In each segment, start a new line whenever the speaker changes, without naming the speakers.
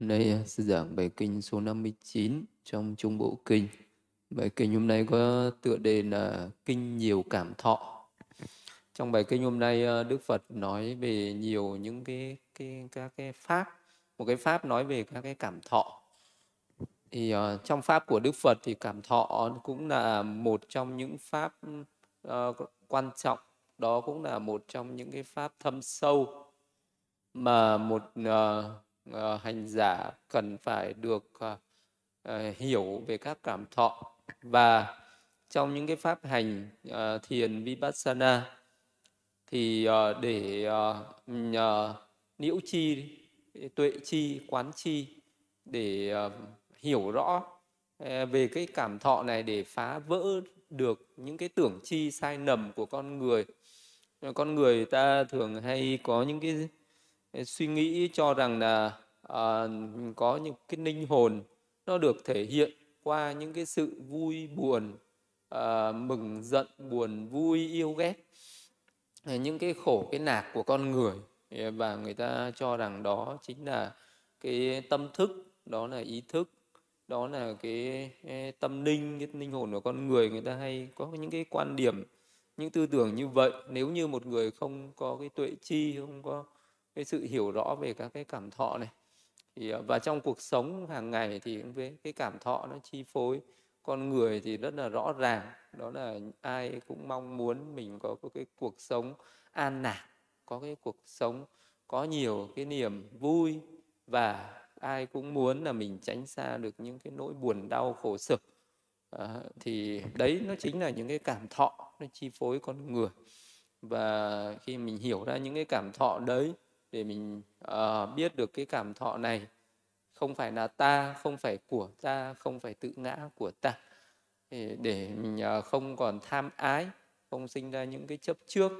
Hôm nay à, sư giảng bài kinh số 59 trong Trung Bộ Kinh. Bài kinh hôm nay có tựa đề là Kinh nhiều cảm thọ. Trong bài kinh hôm nay à, Đức Phật nói về nhiều những cái cái các cái pháp, một cái pháp nói về các cái cảm thọ. Thì uh, trong pháp của Đức Phật thì cảm thọ cũng là một trong những pháp uh, quan trọng, đó cũng là một trong những cái pháp thâm sâu mà một uh, uh, hành giả cần phải được uh, uh, hiểu về các cảm thọ. Và trong những cái pháp hành uh, thiền vipassana thì uh, để uh, uh, nhiễu chi tuệ chi quán chi để uh, hiểu rõ uh, về cái cảm thọ này để phá vỡ được những cái tưởng chi sai nầm của con người. Con người ta thường hay có những cái suy nghĩ cho rằng là à, có những cái linh hồn nó được thể hiện qua những cái sự vui buồn à, mừng giận buồn vui yêu ghét ờ, những cái khổ cái nạc của con người. Và người ta cho rằng đó chính là cái tâm thức đó là ý thức đó là cái, cái tâm linh cái linh hồn của con người. Người ta hay có những cái quan điểm những tư tưởng như vậy. Nếu như một người không có cái tuệ chi không có cái sự hiểu rõ về các cái cảm thọ này. Thì à, và trong cuộc sống hàng ngày thì với cái cảm thọ nó chi phối con người thì rất là rõ ràng. Đó là ai cũng mong muốn mình có cái cuộc sống an lạc có cái cuộc sống có nhiều cái niềm vui và ai cũng muốn là mình tránh xa được những cái nỗi buồn đau khổ sở. À, thì đấy nó chính là những cái cảm thọ nó chi phối con người. Và khi mình hiểu ra những cái cảm thọ đấy để mình uh, biết được cái cảm thọ này. Không phải là ta không phải của ta không phải tự ngã của ta. Để, để mình uh, không còn tham ái không sinh ra những cái chấp trước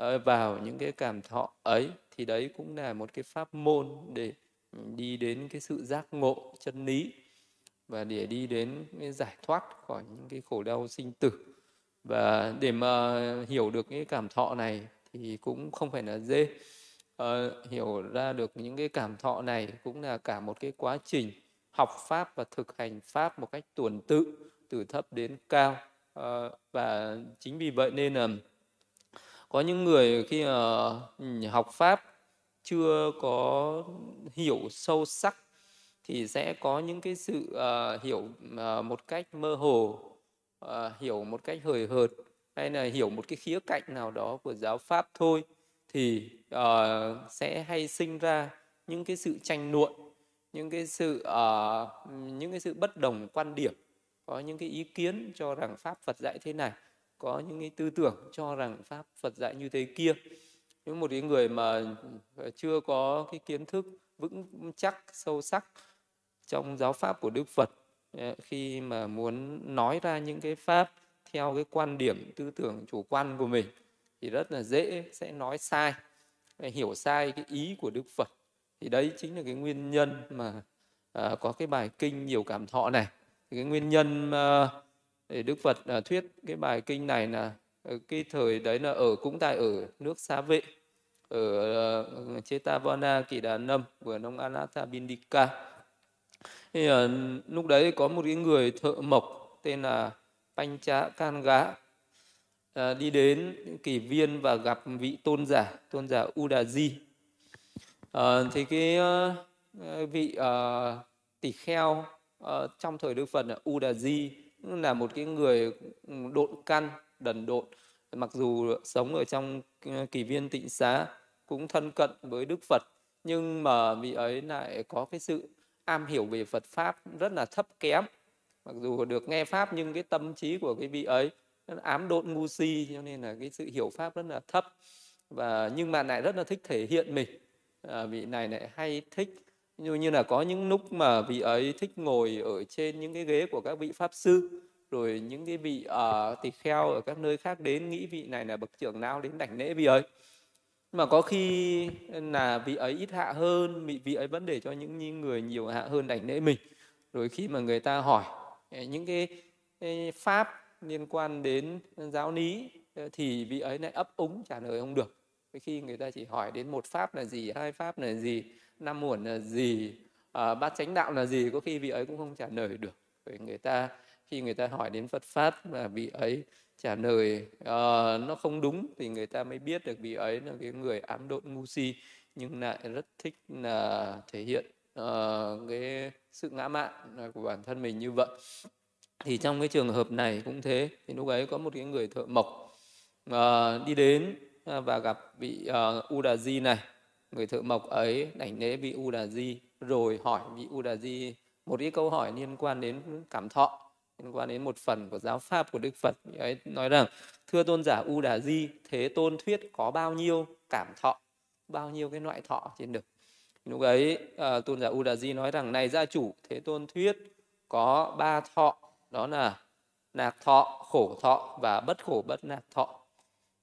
uh, vào những cái cảm thọ ấy thì đấy cũng là một cái pháp môn để đi đến cái sự giác ngộ chân lý và để đi đến cái giải thoát khỏi những cái khổ đau sinh tử. Và để mà hiểu được cái cảm thọ này thì cũng không phải là dễ uh, hiểu ra được những cái cảm thọ này cũng là cả một cái quá trình học pháp và thực hành pháp một cách tuần tự từ thấp đến cao. Uh, và chính vì vậy nên là có những người khi uh, học pháp chưa có hiểu sâu sắc thì sẽ có những cái sự uh, hiểu uh, một cách mơ hồ uh, hiểu một cách hời hợt hay là hiểu một cái khía cạnh nào đó của giáo pháp thôi. Thì uh, sẽ hay sinh ra những cái sự tranh luận những cái sự uh, những cái sự bất đồng quan điểm có những cái ý kiến cho rằng pháp Phật dạy thế này có những cái tư tưởng cho rằng pháp Phật dạy như thế kia. Những một cái người mà chưa có cái kiến thức vững chắc sâu sắc trong giáo pháp của Đức Phật ờ, khi mà muốn nói ra những cái pháp theo cái quan điểm tư tưởng chủ quan của mình thì rất là dễ sẽ nói sai hiểu sai cái ý của đức phật. Thì đấy chính là cái nguyên nhân mà à, có cái bài kinh nhiều cảm thọ này. Thì cái nguyên nhân à, để đức phật à, thuyết cái bài kinh này là ờ, cái thời đấy là ở cũng tại ở nước xá vệ ở uh, Chetavana Kỳ Đà Nâm của nông Anatha Bindika thì uh, lúc đấy có một cái người thợ mộc tên là Pancha Kanga à, đi đến kỳ viên và gặp vị tôn giả tôn giả Udaji. À, thì cái uh, vị uh, tỷ kheo uh, trong thời Đức Phật là Udaji là một cái người ừ, độn căn đần độn. Mặc dù sống ở trong ừ, kỳ viên tịnh xá cũng thân cận với Đức Phật nhưng mà vị ấy lại có cái sự am hiểu về Phật pháp rất là thấp kém. Mặc dù được nghe pháp nhưng cái tâm trí của cái vị ấy ám độn ngu si cho nên là cái sự hiểu pháp rất là thấp. Và nhưng mà lại rất là thích thể hiện mình. À, vị này lại hay thích như như là có những lúc mà vị ấy thích ngồi ở trên những cái ghế của các vị pháp sư rồi những cái vị uh, tỳ kheo ở các nơi khác đến nghĩ vị này là bậc trưởng lão đến đảnh lễ vị ấy. Mà có khi là vị ấy ít hạ hơn vị vị ấy vẫn để cho những người nhiều hạ hơn đảnh lễ mình. Rồi khi mà người ta hỏi những cái pháp liên quan đến giáo lý ờ, thì vị ấy lại ấp úng trả lời không được. Khi người ta chỉ hỏi đến một pháp là gì hai pháp là gì năm muộn là gì à, bát chánh đạo là gì có khi vị ấy cũng không trả lời được. Bởi người ta khi người ta hỏi đến Phật pháp mà vị ấy trả lời uh, nó không đúng thì người ta mới biết được vị ấy là cái người ám độn ngu si nhưng lại rất thích là thể hiện uh, cái sự ngã mạn của bản thân mình như vậy thì trong cái trường hợp này cũng thế. Thì lúc ấy có một cái người thợ mộc uh, đi đến ờ, và gặp vị ờ, uh, U Đà Di này. Người thợ mộc ấy đảnh lễ vị U Đà Di rồi hỏi vị U Đà Di một cái câu hỏi liên quan đến cảm thọ liên quan đến một phần của giáo pháp của Đức Phật. Ấy nói rằng thưa tôn giả U Đà Di thế tôn thuyết có bao nhiêu cảm thọ bao nhiêu cái loại thọ trên được? Lúc ấy uh, tôn giả U Đà Di nói rằng này gia chủ thế tôn thuyết có ba thọ đó là nạc thọ khổ thọ và bất khổ bất nạc thọ.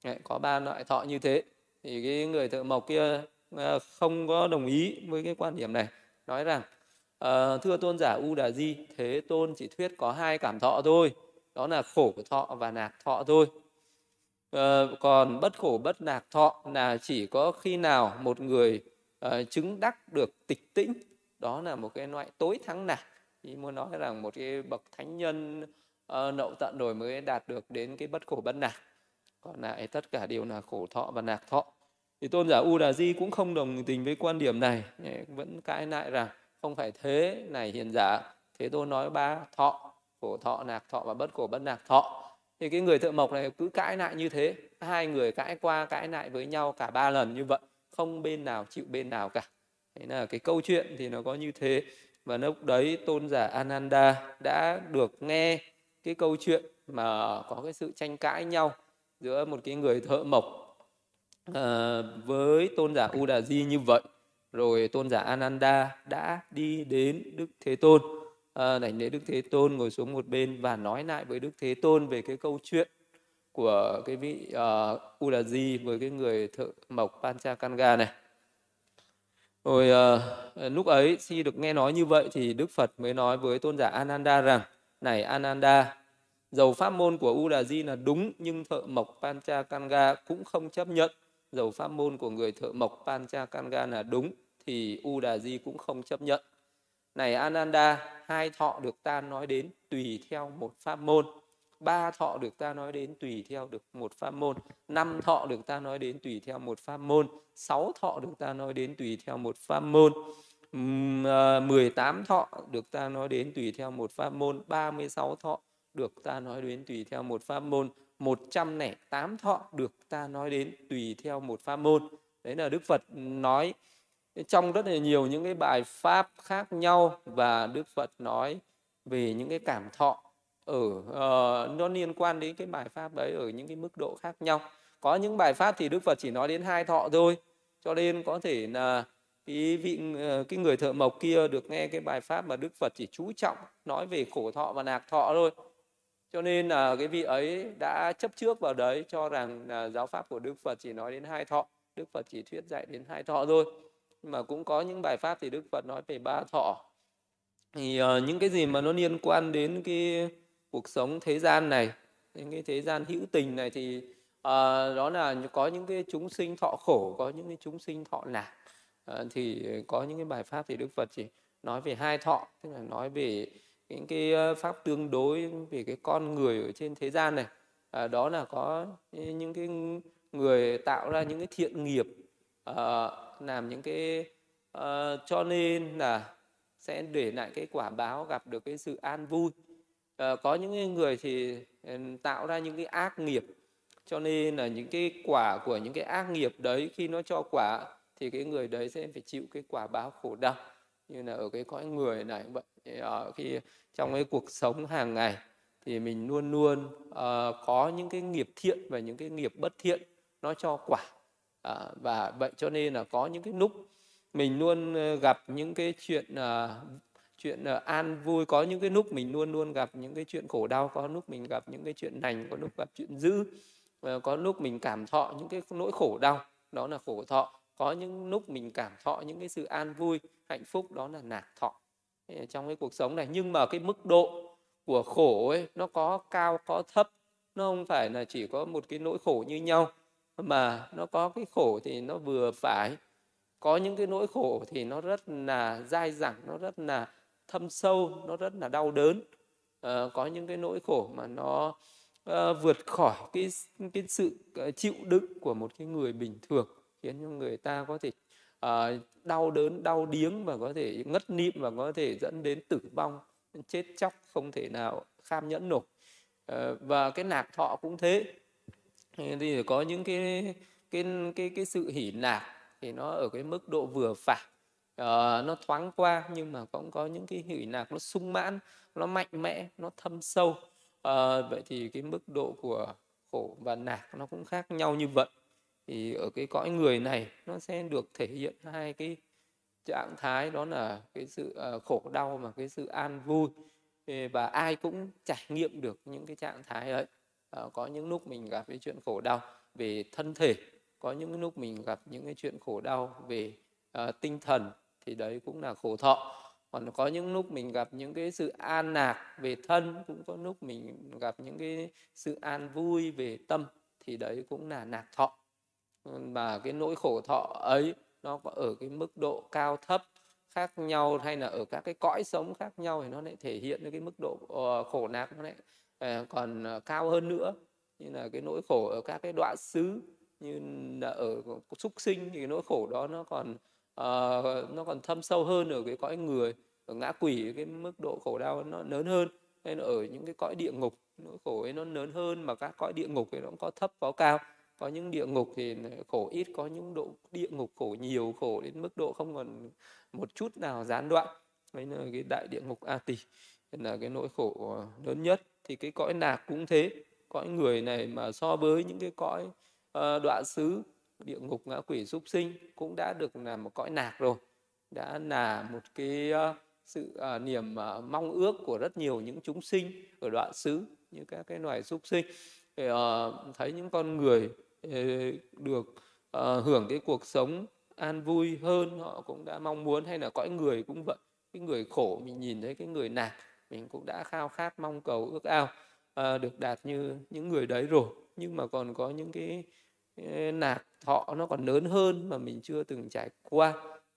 Đấy, có ba loại thọ như thế. Thì cái người thợ mộc kia ờ, không có đồng ý với cái quan điểm này. Nói rằng uh, thưa tôn giả U Đà Di thế tôn chỉ thuyết có hai cảm thọ thôi. Đó là khổ thọ và nạc thọ thôi. Uh, còn bất khổ bất nạc thọ là chỉ có khi nào một người uh, chứng đắc được tịch tĩnh. Đó là một cái loại tối thắng nạc ý muốn nói rằng một cái bậc thánh nhân uh, nậu tận rồi mới đạt được đến cái bất khổ bất nạc còn lại tất cả đều là khổ thọ và nạc thọ. Thì tôn giả U Đà Di cũng không đồng tình với quan điểm này vẫn cãi lại rằng không phải thế này hiền giả. Thế tôi nói ba thọ khổ thọ nạc thọ và bất khổ bất nạc thọ. Thì cái người thợ mộc này cứ cãi lại như thế. Hai người cãi qua cãi lại với nhau cả ba lần như vậy. Không bên nào chịu bên nào cả. Thế là cái câu chuyện thì nó có như thế và lúc đấy tôn giả Ananda đã được nghe cái câu chuyện mà có cái sự tranh cãi nhau giữa một cái người thợ mộc uh, với tôn giả U Di như vậy rồi tôn giả Ananda đã đi đến Đức Thế Tôn ờ, à, đảnh lễ Đức Thế Tôn ngồi xuống một bên và nói lại với Đức Thế Tôn về cái câu chuyện của cái vị uh, Udaji với cái người thợ mộc Panchakanga này. Rồi uh, ờ, ờ, lúc ấy khi được nghe nói như vậy thì Đức Phật mới nói với tôn giả Ananda rằng này Ananda dầu pháp môn của Udaji là đúng nhưng thợ mộc Panchakanga cũng không chấp nhận dầu pháp môn của người thợ mộc Panchakanga là đúng thì U Đà Di cũng không chấp nhận. Này Ananda, hai thọ được ta nói đến tùy theo một pháp môn. Ba thọ được ta nói đến tùy theo được một pháp môn. Năm thọ được ta nói đến tùy theo một pháp môn. Sáu thọ được ta nói đến tùy theo một pháp môn. À, mười tám thọ được ta nói đến tùy theo một pháp môn. ba mươi sáu thọ được ta nói đến tùy theo một pháp môn. một trăm lẻ tám thọ được ta nói đến tùy theo một pháp môn. Đấy là Đức Phật nói trong rất là nhiều những cái bài pháp khác nhau và Đức Phật nói về những cái cảm thọ ở uh, nó liên quan đến cái bài pháp đấy ở những cái mức độ khác nhau. Có những bài pháp thì Đức Phật chỉ nói đến hai thọ thôi. Cho nên có thể là cái vị ờ, cái người thợ mộc kia được nghe cái bài pháp mà Đức Phật chỉ chú trọng nói về khổ thọ và lạc thọ thôi. Cho nên là cái vị ấy đã chấp trước vào đấy cho rằng là giáo pháp của Đức Phật chỉ nói đến hai thọ. Đức Phật chỉ thuyết dạy đến hai thọ thôi. Nhưng mà cũng có những bài pháp thì Đức Phật nói về ba thọ. Thì uh, những cái gì mà nó liên quan đến cái cuộc sống thế gian này những cái thế gian hữu tình này thì uh, đó là có những cái chúng sinh thọ khổ có những cái chúng sinh thọ lạc. Uh, thì có những cái bài pháp thì Đức Phật chỉ nói về hai thọ tức là nói về những cái ờ, pháp tương đối về cái con người ở trên thế gian này. Uh, đó là có những cái người tạo ra những cái thiện nghiệp uh, làm những cái uh, cho nên là sẽ để lại cái quả báo gặp được cái sự an vui. Ờ, có những người thì ừ, tạo ra những cái ác nghiệp. Cho nên là những cái quả của những cái ác nghiệp đấy khi nó cho quả thì cái người đấy sẽ phải chịu cái quả báo khổ đau. Như là ở cái cõi người này vậy. Ở ờ, khi trong cái cuộc sống hàng ngày thì mình luôn luôn uh, có những cái nghiệp thiện và những cái nghiệp bất thiện nó cho quả. À, và vậy cho nên là có những cái lúc mình luôn gặp những cái chuyện uh, chuyện ờ, an vui, có những cái lúc mình luôn luôn gặp những cái chuyện khổ đau, có lúc mình gặp những cái chuyện lành có lúc gặp chuyện dữ ờ, có lúc mình cảm thọ những cái nỗi khổ đau, đó là khổ thọ. Có những lúc mình cảm thọ những cái sự an vui, hạnh phúc, đó là nạc thọ. Trong cái cuộc sống này, nhưng mà cái mức độ của khổ ấy, nó có cao, có thấp, nó không phải là chỉ có một cái nỗi khổ như nhau, mà nó có cái khổ thì nó vừa phải. Có những cái nỗi khổ thì nó rất là dai dẳng, nó rất là thâm sâu nó rất là đau đớn. À, có những cái nỗi khổ mà nó à, vượt khỏi cái cái sự ờ, chịu đựng của một cái người bình thường khiến cho người ta có thể à, đau đớn đau điếng và có thể ngất nịm và có thể dẫn đến tử vong chết chóc không thể nào kham nhẫn nổi. À, và cái nạc thọ cũng thế. Thì có những cái cái cái cái sự hỉ nạc thì nó ở cái mức độ vừa phải uh, nó thoáng qua nhưng mà cũng có những cái hỷ nạc nó sung mãn nó mạnh mẽ nó thâm sâu. Uh, vậy thì cái mức độ của khổ và nạc nó cũng khác nhau như vậy. Thì ở cái cõi người này nó sẽ được thể hiện hai cái trạng thái đó là cái sự uh, khổ đau và cái sự an vui. Và ai cũng trải nghiệm được những cái trạng thái ấy. À, có những lúc mình gặp cái chuyện khổ đau về thân thể có những lúc mình gặp những cái chuyện khổ đau về uh, tinh thần thì đấy cũng là khổ thọ. Còn có những lúc mình gặp những cái sự an lạc về thân, cũng có lúc mình gặp những cái sự an vui về tâm, thì đấy cũng là nạc thọ. Và cái nỗi khổ thọ ấy, nó có ở cái mức độ cao thấp khác nhau, hay là ở các cái cõi sống khác nhau thì nó lại thể hiện cái mức độ ờ, khổ nạc, nó lại ờ, còn cao hơn nữa. Như là cái nỗi khổ ở các cái đoạn xứ, như là ở súc sinh thì cái nỗi khổ đó nó còn uh, nó còn thâm sâu hơn ở cái cõi người ở ngã quỷ cái mức độ khổ đau nó lớn hơn. Nên ở những cái cõi địa ngục nỗi khổ ấy nó lớn hơn mà các cõi địa ngục thì nó cũng có thấp có cao. Có những địa ngục thì khổ ít có những độ địa ngục khổ nhiều khổ đến mức độ không còn một chút nào gián đoạn. Đấy là cái đại địa ngục a tỳ là cái nỗi khổ ờ, lớn nhất. Thì cái cõi nạc cũng thế. Cõi người này mà so với những cái cõi ờ, uh, đoạn xứ địa ngục ngã quỷ súc sinh cũng đã được là một cõi nạc rồi. Đã là một cái ờ, sự uh, niềm uh, mong ước của rất nhiều những chúng sinh ở đoạn xứ như các cái loài súc sinh. Để uh, thấy những con người được uh, hưởng cái cuộc sống an vui hơn họ cũng đã mong muốn hay là cõi người cũng vậy. Cái người khổ mình nhìn thấy cái người nạc mình cũng đã khao khát mong cầu ước ao uh, được đạt như những người đấy rồi. Nhưng mà còn có những cái nạc thọ nó còn lớn hơn mà mình chưa từng trải qua.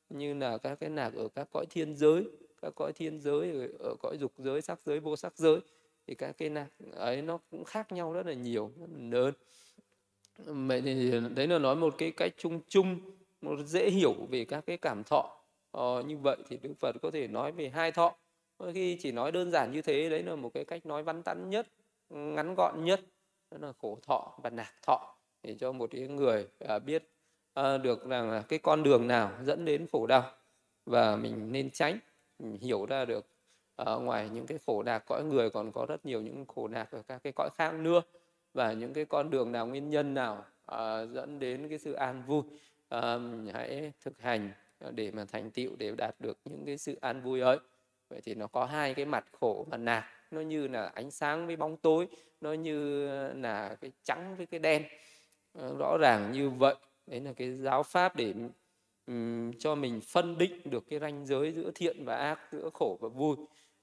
Như là các cái nạc ở các cõi thiên giới các cõi thiên giới ở, ở cõi dục giới sắc giới vô sắc giới thì các cái nạc ấy nó cũng khác nhau rất là nhiều rất là lớn. Vậy thì đấy là nói một cái cách chung chung một dễ hiểu về các cái cảm thọ. Ờ, như vậy thì đức phật có thể nói về hai thọ. Khi chỉ nói đơn giản như thế đấy là một cái cách nói vắn tắn nhất ngắn gọn nhất đó là khổ thọ và nạc thọ để cho một cái người à, biết à, được rằng là cái con đường nào dẫn đến khổ đau. Và mình nên tránh mình hiểu ra được ở ngoài những cái khổ đạc cõi người còn có rất nhiều những khổ đạc ở các cái cõi khác nữa. Và những cái con đường nào nguyên nhân nào à, dẫn đến cái sự an vui à, hãy thực hành để mà thành tựu để đạt được những cái sự an vui ấy. Vậy thì nó có hai cái mặt khổ và nạc nó như là ánh sáng với bóng tối nó như là cái trắng với cái đen. Ờ, rõ ràng như vậy. Đấy là cái giáo pháp để um, cho mình phân định được cái ranh giới giữa thiện và ác giữa khổ và vui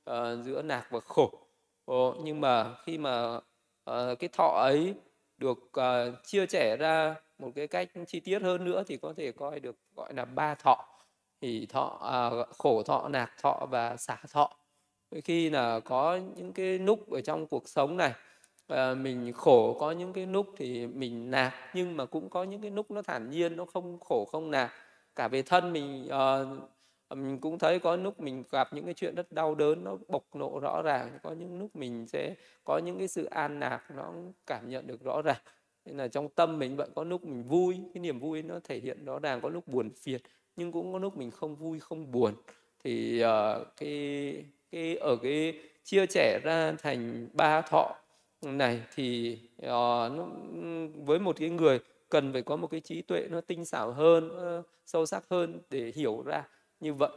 uh, giữa nạc và khổ. Uh, nhưng mà khi mà uh, cái thọ ấy được uh, chia sẻ ra một cái cách chi tiết hơn nữa thì có thể coi được gọi là ba thọ. Thì thọ uh, khổ thọ nạc thọ và xả thọ. Khi là có những cái nút ở trong cuộc sống này à, mình khổ có những cái lúc thì mình nạc nhưng mà cũng có những cái lúc nó thản nhiên nó không khổ không nạc cả về thân mình à, mình cũng thấy có lúc mình gặp những cái chuyện rất đau đớn nó bộc lộ rõ ràng. Có những lúc mình sẽ có những cái sự an lạc nó cảm nhận được rõ ràng. Nên là trong tâm mình vẫn có lúc mình vui cái niềm vui nó thể hiện rõ ràng có lúc buồn phiền nhưng cũng có lúc mình không vui không buồn. Thì uh, cái cái ở cái chia sẻ ra thành ba thọ này thì uh, nó, với một cái người cần phải có một cái trí tuệ nó tinh xảo hơn uh, sâu sắc hơn để hiểu ra như vậy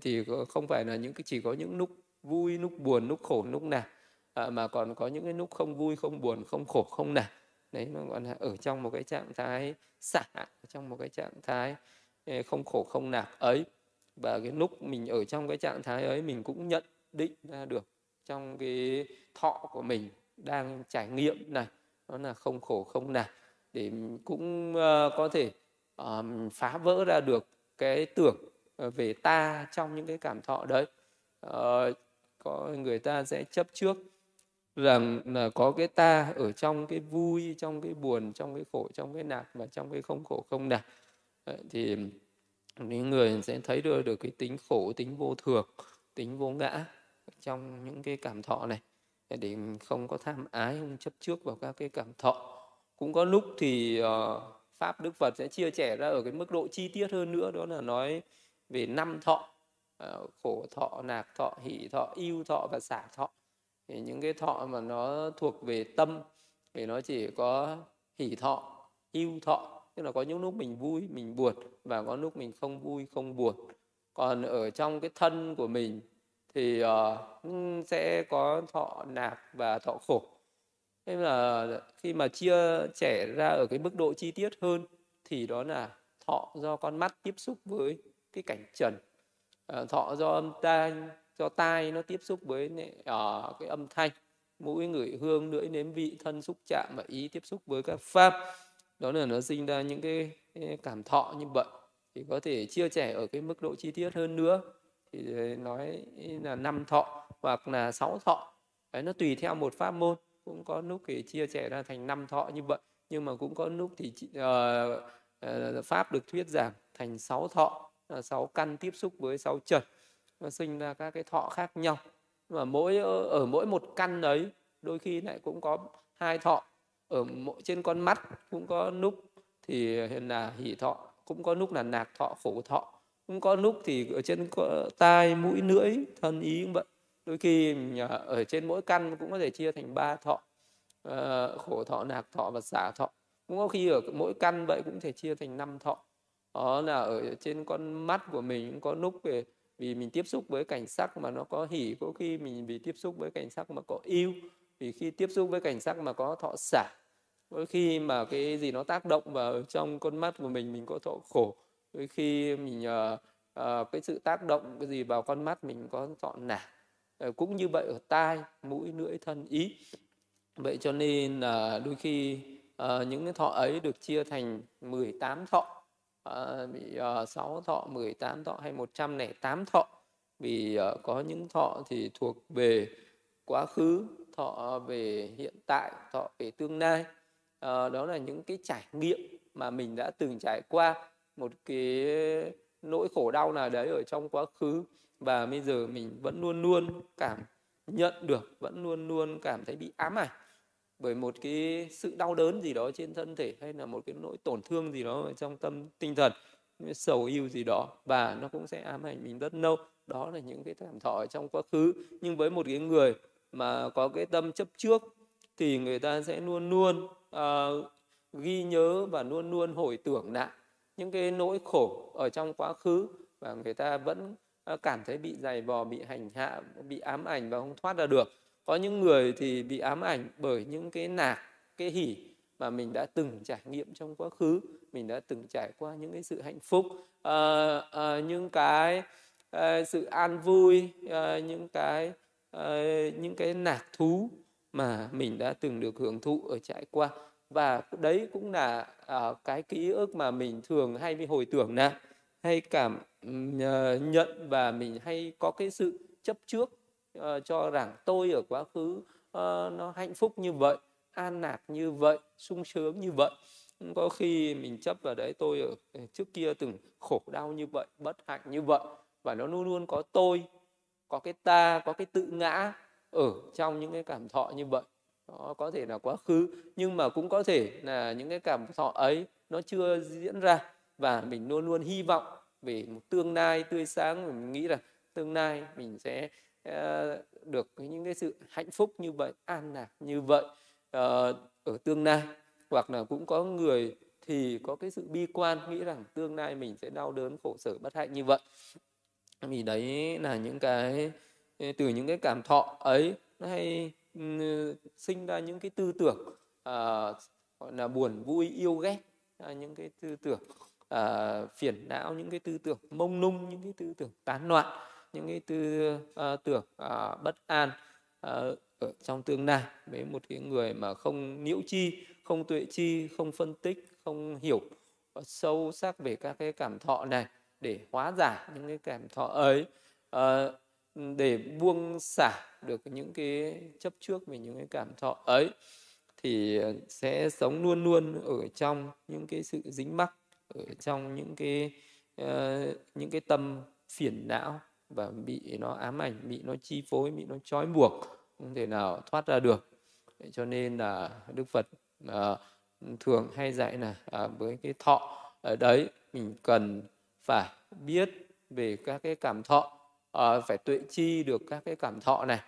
thì không phải là những cái chỉ có những lúc vui lúc buồn lúc khổ lúc nào à, mà còn có những cái lúc không vui không buồn không khổ không nào đấy nó gọi là ở trong một cái trạng thái xả trong một cái trạng thái không khổ không nạc ấy. Và cái lúc mình ở trong cái trạng thái ấy mình cũng nhận định ra được trong cái thọ của mình đang trải nghiệm này đó là không khổ không nạc để cũng ờ, có thể phá vỡ ra được cái tưởng ờ, về ta trong những cái cảm thọ đấy. Ờ, có người ta sẽ chấp trước rằng là có cái ta ở trong cái vui, trong cái buồn, trong cái khổ, trong cái nạc và trong cái không khổ không nạc thì những người sẽ thấy được được cái tính khổ, tính vô thường, tính vô ngã trong những cái cảm thọ này để không có tham ái không chấp trước vào các cái cảm thọ. Cũng có lúc thì uh, pháp đức phật sẽ chia sẻ ra ở cái mức độ chi tiết hơn nữa đó là nói về năm thọ uh, khổ thọ nạc thọ hỷ thọ yêu thọ và xả thọ. Thì những cái thọ mà nó thuộc về tâm thì nó chỉ có hỷ thọ yêu thọ. Tức là có những lúc mình vui mình buồn và có lúc mình không vui không buồn. Còn ở trong cái thân của mình thì uh, sẽ có thọ nạc và thọ khổ. Thế là khi mà chia trẻ ra ở cái mức độ chi tiết hơn thì đó là thọ do con mắt tiếp xúc với cái cảnh trần. Uh, thọ do âm tai do tai nó tiếp xúc với uh, cái âm thanh. Mũi ngửi hương lưỡi nếm vị thân xúc chạm và ý tiếp xúc với các pháp. Đó là nó sinh ra những cái cảm thọ như vậy. Thì có thể chia sẻ ở cái mức độ chi tiết hơn nữa thì ờ, nói là năm thọ hoặc là sáu thọ. Đấy nó tùy theo một pháp môn. Cũng có lúc thì chia sẻ ra thành năm thọ như vậy nhưng mà cũng có lúc thì uh, uh, pháp được thuyết giảng thành sáu thọ là sáu căn tiếp xúc với sáu trần nó sinh ra các cái thọ khác nhau. Mà mỗi ở mỗi một căn đấy đôi khi lại cũng có hai thọ. Ở mỗi trên con mắt cũng có lúc thì là hỷ thọ cũng có lúc là nạc thọ khổ thọ cũng có lúc thì ở trên tai mũi lưỡi thân ý cũng vậy. Đôi khi ở trên mỗi căn cũng có thể chia thành ba thọ uh, khổ thọ nạc thọ và xả thọ. Cũng có khi ở mỗi căn vậy cũng thể chia thành năm thọ. Đó là ở trên con mắt của mình cũng có lúc về vì mình tiếp xúc với cảnh sắc mà nó có hỉ có khi mình bị tiếp xúc với cảnh sắc mà có yêu vì khi tiếp xúc với cảnh sắc mà có thọ xả có khi mà cái gì nó tác động vào trong con mắt của mình mình có thọ khổ đôi khi mình uh, uh, cái sự tác động cái gì vào con mắt mình có chọn nản uh, ờ, cũng như vậy ở tai mũi lưỡi thân ý. Vậy cho nên là uh, đôi khi uh, những cái thọ ấy được chia thành 18 thọ. Uh, bị uh, 6 thọ 18 thọ hay 108 thọ. Vì uh, có những thọ thì thuộc về quá khứ thọ về hiện tại thọ về tương lai. À, đó là những cái trải nghiệm mà mình đã từng trải qua một cái nỗi khổ đau nào đấy ở trong quá khứ và bây giờ mình vẫn luôn luôn cảm nhận được vẫn luôn luôn cảm thấy bị ám ảnh bởi một cái sự đau đớn gì đó trên thân thể hay là một cái nỗi tổn thương gì đó ở trong tâm tinh thần sầu yêu gì đó và nó cũng sẽ ám ảnh mình rất lâu. Đó là những cái cảm thọ trong quá khứ. Nhưng với một cái người mà có cái tâm chấp trước thì người ta sẽ luôn luôn uh, ghi nhớ và luôn luôn hồi tưởng lại những cái nỗi khổ ở trong quá khứ và người ta vẫn ờ, cảm thấy bị dày vò bị hành hạ bị ám ảnh và không thoát ra được. Có những người thì bị ám ảnh bởi những cái nạc cái hỉ mà mình đã từng trải nghiệm trong quá khứ mình đã từng trải qua những cái sự hạnh phúc uh, uh, những cái uh, sự an vui uh, những cái uh, những cái nạc thú mà mình đã từng được hưởng thụ ở trải qua và đấy cũng là uh, cái ký ức mà mình thường hay bị hồi tưởng nè. Hay cảm uh, nhận và mình hay có cái sự chấp trước uh, cho rằng tôi ở quá khứ uh, nó hạnh phúc như vậy an lạc như vậy sung sướng như vậy. Có khi mình chấp vào đấy tôi ở ờ, trước kia từng khổ đau như vậy bất hạnh như vậy và nó luôn luôn có tôi có cái ta có cái tự ngã ở trong những cái cảm thọ như vậy đó có thể là quá khứ nhưng mà cũng có thể là những cái cảm thọ ấy nó chưa diễn ra. Và mình luôn luôn hy vọng về một tương lai tươi sáng mình nghĩ là tương lai mình sẽ uh, được những cái sự hạnh phúc như vậy an lạc như vậy uh, ở tương lai. Hoặc là cũng có người thì có cái sự bi quan nghĩ rằng tương lai mình sẽ đau đớn khổ sở bất hạnh như vậy. Vì đấy là những cái từ những cái cảm thọ ấy nó hay sinh ra những cái tư tưởng à, gọi là buồn vui yêu ghét à, những cái tư tưởng à, phiền não những cái tư tưởng mông lung những cái tư tưởng tán loạn những cái tư à, tưởng à, bất an à, ở trong tương lai. Với một cái người mà không nhiễu chi không tuệ chi không phân tích không hiểu ờ, sâu sắc về các cái cảm thọ này để hóa giải những cái cảm thọ ấy à, để buông xả được những cái chấp trước về những cái cảm thọ ấy thì ờ, sẽ sống luôn luôn ở trong những cái sự dính mắc ở trong những cái uh, những cái tâm phiền não và bị nó ám ảnh bị nó chi phối bị nó trói buộc không thể nào thoát ra được. Cho nên là đức phật uh, thường hay dạy là uh, với cái thọ ở đấy mình cần phải biết về các cái cảm thọ Ờ, phải tuệ chi được các cái cảm thọ này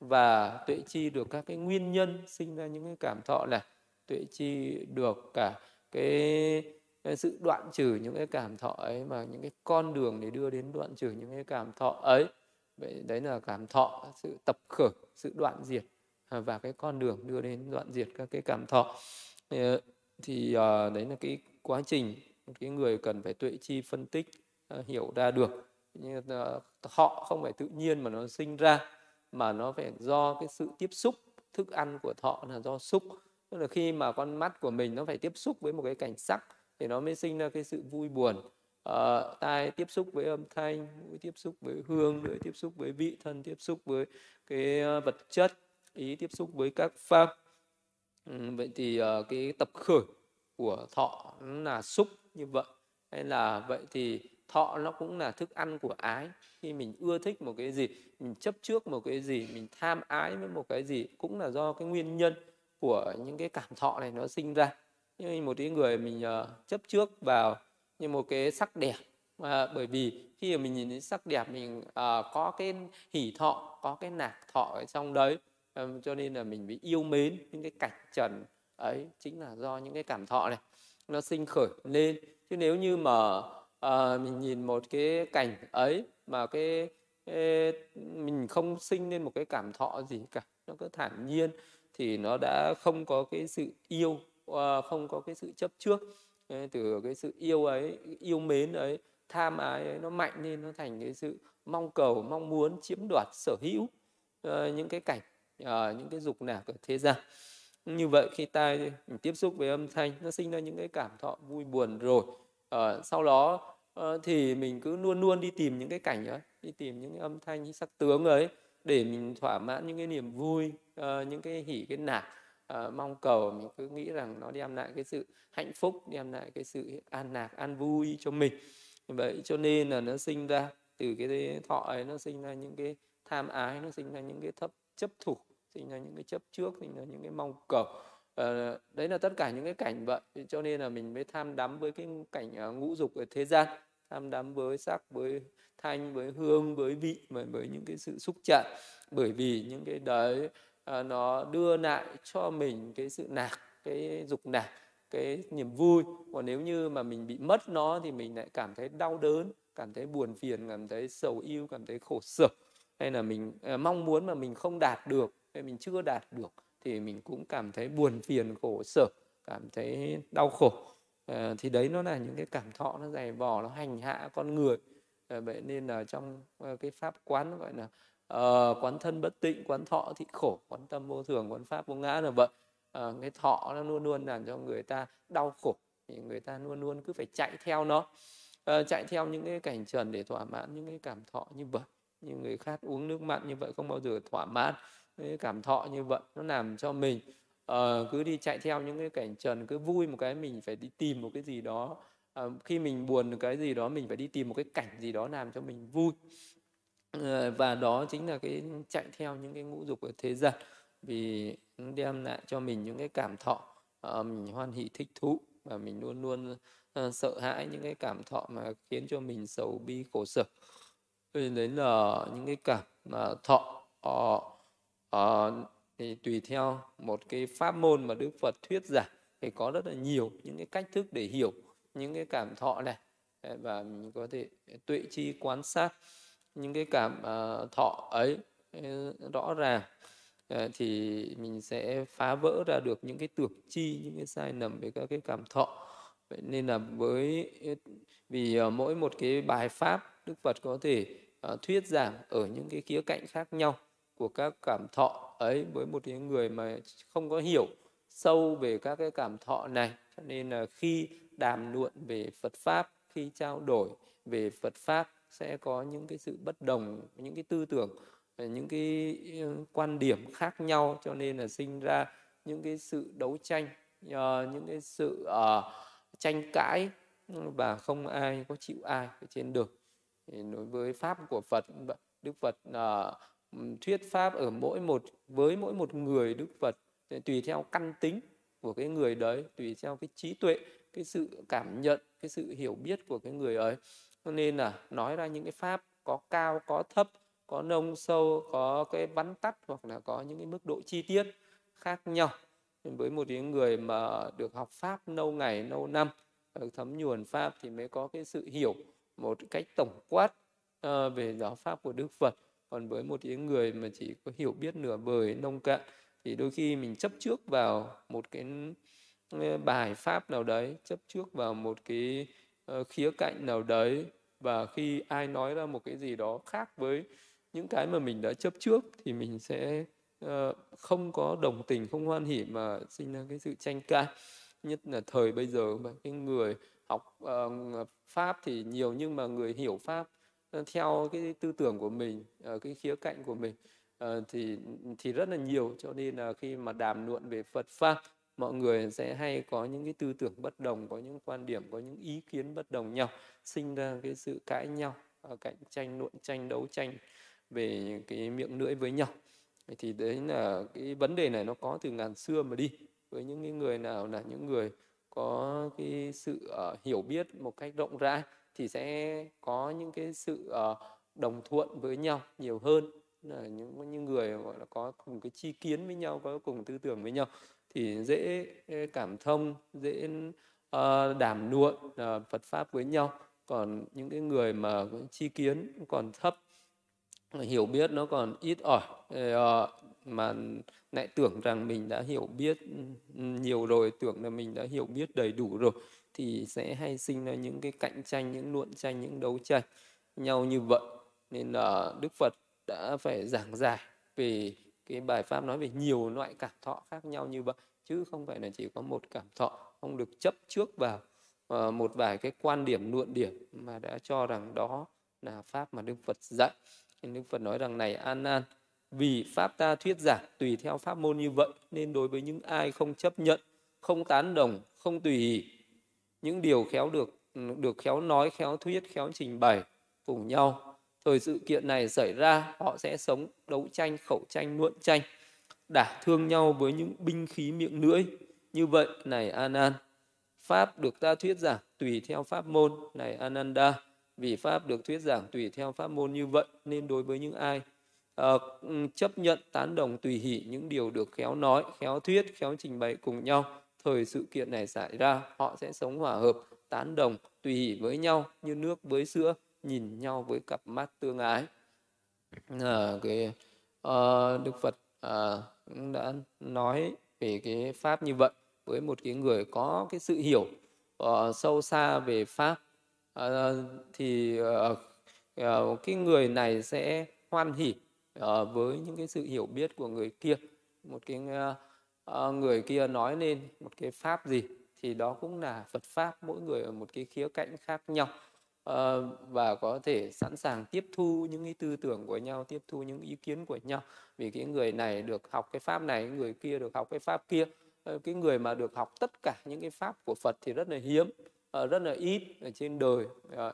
và tuệ chi được các cái nguyên nhân sinh ra những cái cảm thọ này. Tuệ chi được cả cái, cái sự đoạn trừ những cái cảm thọ ấy mà những cái con đường để đưa đến đoạn trừ những cái cảm thọ ấy. Vậy đấy là cảm thọ sự tập khởi sự đoạn diệt à, và cái con đường đưa đến đoạn diệt các cái cảm thọ. Ờ, thì ờ, đấy là cái quá trình một cái người cần phải tuệ chi phân tích hiểu ra được như họ không phải tự nhiên mà nó sinh ra mà nó phải do cái sự tiếp xúc thức ăn của thọ là do xúc. Tức là khi mà con mắt của mình nó phải tiếp xúc với một cái cảnh sắc thì nó mới sinh ra cái sự vui buồn. À, tai tiếp xúc với âm thanh mũi tiếp xúc với hương lưỡi tiếp xúc với vị thân tiếp xúc với cái ờ, vật chất ý tiếp xúc với các pháp. Ừ, vậy thì uh, cái tập khởi của thọ là xúc như vậy. Hay là vậy thì thọ nó cũng là thức ăn của ái. Khi mình ưa thích một cái gì mình chấp trước một cái gì mình tham ái với một cái gì cũng là do cái nguyên nhân của những cái cảm thọ này nó sinh ra. Như một cái người mình uh, chấp trước vào như một cái sắc đẹp à, bởi vì khi mà mình nhìn thấy sắc đẹp mình uh, có cái hỉ thọ có cái nạc thọ ở trong đấy um, cho nên là mình bị yêu mến những cái cảnh trần ấy chính là do những cái cảm thọ này nó sinh khởi lên. Chứ nếu như mà à, mình nhìn một cái cảnh ấy mà cái, cái mình không sinh lên một cái cảm thọ gì cả nó cứ thản nhiên thì nó đã không có cái sự yêu ờ, không có cái sự chấp trước. Từ cái sự yêu ấy yêu mến ấy tham ái ấy nó mạnh lên nó thành cái sự mong cầu mong muốn chiếm đoạt sở hữu ờ, những cái cảnh những cái dục nạc ở thế gian. Như vậy khi ta tiếp xúc với âm thanh nó sinh ra những cái cảm thọ vui buồn rồi uh, sau đó uh, thì mình cứ luôn luôn đi tìm những cái cảnh ấy đi tìm những cái âm thanh những sắc tướng ấy để mình thỏa mãn những cái niềm vui uh, những cái hỉ cái nạc uh, mong cầu. Mình cứ nghĩ rằng nó đem lại cái sự hạnh phúc đem lại cái sự an lạc an vui cho mình. Vậy cho nên là nó sinh ra từ cái thọ ấy nó sinh ra những cái tham ái nó sinh ra những cái thấp chấp thủ sinh ra những cái chấp trước sinh ra những cái mong cầu à, đấy là tất cả những cái cảnh vậy cho nên là mình mới tham đắm với cái cảnh uh, ngũ dục ở thế gian tham đắm với sắc với thanh với hương với vị mà với những cái sự xúc chạm. Bởi vì những cái đấy uh, nó đưa lại cho mình cái sự nạc cái dục nạc cái niềm vui. Còn nếu như mà mình bị mất nó thì mình lại cảm thấy đau đớn cảm thấy buồn phiền cảm thấy sầu yêu cảm thấy khổ sở. Hay là mình uh, mong muốn mà mình không đạt được hay mình chưa đạt được thì mình cũng cảm thấy buồn phiền khổ sở cảm thấy đau khổ. À, thì đấy nó là những cái cảm thọ nó dày vò nó hành hạ con người. À, vậy nên là trong ờ, cái pháp quán gọi là uh, quán thân bất tịnh quán thọ thị khổ quán tâm vô thường quán pháp vô ngã là vậy. Uh, cái thọ nó luôn luôn làm cho người ta đau khổ thì người ta luôn luôn cứ phải chạy theo nó. Uh, chạy theo những cái cảnh trần để thỏa mãn những cái cảm thọ như vậy. Như người khác uống nước mặn như vậy không bao giờ thỏa mãn cái cảm thọ như vậy nó làm cho mình uh, cứ đi chạy theo những cái cảnh trần cứ vui một cái mình phải đi tìm một cái gì đó uh, khi mình buồn một cái gì đó mình phải đi tìm một cái cảnh gì đó làm cho mình vui. Uh, và đó chính là cái chạy theo những cái ngũ dục ở thế gian vì đem lại cho mình những cái cảm thọ uh, mình hoan hỷ thích thú và mình luôn luôn uh, sợ hãi những cái cảm thọ mà khiến cho mình sầu bi khổ sở. Đấy là những cái cảm mà thọ uh, uh, thì tùy theo một cái pháp môn mà Đức Phật thuyết giảng thì có rất là nhiều những cái cách thức để hiểu những cái cảm thọ này. Và mình có thể tuệ chi quan sát những cái cảm uh, thọ ấy ừ, rõ ràng. Uh, thì mình sẽ phá vỡ ra được những cái tưởng chi những cái sai lầm về các cái cảm thọ. Vậy nên là với ừ, vì uh, mỗi một cái bài pháp Đức Phật có thể uh, thuyết giảng ở những cái khía cạnh khác nhau của các cảm thọ ấy với một cái người mà không có hiểu sâu về các cái cảm thọ này. Cho nên là khi đàm luận về Phật pháp khi trao đổi về Phật pháp sẽ có những cái sự bất đồng những cái tư tưởng những cái ừ, quan điểm khác nhau. Cho nên là sinh ra những cái sự đấu tranh ờ, những cái sự uh, tranh cãi và không ai có chịu ai ở trên đường. Đối với pháp của Phật Đức Phật uh, thuyết pháp ở mỗi một với mỗi một người Đức Phật tùy theo căn tính của cái người đấy tùy theo cái trí tuệ cái sự cảm nhận cái sự hiểu biết của cái người ấy. Cho nên là nói ra những cái pháp có cao có thấp có nông sâu có cái vắn tắt hoặc là có những cái mức độ chi tiết khác nhau. Với một cái người mà được học pháp lâu ngày lâu năm thấm nhuần pháp thì mới có cái sự hiểu một cách tổng quát uh, về giáo pháp của Đức Phật còn với một cái người mà chỉ có hiểu biết nửa vời nông cạn, thì đôi khi mình chấp trước vào một cái ờ, bài pháp nào đấy, chấp trước vào một cái ờ, khía cạnh nào đấy, và khi ai nói ra một cái gì đó khác với những cái mà mình đã chấp trước thì mình sẽ ờ, không có đồng tình, không hoan hỉ mà sinh ra cái sự tranh cãi. Nhất là thời bây giờ mà cái người học pháp thì nhiều nhưng mà người hiểu pháp theo cái tư tưởng của mình ờ, cái khía cạnh của mình ờ, thì thì rất là nhiều. Cho nên là khi mà đàm luận về Phật pháp mọi người sẽ hay có những cái tư tưởng bất đồng có những quan điểm có những ý kiến bất đồng nhau sinh ra cái sự cãi nhau ờ, cạnh tranh luận tranh đấu tranh về cái miệng lưỡi với nhau. Thì đấy là cái vấn đề này nó có từ ngàn xưa mà đi. Với những cái người nào là những người có cái sự uh, hiểu biết một cách rộng rãi thì sẽ có những cái sự uh, đồng thuận với nhau nhiều hơn. Là những những người gọi là có cùng cái chi kiến với nhau có cùng tư tưởng với nhau thì dễ cảm thông dễ uh, đàm luận uh, Phật pháp với nhau. Còn những cái người mà chi kiến còn thấp hiểu biết nó còn ít ỏi uh, mà lại tưởng rằng mình đã hiểu biết ừ, ừ, nhiều rồi tưởng là mình đã hiểu biết đầy đủ rồi thì sẽ hay sinh ra những cái cạnh tranh, những luận tranh, những đấu tranh nhau như vậy. Nên là đức phật đã phải giảng giải về cái bài pháp nói về nhiều loại cảm thọ khác nhau như vậy, chứ không phải là chỉ có một cảm thọ không được chấp trước vào ờ, một vài cái quan điểm, luận điểm mà đã cho rằng đó là pháp mà đức phật dạy. Nên đức phật nói rằng này, an an, vì pháp ta thuyết giảng tùy theo pháp môn như vậy, nên đối với những ai không chấp nhận, không tán đồng, không tùy ý những điều khéo được được khéo nói khéo thuyết khéo trình bày cùng nhau. Thời sự kiện này xảy ra họ sẽ sống đấu tranh khẩu tranh luận tranh đả thương nhau với những binh khí miệng lưỡi. Như vậy này anan pháp được ta thuyết giảng tùy theo pháp môn. Này ananda vì pháp được thuyết giảng tùy theo pháp môn như vậy nên đối với những ai uh, chấp nhận tán đồng tùy hỷ những điều được khéo nói khéo thuyết khéo trình bày cùng nhau thời sự kiện này xảy ra họ sẽ sống hòa hợp tán đồng tùy hỷ với nhau như nước với sữa nhìn nhau với cặp mắt tương ái. À, cái uh, đức phật uh, đã nói về cái pháp như vậy với một cái người có cái sự hiểu uh, sâu xa về pháp. Uh, thì uh, uh, cái người này sẽ hoan hỉ uh, với những cái sự hiểu biết của người kia. Một cái uh, Ờ, người kia nói lên một cái pháp gì thì đó cũng là Phật pháp, mỗi người ở một cái khía cạnh khác nhau. Ờ, và có thể sẵn sàng tiếp thu những cái tư tưởng của nhau, tiếp thu những ý kiến của nhau. Vì cái người này được học cái pháp này, người kia được học cái pháp kia. Ờ, cái người mà được học tất cả những cái pháp của Phật thì rất là hiếm rất là ít ở trên đời.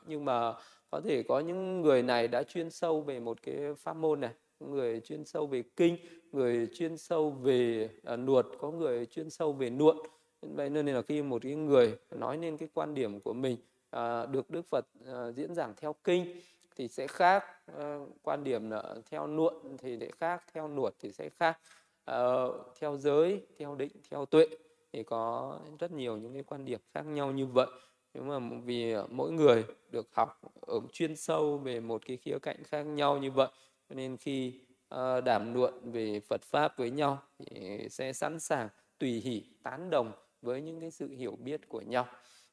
Nhưng mà có thể có những người này đã chuyên sâu về một cái pháp môn này, người chuyên sâu về kinh người chuyên sâu về à, nuột có người chuyên sâu về nuộn. Vậy nên là khi một cái người nói lên cái quan điểm của mình à, được đức phật à, diễn giảng theo kinh thì sẽ khác à, quan điểm là theo nuộn thì sẽ khác theo nuột thì sẽ khác. À, theo giới theo định theo tuệ thì có rất nhiều những cái quan điểm khác nhau như vậy. Nhưng mà vì mỗi người được học ở chuyên sâu về một cái khía cạnh khác nhau như vậy cho nên khi đảm đàm luận về Phật pháp với nhau thì sẽ sẵn sàng tùy hỷ tán đồng với những cái sự hiểu biết của nhau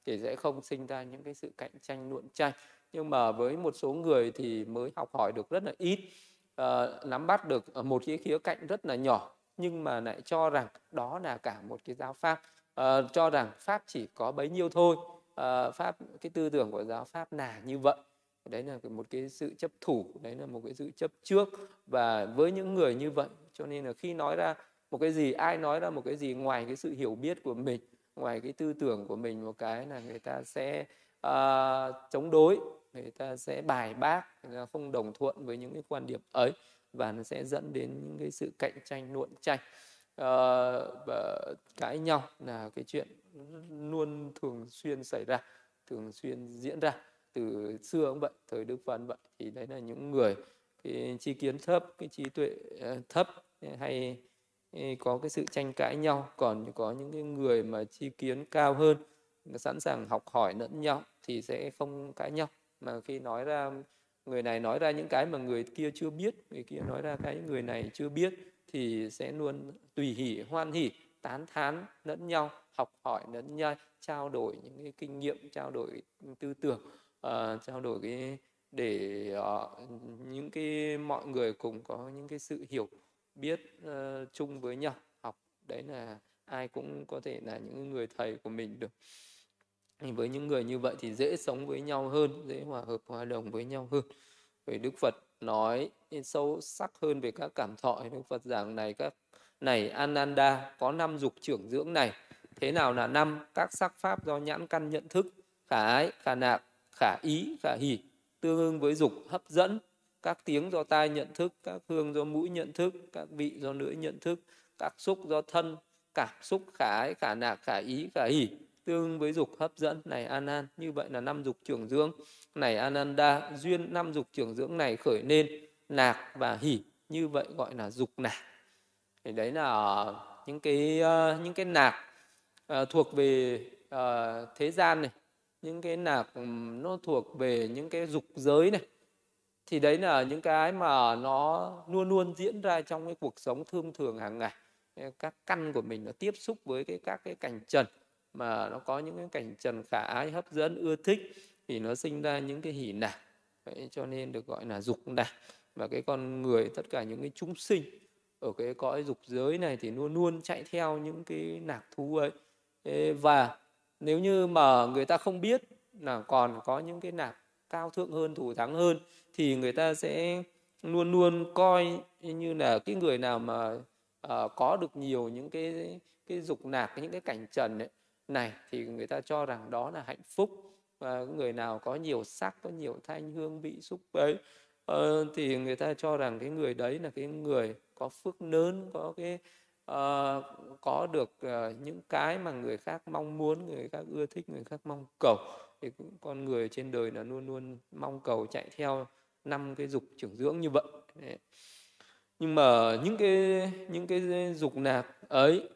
thì sẽ không sinh ra những cái sự cạnh tranh luận tranh nhưng mà với một số người thì mới học hỏi được rất là ít. Uh, nắm bắt được một cái khía cạnh rất là nhỏ nhưng mà lại cho rằng đó là cả một cái giáo pháp. Uh, cho rằng pháp chỉ có bấy nhiêu thôi. Pháp cái tư tưởng của giáo pháp là như vậy đấy là một cái sự chấp thủ đấy là một cái sự chấp trước. Và với những người như vậy cho nên là khi nói ra một cái gì ai nói ra một cái gì ngoài cái sự hiểu biết của mình ngoài cái tư tưởng của mình một cái là người ta sẽ uh, chống đối người ta sẽ bài bác người ta không đồng thuận với những cái quan điểm ấy và nó sẽ dẫn đến những cái sự cạnh tranh nuộn tranh uh, ờ, và cãi nhau là cái chuyện luôn thường xuyên xảy ra thường xuyên diễn ra từ xưa cũng vậy, thời đức phật vậy. Thì đấy là những người, cái chi kiến thấp, cái trí tuệ ờ, thấp, hay ờ, có cái sự tranh cãi nhau. Còn có những cái người mà chi kiến cao hơn sẵn sàng học hỏi lẫn nhau thì sẽ không cãi nhau. Mà khi nói ra, người này nói ra những cái mà người kia chưa biết, người kia nói ra cái người này chưa biết thì sẽ luôn tùy hỷ hoan hỷ tán thán lẫn nhau, học hỏi lẫn nhau, trao đổi những cái kinh nghiệm, trao đổi tư tưởng uh, trao đổi cái để uh, những cái mọi người cùng có những cái sự hiểu biết uh, chung với nhau học. Đấy là ai cũng có thể là những người thầy của mình được. Với những người như vậy thì dễ sống với nhau hơn dễ hòa hợp hòa đồng với nhau hơn. Vì đức phật nói sâu sắc hơn về các cảm thọ. Đức phật giảng này các này ananda có năm dục trưởng dưỡng này. Thế nào là năm? Các sắc pháp do nhãn căn nhận thức khả ái khả nạc khả ý khả hỷ tương ứng với dục hấp dẫn. Các tiếng do tai nhận thức các hương do mũi nhận thức các vị do lưỡi nhận thức các xúc do thân cảm xúc khả ái khả nạc khả ý khả hỷ tương với dục hấp dẫn. Này an an như vậy là năm dục trưởng dưỡng. Này ananda duyên năm dục trưởng dưỡng này khởi nên nạc và hỷ như vậy gọi là dục nạc. Thì đấy là những cái uh, những cái nạc uh, thuộc về uh, thế gian này những cái nạc nó thuộc về những cái dục giới này. Thì đấy là những cái mà nó luôn luôn diễn ra trong cái cuộc sống thương thường hàng ngày. Các căn của mình nó tiếp xúc với cái các cái cảnh trần, mà nó có những cái cảnh trần khả ái, hấp dẫn, ưa thích, thì nó sinh ra những cái hỉ nạc. Vậy cho nên được gọi là dục nạc. Và cái con người, tất cả những cái chúng sinh ở cái cõi dục giới này thì luôn luôn chạy theo những cái nạc thú ấy. Và nếu như mà người ta không biết là còn có những cái nạp cao thượng hơn thủ thắng hơn thì người ta sẽ luôn luôn coi như là cái người nào mà uh, có được nhiều những cái cái dục nạc những cái cảnh trần ấy, này thì người ta cho rằng đó là hạnh phúc. Và người nào có nhiều sắc có nhiều thanh hương vị xúc ấy uh, thì người ta cho rằng cái người đấy là cái người có phước lớn có cái uh, có được uh, những cái mà người khác mong muốn người khác ưa thích người khác mong cầu thì con người trên đời là luôn luôn mong cầu chạy theo năm cái dục trưởng dưỡng như vậy Đấy. nhưng mà những cái những cái dục nạc ấy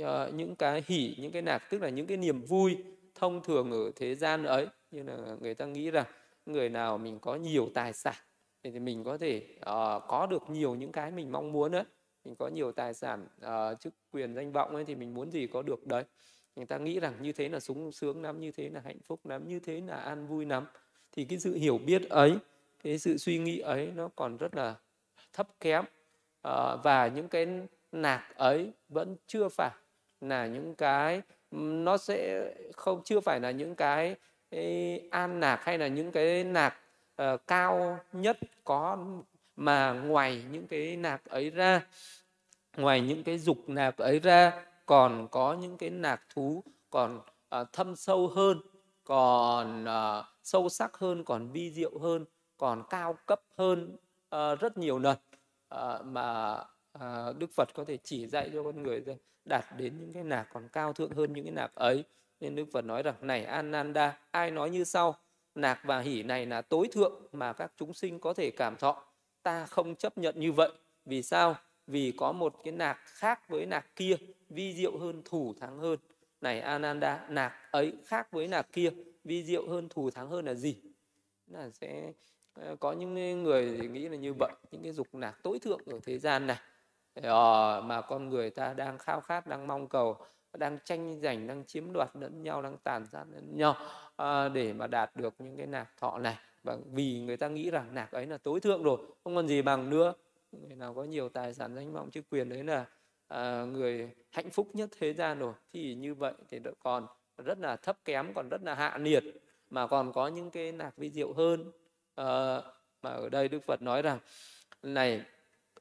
uh, những cái hỉ những cái nạc tức là những cái niềm vui thông thường ở thế gian ấy như là người ta nghĩ rằng người nào mình có nhiều tài sản thì mình có thể uh, có được nhiều những cái mình mong muốn ấy mình có nhiều tài sản uh, chức quyền danh vọng ấy thì mình muốn gì có được đấy. Người ta nghĩ rằng như thế là sung sướng lắm như thế là hạnh phúc lắm như thế là an vui lắm. Thì cái sự hiểu biết ấy cái sự suy nghĩ ấy nó còn rất là thấp kém. À, và những cái nạc ấy vẫn chưa phải là những cái nó sẽ không chưa phải là những cái, an nạc hay là những cái nạc uh, ờ, cao nhất có mà ngoài những cái nạc ấy ra ngoài những cái dục nạc ấy ra còn có những cái nạc thú còn uh, thâm sâu hơn còn uh, sâu sắc hơn còn vi diệu hơn còn cao cấp hơn uh, rất nhiều lần. Uh, mà uh, đức phật có thể chỉ dạy cho con người đạt đến những cái nạc còn cao thượng hơn những cái nạc ấy. Nên đức phật nói rằng này ananda ai nói như sau? Nạc và hỷ này là tối thượng mà các chúng sinh có thể cảm thọ. Ta không chấp nhận như vậy. Vì sao? Vì có một cái nạc khác với nạc kia vi diệu hơn thủ thắng hơn. Này ananda nạc ấy khác với nạc kia vi diệu hơn thủ thắng hơn là gì? Là sẽ ờ, có những người thì nghĩ là như vậy những cái dục nạc tối thượng ở thế gian này. Ờ, mà con người ta đang khao khát đang mong cầu đang tranh giành đang chiếm đoạt lẫn nhau đang tàn sát lẫn nhau à, để mà đạt được những cái nạc thọ này. Và vì người ta nghĩ rằng nạc ấy là tối thượng rồi không còn gì bằng nữa người nào có nhiều tài sản danh vọng chức quyền đấy là à, người hạnh phúc nhất thế gian rồi. Thì như vậy thì còn rất là thấp kém còn rất là hạ nhiệt mà còn có những cái nạc vi diệu hơn. À, mà ở đây Đức Phật nói rằng này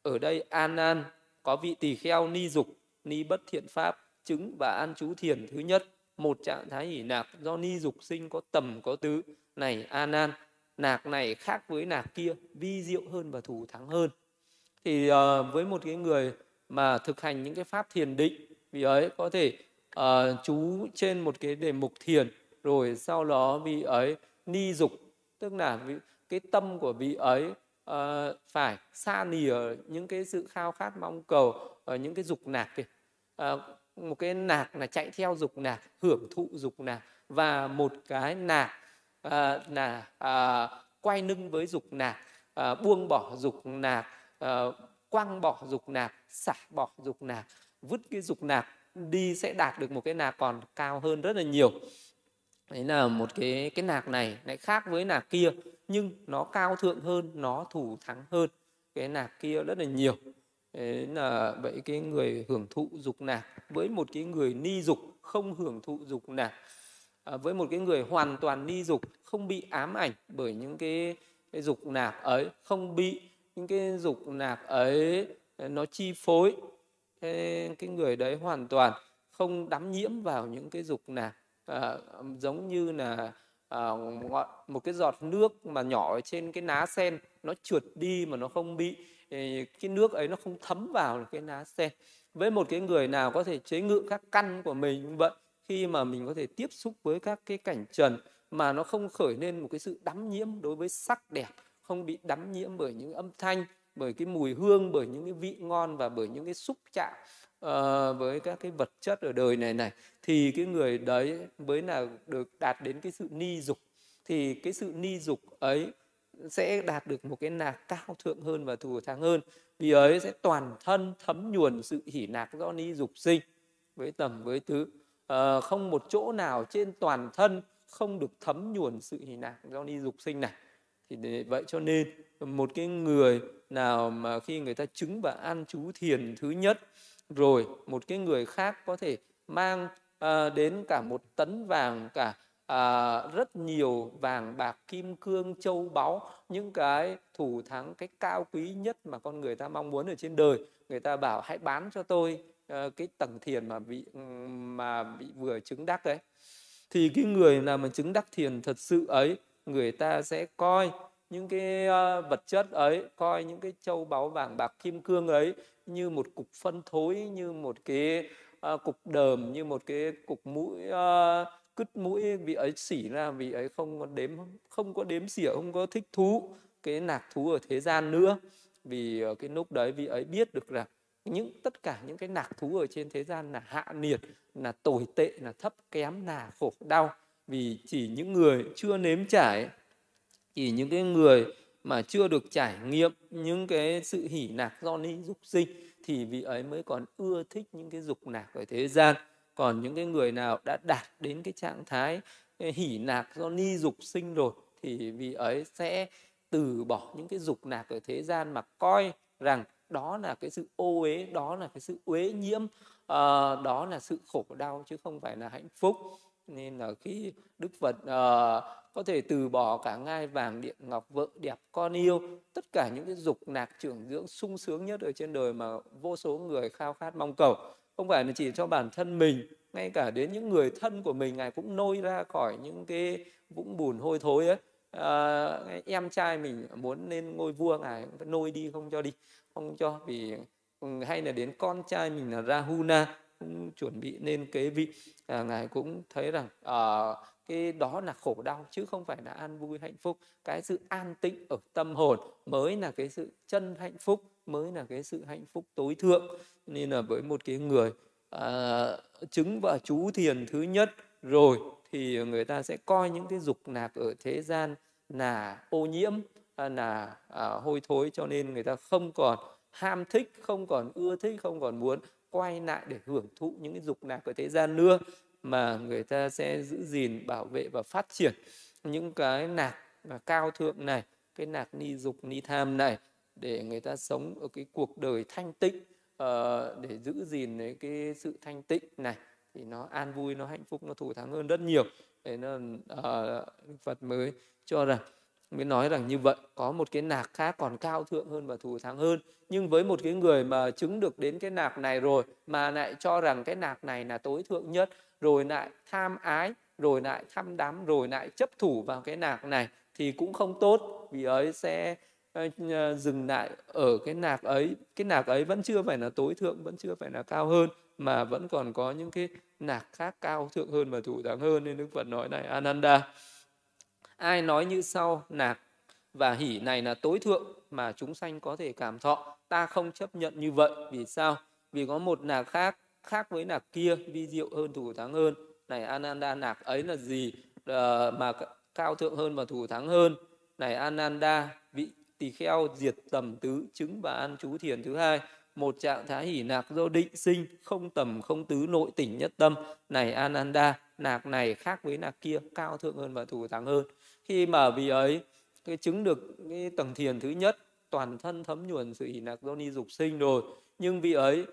ở đây an an có vị tỳ kheo ni dục ni bất thiện pháp chứng và an chú thiền thứ nhất. Một trạng thái hỷ nạc do ni dục sinh có tầm có tứ. Này an an nạc này khác với nạc kia vi diệu hơn và thù thắng hơn thì uh, với một cái người mà thực hành những cái pháp thiền định vì ấy có thể ờ, uh, chú trên một cái đề mục thiền rồi sau đó vị ấy ni dục. Tức là vị, cái tâm của vị ấy uh, phải xa nìa những cái sự khao khát mong cầu ở những cái dục nạc kìa uh, một cái nạc là chạy theo dục nạc hưởng thụ dục nạc. Và một cái nạc uh, là uh, quay lưng với dục nạc uh, buông bỏ dục nạc uh, quăng bỏ dục nạc xả bỏ dục nạc vứt cái dục nạc đi sẽ đạt được một cái nạc còn cao hơn rất là nhiều. Đấy là một cái cái nạc này lại khác với nạc kia nhưng nó cao thượng hơn nó thủ thắng hơn cái nạc kia rất là nhiều. Đấy là vậy cái người hưởng thụ dục nạc với một cái người ni dục không hưởng thụ dục nạc à, ờ, với một cái người hoàn toàn ni dục không bị ám ảnh bởi những cái, cái dục nạc ấy không bị những cái dục nạc ấy ờ, nó chi phối cái, cái người đấy hoàn toàn không đắm nhiễm vào những cái dục nạc à, ờ, giống như là à, một cái giọt nước mà nhỏ ở trên cái ná sen nó trượt đi mà nó không bị cái nước ấy nó không thấm vào cái ná sen. Với một cái người nào có thể chế ngự các căn của mình như vậy khi mà mình có thể tiếp xúc với các cái cảnh trần mà nó không khởi lên một cái sự đắm nhiễm đối với sắc đẹp không bị đắm nhiễm bởi những âm thanh bởi cái mùi hương bởi những cái vị ngon và bởi những cái xúc chạm uh, với các cái vật chất ở đời này này thì cái người đấy mới là được đạt đến cái sự ni dục. Thì cái sự ni dục ấy sẽ đạt được một cái nạc cao thượng hơn và thù thắng hơn. Vì ấy sẽ toàn thân thấm nhuần sự hỉ nạc do ni dục sinh với tầm với thứ. À, không một chỗ nào trên toàn thân không được thấm nhuần sự hỉ nạc do ni dục sinh này thì để vậy cho nên một cái người nào mà khi người ta chứng và an chú thiền thứ nhất rồi một cái người khác có thể mang à, đến cả một tấn vàng cả à, rất nhiều vàng bạc kim cương châu báu những cái thủ thắng cái cao quý nhất mà con người ta mong muốn ở trên đời. Người ta bảo hãy bán cho tôi à, cái tầng thiền mà bị mà bị vừa chứng đắc đấy. Thì cái người nào mà chứng đắc thiền thật sự ấy người ta sẽ coi những cái uh, vật chất ấy coi những cái châu báu vàng bạc kim cương ấy như một cục phân thối như một cái uh, cục đờm như một cái cục mũi uh, cứt mũi. Vị ấy xỉ ra vị ấy không có đếm không có đếm xỉa không có thích thú cái nạc thú ở thế gian nữa. Vì cái lúc đấy vị ấy biết được rằng những tất cả những cái nạc thú ở trên thế gian là hạ nhiệt là tồi tệ là thấp kém là khổ đau vì chỉ những người chưa nếm trải chỉ những cái người mà chưa được trải nghiệm những cái sự hỉ nạc do ni dục sinh thì vị ấy mới còn ưa thích những cái dục nạc ở thế gian. Còn những cái người nào đã đạt đến cái trạng thái hỉ nạc do ni dục sinh rồi thì vị ấy sẽ từ bỏ những cái dục nạc ở thế gian mà coi rằng đó là cái sự ô uế đó là cái sự uế nhiễm uh, đó là sự khổ đau chứ không phải là hạnh phúc nên là khi đức phật uh, có thể từ bỏ cả ngai vàng điện ngọc vợ đẹp con yêu tất cả những cái dục nạc trưởng dưỡng sung sướng nhất ở trên đời mà vô số người khao khát mong cầu không phải là chỉ cho bản thân mình ngay cả đến những người thân của mình ngài cũng nôi ra khỏi những cái vũng bùn hôi thối ấy. À, em trai mình muốn lên ngôi vua ngài cũng nôi đi không cho đi không cho vì ừ, hay là đến con trai mình là Rahuna cũng chuẩn bị nên kế vị à, ngài cũng thấy rằng à, cái đó là khổ đau chứ không phải là an vui hạnh phúc. Cái sự an tĩnh ở tâm hồn mới là cái sự chân hạnh phúc mới là cái sự hạnh phúc tối thượng. Nên là với một cái người à, chứng và chú thiền thứ nhất rồi thì người ta sẽ coi những cái dục lạc ở thế gian là ô nhiễm à, là à, hôi thối cho nên người ta không còn ham thích không còn ưa thích không còn muốn quay lại để hưởng thụ những cái dục lạc của thế gian nữa mà người ta sẽ giữ gìn bảo vệ và phát triển những cái nạc cao thượng này cái nạc ni dục ni tham này để người ta sống ở cái cuộc đời thanh tịnh uh, để giữ gìn cái sự thanh tịnh này. Thì nó an vui nó hạnh phúc nó thủ thắng hơn rất nhiều. Thế nên uh, Phật mới cho rằng mới nói rằng như vậy, có một cái nạc khác còn cao thượng hơn và thù thắng hơn. Nhưng với một cái người mà chứng được đến cái nạc này rồi, mà lại cho rằng cái nạc này là tối thượng nhất, rồi lại tham ái, rồi lại thăm đắm, rồi lại chấp thủ vào cái nạc này, thì cũng không tốt. Vì ấy sẽ ờ, dừng lại ở cái nạc ấy. Cái nạc ấy vẫn chưa phải là tối thượng, vẫn chưa phải là cao hơn, mà vẫn còn có những cái nạc khác cao thượng hơn và thủ thắng hơn. Nên đức phật nói này, ananda ai nói như sau nạc và hỷ này là tối thượng mà chúng sanh có thể cảm thọ. Ta không chấp nhận như vậy. Vì sao? Vì có một nạc khác khác với nạc kia vi diệu hơn thủ thắng hơn. Này ananda nạc ấy là gì? À, mà cao thượng hơn và thủ thắng hơn. Này ananda vị tỳ kheo diệt tầm tứ chứng và an chú thiền thứ hai. Một trạng thái hỷ nạc do định sinh không tầm không tứ nội tỉnh nhất tâm. Này ananda nạc này khác với nạc kia cao thượng hơn và thủ thắng hơn khi mà vị ấy cái chứng được cái tầng thiền thứ nhất toàn thân thấm nhuần sự hỷ nạc do ni dục sinh rồi. Nhưng vị ấy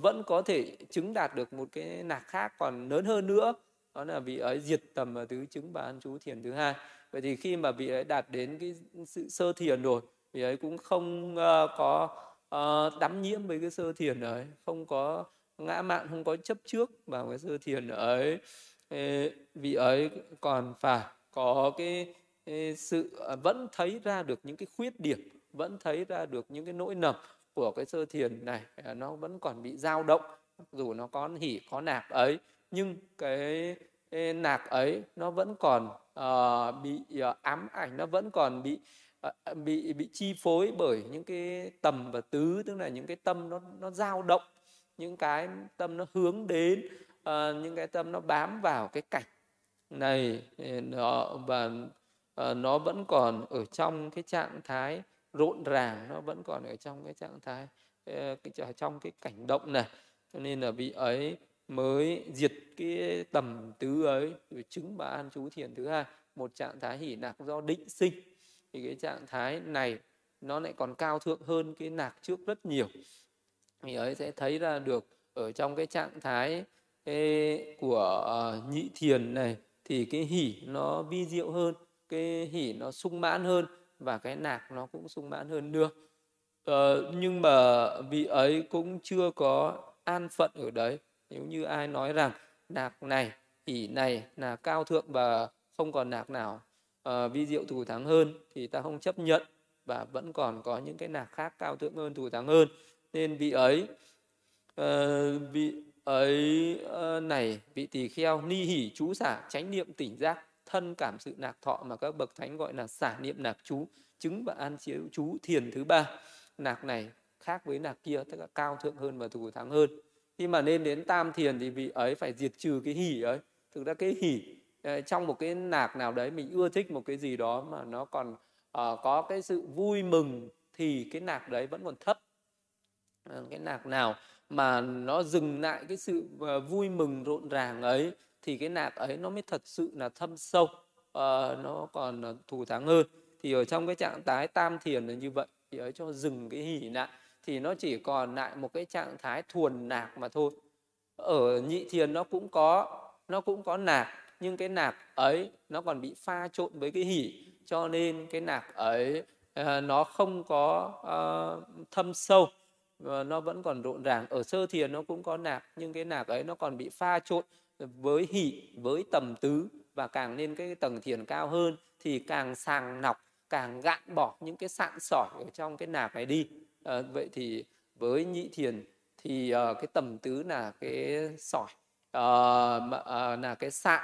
vẫn có thể chứng đạt được một cái nạc khác còn lớn hơn nữa. Đó là vị ấy diệt tầm và tứ chứng và an chú thiền thứ hai. Vậy thì khi mà vị ấy đạt đến cái sự sơ thiền rồi vị ấy cũng không uh, có uh, đắm nhiễm với cái sơ thiền ấy không có ngã mạn không có chấp trước vào cái sơ thiền ấy. Vị ấy còn phải có cái sự à, vẫn thấy ra được những cái khuyết điểm vẫn thấy ra được những cái nỗi nầm của cái sơ thiền này à, nó vẫn còn bị dao động dù nó có hỉ có nạc ấy nhưng cái, cái nạc ấy nó vẫn còn uh, bị uh, ám ảnh nó vẫn còn bị uh, bị bị chi phối bởi những cái tầm và tứ tức là những cái tâm nó nó dao động những cái tâm nó hướng đến uh, những cái tâm nó bám vào cái cảnh này ờ, nó và ờ, nó vẫn còn ở trong cái trạng thái rộn ràng nó vẫn còn ở trong cái trạng thái uh, trong cái cảnh động này. Cho nên là vị ấy mới diệt cái tầm tứ ấy rồi chứng bà an chú thiền thứ hai một trạng thái hỉ nạc do định sinh. Thì cái trạng thái này nó lại còn cao thượng hơn cái nạc trước rất nhiều. Thì ấy sẽ thấy ra được ở trong cái trạng thái của nhị thiền này thì cái hỉ nó vi diệu hơn cái hỉ nó sung mãn hơn và cái nạc nó cũng sung mãn hơn nữa. Ờ, nhưng mà vị ấy cũng chưa có an phận ở đấy. Nếu như ai nói rằng nạc này hỉ này là cao thượng và không còn nạc nào uh, vi diệu thù thắng hơn thì ta không chấp nhận và vẫn còn có những cái nạc khác cao thượng hơn thù thắng hơn. Nên vị ấy uh, vị ấy ờ, này vị tỳ kheo ni hỉ chú xả tránh niệm tỉnh giác thân cảm sự nạc thọ mà các bậc thánh gọi là xả niệm nạc chú chứng và an chiếu chú thiền thứ ba. Nạc này khác với nạc kia tức là cao thượng hơn và thù thắng hơn. Khi mà nên đến tam thiền thì vị ấy phải diệt trừ cái hỉ ấy. Thực ra cái hỉ ờ, trong một cái nạc nào đấy mình ưa thích một cái gì đó mà nó còn uh, có cái sự vui mừng thì cái nạc đấy vẫn còn thấp. Cái nạc nào mà nó dừng lại cái sự ờ, vui mừng rộn ràng ấy thì cái nạc ấy nó mới thật sự là thâm sâu uh, nó còn ờ, thù thắng hơn. Thì ở trong cái trạng thái tam thiền là như vậy thì ấy cho dừng cái hỉ lại thì nó chỉ còn lại một cái trạng thái thuần nạc mà thôi. Ở nhị thiền nó cũng có nó cũng có nạc nhưng cái nạc ấy nó còn bị pha trộn với cái hỉ cho nên cái nạc ấy uh, nó không có uh, thâm sâu. Ờ, nó vẫn còn rộn ràng. Ở sơ thiền nó cũng có nạc nhưng cái nạc ấy nó còn bị pha trộn với hỷ với tầm tứ và càng lên cái tầng thiền cao hơn thì càng sàng nọc càng gạn bỏ những cái sạn sỏi ở trong cái nạc này đi. À, vậy thì với nhị thiền thì uh, cái tầm tứ là cái sỏi uh, uh, là cái sạn.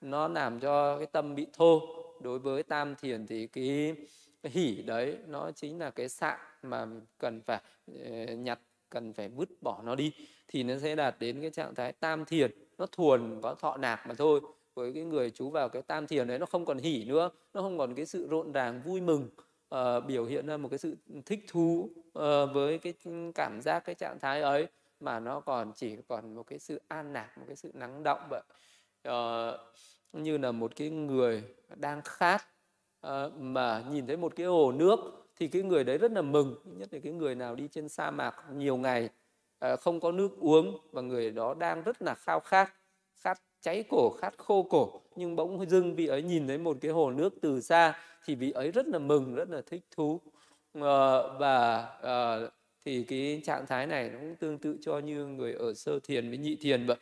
Nó làm cho cái tâm bị thô. Đối với tam thiền thì cái, cái hỉ đấy nó chính là cái sạn mà cần phải ờ, nhặt cần phải vứt bỏ nó đi thì nó sẽ đạt đến cái trạng thái tam thiền. Nó thuần có thọ nạc mà thôi. Với cái người chú vào cái tam thiền đấy nó không còn hỉ nữa nó không còn cái sự rộn ràng vui mừng uh, biểu hiện ra một cái sự thích thú uh, với cái cảm giác cái trạng thái ấy mà nó còn chỉ còn một cái sự an lạc một cái sự nắng động vậy. Uh, như là một cái người đang khát à, mà nhìn thấy một cái hồ nước thì cái người đấy rất là mừng nhất là cái người nào đi trên sa mạc nhiều ngày à, không có nước uống và người đó đang rất là khao khát khát cháy cổ khát khô cổ. Nhưng bỗng dưng vị ấy nhìn thấy một cái hồ nước từ xa thì vị ấy rất là mừng rất là thích thú. À, và à, thì cái trạng thái này nó cũng tương tự cho như người ở sơ thiền với nhị thiền vậy.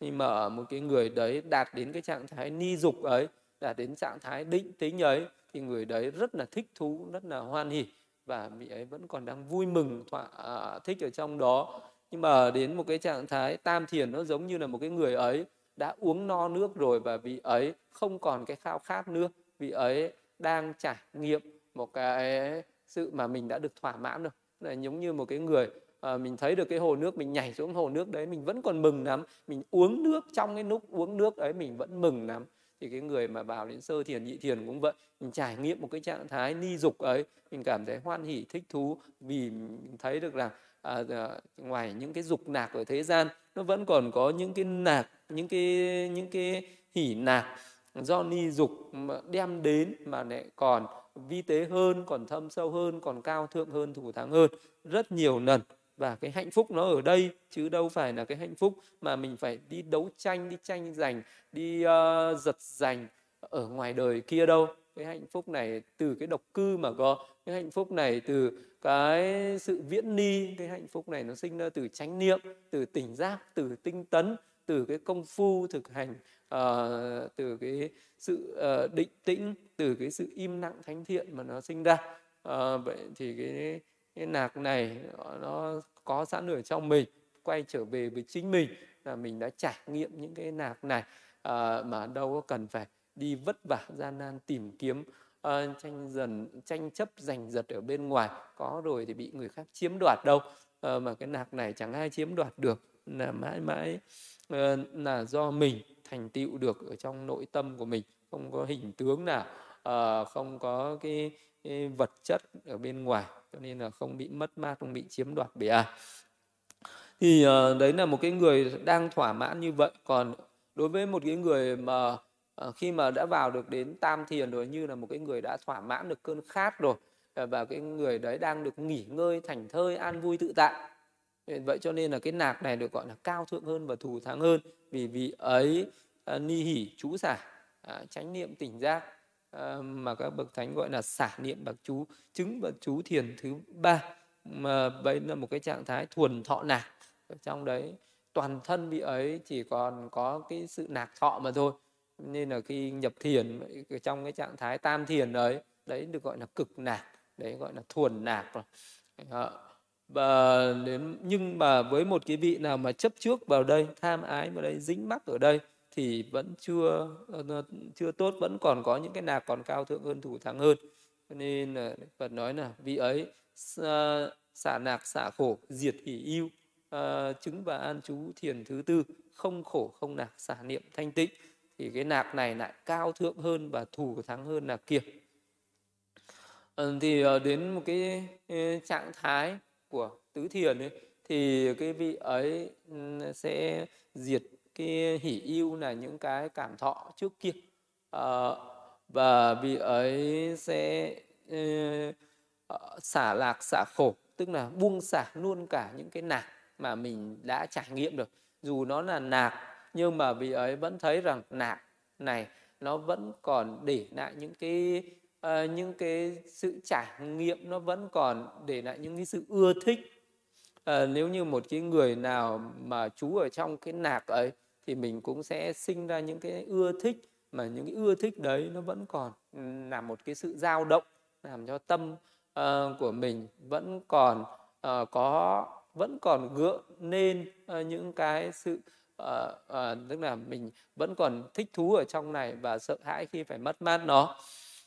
Nhưng mà ở một cái người đấy đạt đến cái trạng thái ni dục ấy đạt đến trạng thái định tính ấy thì người đấy rất là thích thú rất là hoan hỉ và vị ấy vẫn còn đang vui mừng thỏa à, thích ở trong đó. Nhưng mà đến một cái trạng thái tam thiền nó giống như là một cái người ấy đã uống no nước rồi và vị ấy không còn cái khao khát nữa. Vị ấy đang trải nghiệm một cái sự mà mình đã được thỏa mãn rồi. Là giống như một cái người à, mình thấy được cái hồ nước mình nhảy xuống hồ nước đấy mình vẫn còn mừng lắm. Mình uống nước trong cái lúc uống nước ấy mình vẫn mừng lắm thì cái người mà vào đến sơ thiền nhị thiền cũng vậy. Mình trải nghiệm một cái trạng thái ni dục ấy mình cảm thấy hoan hỉ thích thú vì mình thấy được rằng à, à, ngoài những cái dục nạc ở thế gian nó vẫn còn có những cái nạc những cái những cái hỉ nạc do ni dục đem đến mà lại còn vi tế hơn còn thâm sâu hơn còn cao thượng hơn thủ thắng hơn rất nhiều lần và cái hạnh phúc nó ở đây chứ đâu phải là cái hạnh phúc mà mình phải đi đấu tranh đi tranh giành đi uh, giật giành ở ngoài đời kia đâu. Cái hạnh phúc này từ cái độc cư mà có cái hạnh phúc này từ cái sự viễn ni cái hạnh phúc này nó sinh ra từ chánh niệm từ tỉnh giác từ tinh tấn từ cái công phu thực hành uh, từ cái sự uh, định tĩnh từ cái sự im lặng thánh thiện mà nó sinh ra. Uh, vậy thì cái cái nạc này nó có sẵn ở trong mình quay trở về với chính mình là mình đã trải nghiệm những cái nạc này à, mà đâu có cần phải đi vất vả gian nan tìm kiếm uh, tranh dần tranh chấp giành giật ở bên ngoài. Có rồi thì bị người khác chiếm đoạt đâu uh, mà cái nạc này chẳng ai chiếm đoạt được. Là mãi mãi uh, là do mình thành tựu được ở trong nội tâm của mình. Không có hình tướng nào uh, không có cái, cái vật chất ở bên ngoài cho nên là không bị mất mát không bị chiếm đoạt bởi ai à. thì uh, đấy là một cái người đang thỏa mãn như vậy. Còn đối với một cái người mà uh, khi mà đã vào được đến tam thiền rồi như là một cái người đã thỏa mãn được cơn khát rồi ờ, và cái người đấy đang được nghỉ ngơi thành thơi an vui tự tại vậy cho nên là cái nạc này được gọi là cao thượng hơn và thù thắng hơn. Vì vị ấy uh, ni hỉ chú xả uh, à, chánh niệm tỉnh giác. Ờ, mà các bậc thánh gọi là xả niệm bậc chú, chứng bậc chú thiền thứ ba. Mà đây là một cái trạng thái thuần thọ nạc. Ở trong đấy, toàn thân bị ấy chỉ còn có cái sự nạc thọ mà thôi. Nên là khi nhập thiền trong cái trạng thái tam thiền đấy đấy được gọi là cực nạc, đấy gọi là thuần nạc rồi. Và đến, nhưng mà với một cái vị nào mà chấp trước vào đây, tham ái vào đây, dính mắc ở đây thì vẫn chưa ờ, chưa tốt vẫn còn có những cái nạc còn cao thượng hơn thủ thắng hơn. Nên là Phật nói là vị ấy ờ, xả nạc xả khổ diệt hỷ yêu ờ, chứng và an trú thiền thứ tư không khổ không nạc xả niệm thanh tịnh. Thì cái nạc này lại cao thượng hơn và thủ thắng hơn là kia. Thì đến một cái trạng thái của tứ thiền ấy, thì cái vị ấy sẽ diệt cái hỷ yêu là những cái cảm thọ trước kia. À, và vị ấy sẽ uh, xả lạc xả khổ tức là buông xả luôn cả những cái nạc mà mình đã trải nghiệm được. Dù nó là nạc nhưng mà vị ấy vẫn thấy rằng nạc này nó vẫn còn để lại những cái uh, những cái sự trải nghiệm nó vẫn còn để lại những cái sự ưa thích. Uh, nếu như một cái người nào mà chú ở trong cái nạc ấy thì mình cũng sẽ sinh ra những cái ưa thích mà những cái ưa thích đấy nó vẫn còn là một cái sự dao động làm cho tâm uh, của mình vẫn còn uh, có vẫn còn gượng nên uh, những cái sự uh, uh, tức là mình vẫn còn thích thú ở trong này và sợ hãi khi phải mất mát nó.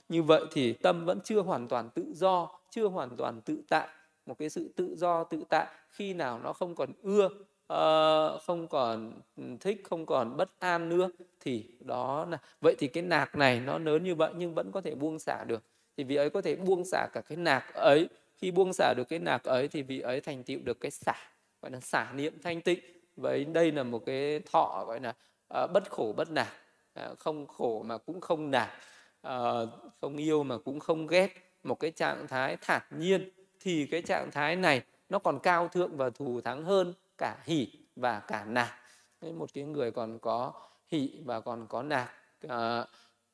Như vậy thì tâm vẫn chưa hoàn toàn tự do chưa hoàn toàn tự tại. Một cái sự tự do tự tại khi nào nó không còn ưa uh, không còn ừ, thích không còn bất an nữa thì đó là vậy thì cái nạc này nó lớn như vậy nhưng vẫn có thể buông xả được. Thì vị ấy có thể buông xả cả cái nạc ấy khi buông xả được cái nạc ấy thì vị ấy thành tựu được cái xả gọi là xả niệm thanh tịnh. Vậy đây là một cái thọ gọi là uh, bất khổ bất nạc uh, không khổ mà cũng không nạc uh, không yêu mà cũng không ghét. Một cái trạng thái thản nhiên thì cái trạng thái này nó còn cao thượng và thù thắng hơn cả hỷ và cả nạc. Một cái người còn có hỷ và còn có nạc à,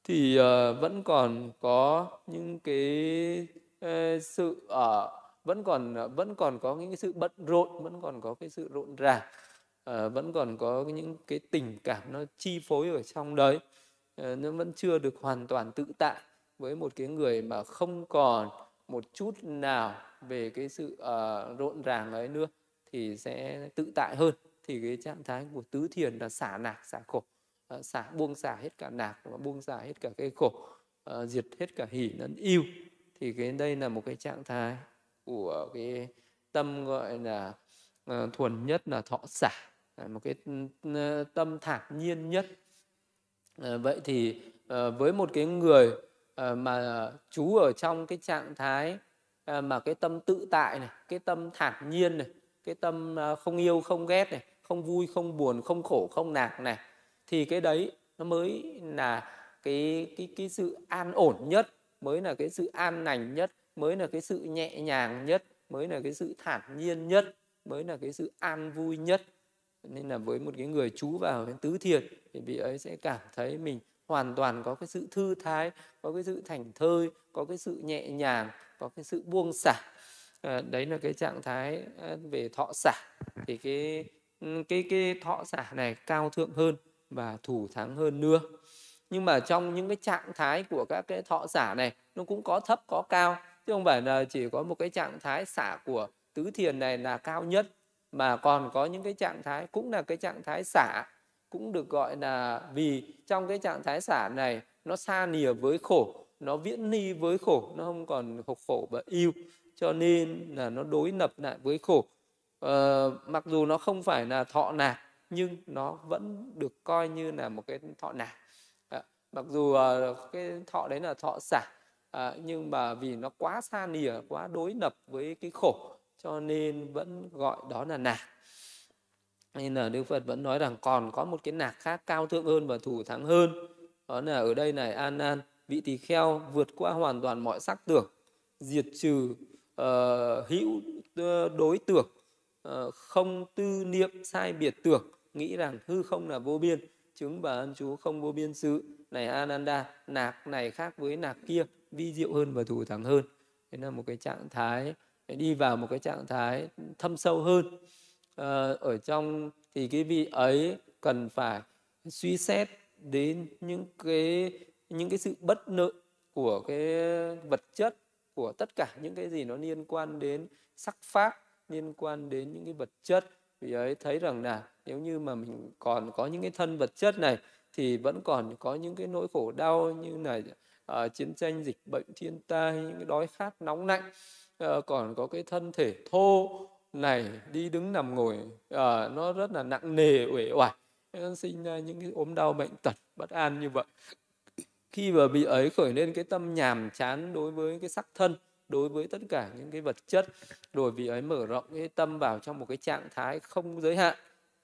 thì uh, vẫn còn có những cái uh, sự ở uh, vẫn còn ờ, vẫn còn có những cái sự bận rộn vẫn còn có cái sự rộn ràng uh, vẫn còn có những cái tình cảm nó chi phối ở trong đấy uh, nó vẫn chưa được hoàn toàn tự tại với một cái người mà không còn một chút nào về cái sự uh, rộn ràng ấy nữa thì sẽ tự tại hơn. Thì cái trạng thái của tứ thiền là xả nạc, xả khổ. Ờ, xả, buông xả hết cả nạc và buông xả hết cả cái khổ. Ờ, diệt hết cả hỉ lẫn yêu thì cái, đây là một cái trạng thái của cái tâm gọi là ờ, thuần nhất là thọ xả. Một cái ừ, tâm thản nhiên nhất. Vậy thì với một cái người mà chú ở trong cái trạng thái mà cái tâm tự tại này, cái tâm thản nhiên này cái tâm à, không yêu, không ghét này, không vui, không buồn, không khổ, không nạc này, thì cái đấy nó mới là cái cái cái sự an ổn nhất, mới là cái sự an lành nhất, mới là cái sự nhẹ nhàng nhất, mới là cái sự thản nhiên nhất, mới là cái sự an vui nhất. Nên là với một cái người chú vào cái tứ thiền thì vị ấy sẽ cảm thấy mình hoàn toàn có cái sự thư thái, có cái sự thành thơi, có cái sự nhẹ nhàng, có cái sự buông xả à, đấy là cái trạng thái ờ, về thọ xả. Thì cái ừ, cái cái thọ xả này cao thượng hơn và thủ thắng hơn nữa. Nhưng mà trong những cái trạng thái của các cái thọ xả này nó cũng có thấp có cao. Chứ không phải là chỉ có một cái trạng thái xả của tứ thiền này là cao nhất mà còn có những cái trạng thái cũng là cái trạng thái xả cũng được gọi là vì trong cái trạng thái xả này nó xa nìa với khổ nó viễn ni với khổ nó không còn khổ khổ và yêu cho nên là nó đối lập lại với khổ. Ờ, mặc dù nó không phải là thọ nạc nhưng nó vẫn được coi như là một cái thọ nạc. À, mặc dù uh, cái thọ đấy là thọ xả à, nhưng mà vì nó quá xa nìa quá đối lập với cái khổ cho nên vẫn gọi đó là nạc. Nên là đức phật vẫn nói rằng còn có một cái nạc khác cao thượng hơn và thủ thắng hơn đó là ở đây này an an vị tỳ kheo vượt qua hoàn toàn mọi sắc tưởng diệt trừ uh, hữu ờ, đối tưởng uh, ờ, không tư niệm sai biệt tưởng nghĩ rằng hư không là vô biên chứng và ân chú không vô biên sự. Này ananda nạc này khác với nạc kia vi diệu hơn và thủ thắng hơn. Đấy là một cái trạng thái đi vào một cái trạng thái thâm sâu hơn. À, ở trong thì cái vị ấy cần phải suy xét đến những cái những cái sự bất lợi của cái vật chất của tất cả những cái gì nó liên quan đến sắc pháp liên quan đến những cái vật chất. Vì ấy thấy rằng là nếu như mà mình còn có những cái thân vật chất này thì vẫn còn có những cái nỗi khổ đau như là uh, chiến tranh dịch bệnh thiên tai những cái đói khát nóng lạnh. Uh, còn có cái thân thể thô này đi đứng nằm ngồi uh, nó rất là nặng nề uể oải. Sinh ra những cái ốm đau bệnh tật bất an như vậy khi mà bị ấy khởi lên cái tâm nhàm chán đối với cái sắc thân, đối với tất cả những cái vật chất, rồi vị ấy mở rộng cái tâm vào trong một cái trạng thái không giới hạn,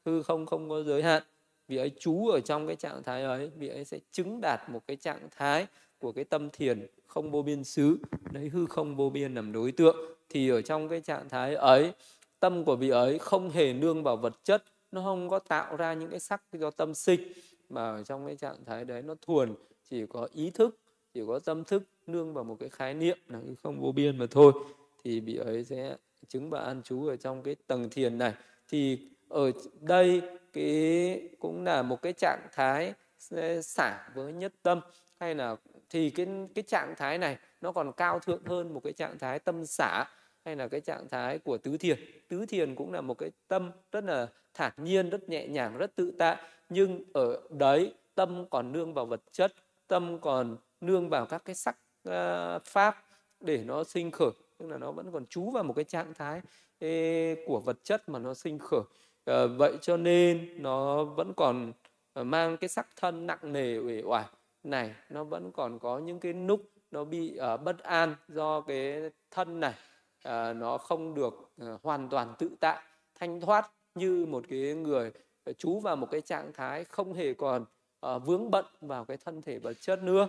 hư không không có giới hạn vị ấy chú ở trong cái trạng thái ấy vị ấy sẽ chứng đạt một cái trạng thái của cái tâm thiền không vô biên xứ, đấy hư không vô biên làm đối tượng, thì ở trong cái trạng thái ấy, tâm của vị ấy không hề nương vào vật chất, nó không có tạo ra những cái sắc do tâm sinh, mà ở trong cái trạng thái đấy nó thuần chỉ có ý thức, chỉ có tâm thức nương vào một cái khái niệm là hư không vô biên mà thôi, thì vị ấy sẽ chứng và an trú ở trong cái tầng thiền này. Thì ở đây cái cũng là một cái trạng thái xả với nhất tâm, hay là thì cái cái trạng thái này nó còn cao thượng hơn một cái trạng thái tâm xả, hay là cái trạng thái của tứ thiền. Tứ thiền cũng là một cái tâm rất là thản nhiên, rất nhẹ nhàng, rất tự tại, nhưng ở đấy tâm còn nương vào vật chất tâm còn nương vào các cái sắc uh, pháp để nó sinh khởi tức là nó vẫn còn trú vào một cái trạng thái ê, của vật chất mà nó sinh khởi. À, vậy cho nên nó vẫn còn ờ, mang cái sắc thân nặng nề uể oải. Này nó vẫn còn có những cái núc nó bị uh, bất an do cái thân này. Uh, nó không được uh, hoàn toàn tự tại thanh thoát như một cái người trú vào một cái trạng thái không hề còn uh, vướng bận vào cái thân thể vật chất nữa.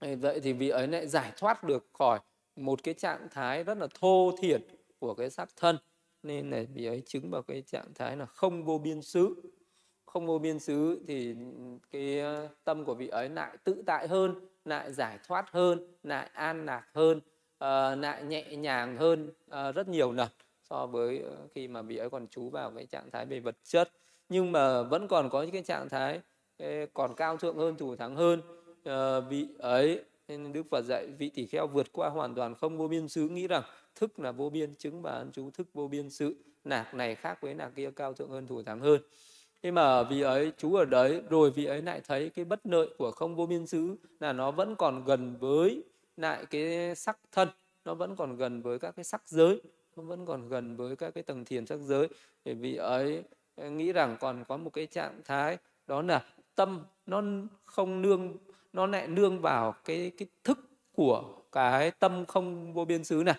Vậy thì vị ấy lại giải thoát được khỏi một cái trạng thái rất là thô thiển của cái sắc thân. Nên là vị ấy chứng vào cái trạng thái là không vô biên xứ. Không vô biên xứ thì cái ờ, tâm của vị ấy lại tự tại hơn lại giải thoát hơn lại an lạc hơn uh, lại nhẹ nhàng hơn uh, rất nhiều lần so với khi mà vị ấy còn trú vào cái trạng thái về vật chất. Nhưng mà vẫn còn có những cái trạng thái còn cao thượng hơn, thủ thắng hơn. Ờ, vị ấy, nên đức phật dạy, vị tỷ kheo vượt qua hoàn toàn không vô biên xứ. Nghĩ rằng thức là vô biên, chứng và an chú thức vô biên sự. Nạc này khác với nạc kia, cao thượng hơn, thủ thắng hơn. Thế mà vị ấy, chú ở đấy, rồi vị ấy lại thấy cái bất lợi của không vô biên xứ là nó vẫn còn gần với lại cái sắc thân, nó vẫn còn gần với các cái sắc giới, nó vẫn còn gần với các cái tầng thiền sắc giới. Thì vị ấy nghĩ rằng còn có một cái trạng thái, đó là tâm nó không nương nó lại nương vào cái cái thức của cái tâm không vô biên xứ này.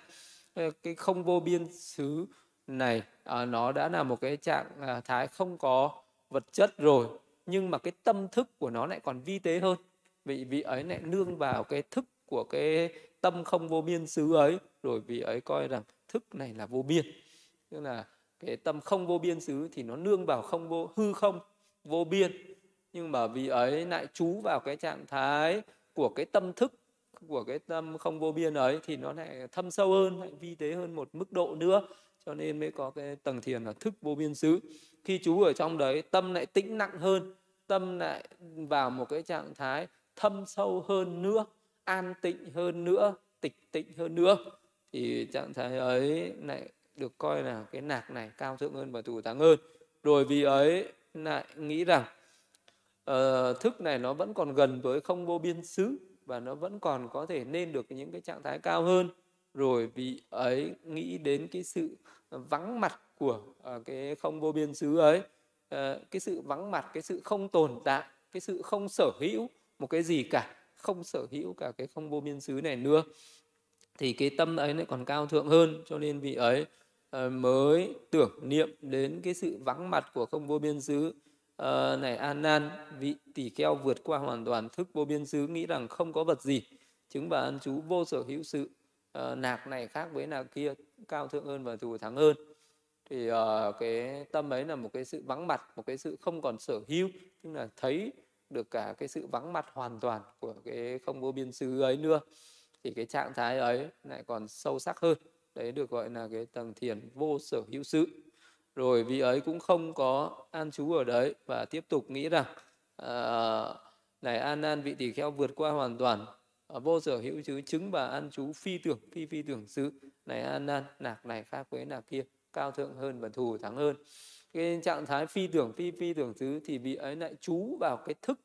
Ờ, cái không vô biên xứ này à, nó đã là một cái trạng à, thái không có vật chất rồi nhưng mà cái tâm thức của nó lại còn vi tế hơn. Vì vị ấy lại nương vào cái thức của cái tâm không vô biên xứ ấy rồi vị ấy coi rằng thức này là vô biên. Tức là cái tâm không vô biên xứ thì nó nương vào không vô hư không vô biên nhưng mà vị ấy lại trú vào cái trạng thái của cái tâm thức, của cái tâm không vô biên ấy, thì nó lại thâm sâu hơn, lại vi tế hơn một mức độ nữa. Cho nên mới có cái tầng thiền là thức vô biên xứ. Khi chú ở trong đấy, tâm lại tĩnh nặng hơn, tâm lại vào một cái trạng thái thâm sâu hơn nữa, an tịnh hơn nữa, tịch tịnh hơn nữa. Thì trạng thái ấy lại được coi là cái nạc này cao thượng hơn và thủ thắng hơn. Rồi vì ấy lại nghĩ rằng uh, thức này nó vẫn còn gần với không vô biên xứ và nó vẫn còn có thể nên được những cái trạng thái cao hơn. Rồi vị ấy nghĩ đến cái sự vắng mặt của uh, cái không vô biên xứ ấy. Uh, cái sự vắng mặt cái sự không tồn tại cái sự không sở hữu một cái gì cả không sở hữu cả cái không vô biên xứ này nữa thì cái tâm ấy lại còn cao thượng hơn. Cho nên vị ấy uh, mới tưởng niệm đến cái sự vắng mặt của không vô biên xứ. Ờ, này an nan vị tỷ kheo vượt qua hoàn toàn thức vô biên xứ nghĩ rằng không có vật gì. Chứng và ân chú vô sở hữu sự. Uh, nạc này khác với nạc kia cao thượng hơn và thù thắng hơn. Thì uh, cái tâm ấy là một cái sự vắng mặt một cái sự không còn sở hữu. Tức là thấy được cả cái sự vắng mặt hoàn toàn của cái không vô biên xứ ấy nữa. Thì cái trạng thái ấy lại còn sâu sắc hơn. Đấy được gọi là cái tầng thiền vô sở hữu sự rồi vị ấy cũng không có an trú ở đấy và tiếp tục nghĩ rằng uh, này an an vị tỷ kheo vượt qua hoàn toàn à, vô sở hữu chứ chứng và an trú phi tưởng phi phi tưởng xứ này an an nạc này khác với nạc kia cao thượng hơn và thù thắng hơn. Cái trạng thái phi tưởng phi phi tưởng xứ thì vị ấy lại trú vào cái thức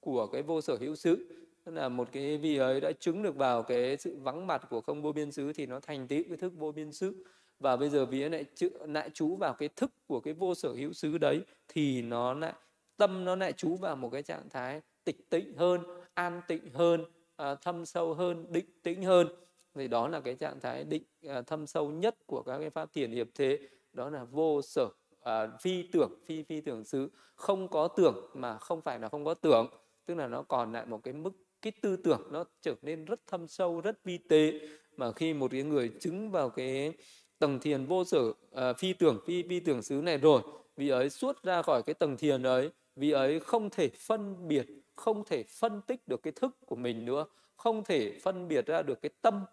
của cái vô sở hữu xứ tức là một cái vị ấy đã chứng được vào cái sự vắng mặt của không vô biên xứ thì nó thành tựu cái thức vô biên xứ và bây giờ vì lại chữ lại chú vào cái thức của cái vô sở hữu xứ đấy thì nó lại tâm nó lại chú vào một cái trạng thái tịch tịnh hơn an tịnh hơn à, thâm sâu hơn định tĩnh hơn. Thì đó là cái trạng thái định à, thâm sâu nhất của các cái pháp thiền hiệp thế. Đó là vô sở à, phi tưởng phi phi tưởng xứ. Không có tưởng mà không phải là không có tưởng. Tức là nó còn lại một cái mức cái tư tưởng nó trở nên rất thâm sâu rất vi tế. Mà khi một cái người chứng vào cái tầng thiền vô sở uh, phi tưởng phi phi tưởng xứ này rồi. Vì ấy suốt ra khỏi cái tầng thiền ấy vì ấy không thể phân biệt không thể phân tích được cái thức của mình nữa không thể phân biệt ra được cái tâm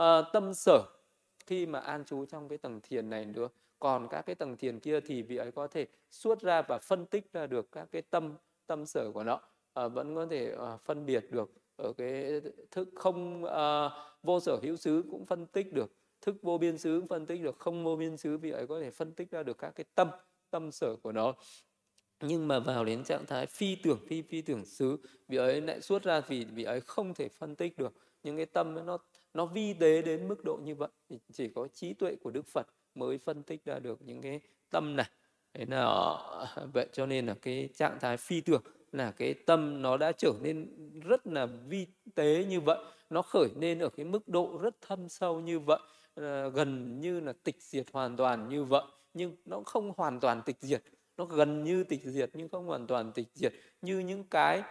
uh, tâm sở khi mà an trú trong cái tầng thiền này nữa. Còn các cái tầng thiền kia thì vị ấy có thể suốt ra và phân tích ra được các cái tâm tâm sở của nó uh, vẫn có thể uh, phân biệt được ở cái thức không uh, vô sở hữu xứ cũng phân tích được thức vô biên xứ phân tích được, không vô biên xứ vì ấy có thể phân tích ra được các cái tâm tâm sở của nó. Nhưng mà vào đến trạng thái phi tưởng, phi phi tưởng xứ, vị ấy lại xuất ra vì vị ấy không thể phân tích được. Những cái tâm ấy nó nó vi tế đến mức độ như vậy, thì chỉ có trí tuệ của đức phật mới phân tích ra được những cái tâm này. Thế là, vậy cho nên là cái trạng thái phi tưởng là cái tâm nó đã trở nên rất là vi tế như vậy. Nó khởi lên ở cái mức độ rất thâm sâu như vậy. Ờ, gần như là tịch diệt hoàn toàn như vậy nhưng nó không hoàn toàn tịch diệt. Nó gần như tịch diệt nhưng không hoàn toàn tịch diệt như những cái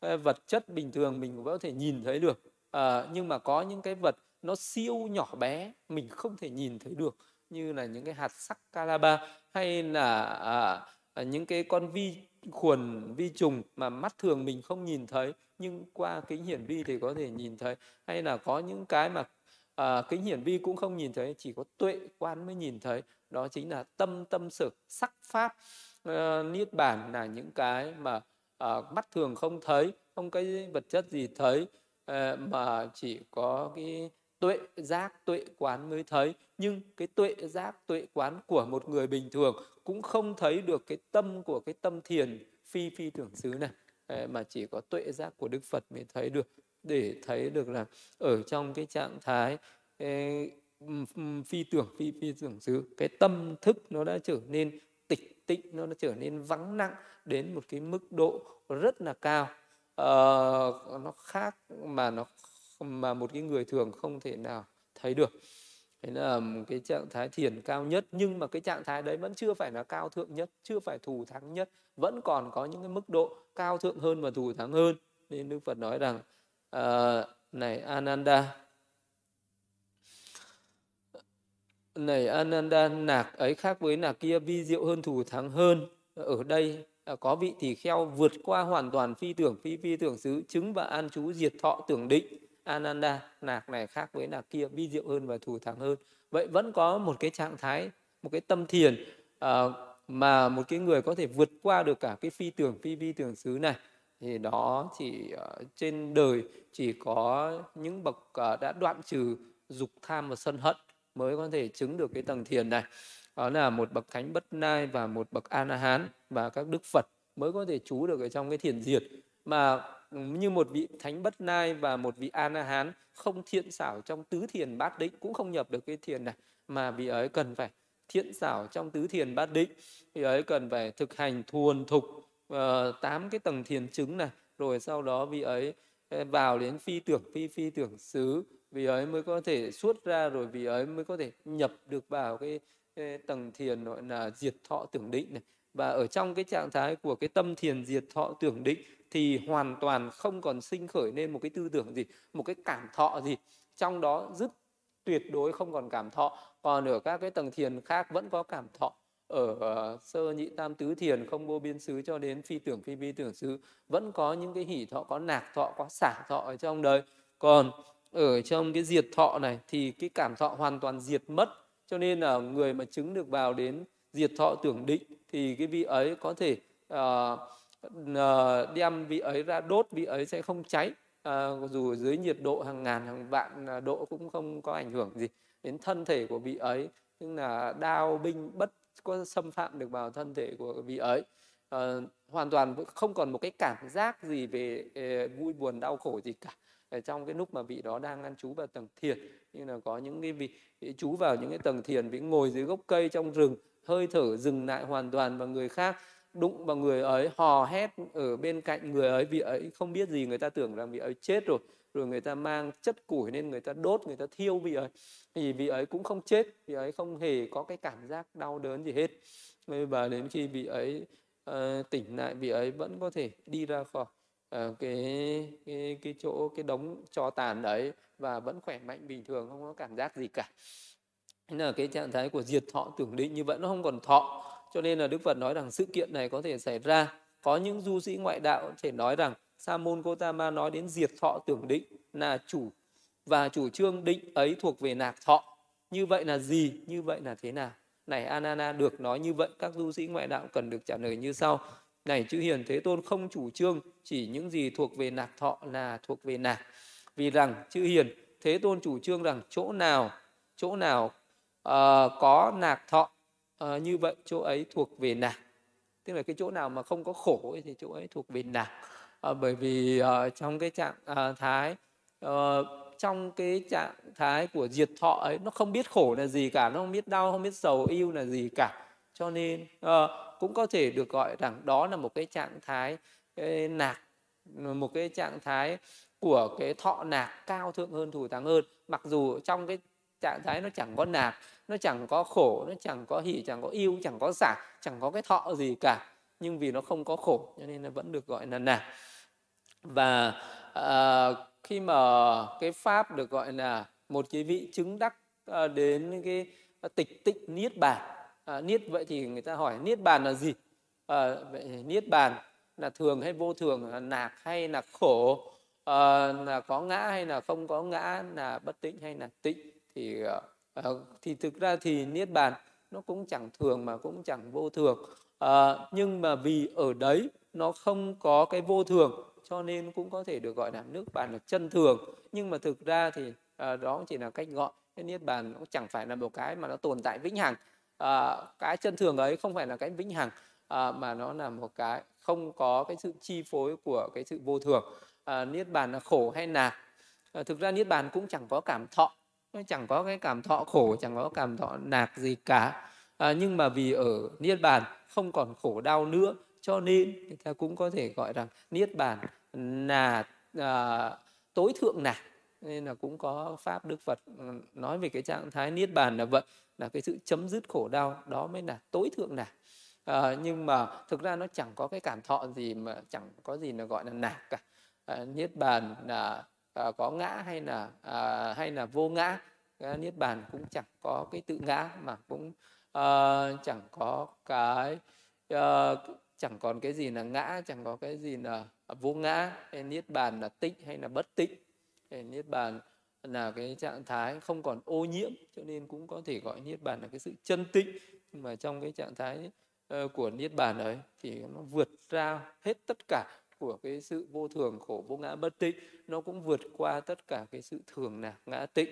ờ, vật chất bình thường mình cũng có thể nhìn thấy được. À, nhưng mà có những cái vật nó siêu nhỏ bé mình không thể nhìn thấy được như là những cái hạt sắc calaba hay là à, à, những cái con vi khuẩn vi trùng mà mắt thường mình không nhìn thấy nhưng qua kính hiển vi thì có thể nhìn thấy. Hay là có những cái mà à, kính hiển vi cũng không nhìn thấy chỉ có tuệ quan mới nhìn thấy. Đó chính là tâm tâm sự sắc pháp. Uh, niết bản là những cái mà uh, mắt thường không thấy không cái vật chất gì thấy uh, mà chỉ có cái tuệ giác tuệ quán mới thấy. Nhưng cái tuệ giác tuệ quán của một người bình thường cũng không thấy được cái tâm của cái tâm thiền phi phi tưởng xứ này. Mà chỉ có tuệ giác của đức phật mới thấy được để thấy được là ở trong cái trạng thái phi tưởng phi phi tưởng xứ cái tâm thức nó đã trở nên tịch tịnh nó đã trở nên vắng nặng đến một cái mức độ rất là cao. Ờ, nó khác mà nó mà một cái người thường không thể nào thấy được. Đấy là cái trạng thái thiền cao nhất nhưng mà cái trạng thái đấy vẫn chưa phải là cao thượng nhất chưa phải thù thắng nhất vẫn còn có những cái mức độ cao thượng hơn và thù thắng hơn. Nên đức phật nói rằng uh, này ananda. Này Ananda nạc ấy khác với nạc kia vi diệu hơn thù thắng hơn. Ở đây à, có vị tỳ kheo vượt qua hoàn toàn phi tưởng phi phi tưởng xứ chứng và an trú diệt thọ tưởng định. Ananda nạc này khác với nạc kia vi diệu hơn và thù thắng hơn. Vậy vẫn có một cái trạng thái một cái tâm thiền uh, mà một cái người có thể vượt qua được cả cái phi tưởng phi phi tưởng xứ này thì đó chỉ uh, ờ, trên đời chỉ có những bậc uh, đã đoạn trừ dục tham và sân hận mới có thể chứng được cái tầng thiền này. Đó là một bậc thánh bất nai và một bậc a la hán và các đức phật mới có thể trú được ở trong cái thiền diệt. Mà ừ, như một vị thánh bất nai và một vị a la hán không thiện xảo trong tứ thiền bát định cũng không nhập được cái thiền này mà vị ấy cần phải thiện xảo trong tứ thiền bát định. Vị ấy cần phải thực hành thuần thục Ờ, tám cái tầng thiền chứng này rồi sau đó vị ấy ờ, vào đến phi tưởng phi phi tưởng xứ. Vì ấy mới có thể xuất ra rồi vì ấy mới có thể nhập được vào cái, cái tầng thiền gọi là diệt thọ tưởng định này. Và ở trong cái trạng thái của cái tâm thiền diệt thọ tưởng định thì hoàn toàn không còn sinh khởi nên một cái tư tưởng gì một cái cảm thọ gì. Trong đó dứt tuyệt đối không còn cảm thọ. Còn ở các cái tầng thiền khác vẫn có cảm thọ ở à, sơ nhị tam tứ thiền không vô biên xứ cho đến phi tưởng phi vi tưởng xứ vẫn có những cái hỷ thọ có nạc thọ có xả thọ ở trong đời. Còn ở trong cái diệt thọ này thì cái cảm thọ hoàn toàn diệt mất cho nên là người mà chứng được vào đến diệt thọ tưởng định thì cái vị ấy có thể uh, uh, đem vị ấy ra đốt vị ấy sẽ không cháy. Uh, dù dưới nhiệt độ hàng ngàn hàng vạn độ cũng không có ảnh hưởng gì đến thân thể của vị ấy. Tức là đao binh bất có xâm phạm được vào thân thể của vị ấy. Uh, hoàn toàn không còn một cái cảm giác gì về uh, vui buồn đau khổ gì cả. Ở trong cái lúc mà vị đó đang ăn trú vào tầng thiền như là có những cái vị, vị trú vào những cái tầng thiền vị ngồi dưới gốc cây trong rừng hơi thở dừng lại hoàn toàn và người khác đụng vào người ấy hò hét ở bên cạnh người ấy. Vị ấy không biết gì người ta tưởng rằng vị ấy chết rồi rồi người ta mang chất củi nên người ta đốt người ta thiêu vị ấy thì vị ấy cũng không chết vị ấy không hề có cái cảm giác đau đớn gì hết. Và đến khi vị ấy uh, tỉnh lại vị ấy vẫn có thể đi ra khỏi uh, cái cái cái chỗ cái đống cho tàn đấy và vẫn khỏe mạnh bình thường không có cảm giác gì cả. Nên là cái trạng thái của diệt thọ tưởng định như vậy nó không còn thọ. Cho nên là đức phật nói rằng sự kiện này có thể xảy ra. Có những du sĩ ngoại đạo thể nói rằng sa môn gotama nói đến diệt thọ tưởng định là chủ và chủ trương định ấy thuộc về nạc thọ. Như vậy là gì? Như vậy là thế nào? Này anana được nói như vậy các du sĩ ngoại đạo cần được trả lời như sau. Này chữ hiền thế tôn không chủ trương chỉ những gì thuộc về nạc thọ là thuộc về nạc. Vì rằng chữ hiền thế tôn chủ trương rằng chỗ nào chỗ nào uh, có nạc thọ uh, như vậy chỗ ấy thuộc về nạc. Tức là cái chỗ nào mà không có khổ ấy, thì chỗ ấy thuộc về nạc. Uh, bởi vì uh, trong cái trạng uh, thái uh, trong cái trạng thái của diệt thọ ấy nó không biết khổ là gì cả nó không biết đau không biết sầu yêu là gì cả. Cho nên uh, cũng có thể được gọi rằng đó là một cái trạng thái cái nạc một cái trạng thái của cái thọ nạc cao thượng hơn thủ thắng hơn. Mặc dù trong cái trạng thái nó chẳng có nạc nó chẳng có khổ nó chẳng có hỉ chẳng có yêu chẳng có xả chẳng có cái thọ gì cả. Nhưng vì nó không có khổ cho nên nó vẫn được gọi là nạc. Và uh, khi mà cái pháp được gọi là một cái vị chứng đắc ờ, đến cái tịch tịnh niết bàn. À, niết vậy thì người ta hỏi niết bàn là gì? À, vậy niết bàn là thường hay vô thường là nạc hay là khổ à, là có ngã hay là không có ngã là bất tịnh hay là tịnh. Thì à, thì thực ra thì niết bàn nó cũng chẳng thường mà cũng chẳng vô thường. À, nhưng mà vì ở đấy nó không có cái vô thường cho nên cũng có thể được gọi là nước bàn là chân thường. Nhưng mà thực ra thì à, đó chỉ là cách gọi. Cái niết bàn nó chẳng phải là một cái mà nó tồn tại vĩnh hằng. À, cái chân thường ấy không phải là cái vĩnh hằng à, mà nó là một cái không có cái sự chi phối của cái sự vô thường. À, niết bàn là khổ hay là à, thực ra niết bàn cũng chẳng có cảm thọ. Chẳng có cái cảm thọ khổ chẳng có cảm thọ nạc gì cả. À, nhưng mà vì ở niết bàn không còn khổ đau nữa cho nên người ta cũng có thể gọi rằng niết bàn là à, ờ, tối thượng nạc nên là cũng có pháp đức phật ừ, nói về cái trạng thái niết bàn là vậy là cái sự chấm dứt khổ đau đó mới là tối thượng nạc à, ờ, nhưng mà thực ra nó chẳng có cái cảm thọ gì mà chẳng có gì là gọi là nạc cả. À, niết bàn là à, có ngã hay là à, hay là vô ngã à, niết bàn cũng chẳng có cái tự ngã mà cũng à, chẳng có cái à, chẳng còn cái gì là ngã chẳng có cái gì là À, vô ngã, hay niết bàn là tích hay là bất tích hay niết bàn là cái trạng thái không còn ô nhiễm, cho nên cũng có thể gọi niết bàn là cái sự chân tịnh nhưng mà trong cái trạng thái ờ, của niết bàn ấy thì nó vượt ra hết tất cả của cái sự vô thường, khổ, vô ngã, bất tịnh nó cũng vượt qua tất cả cái sự thường là ngã tịnh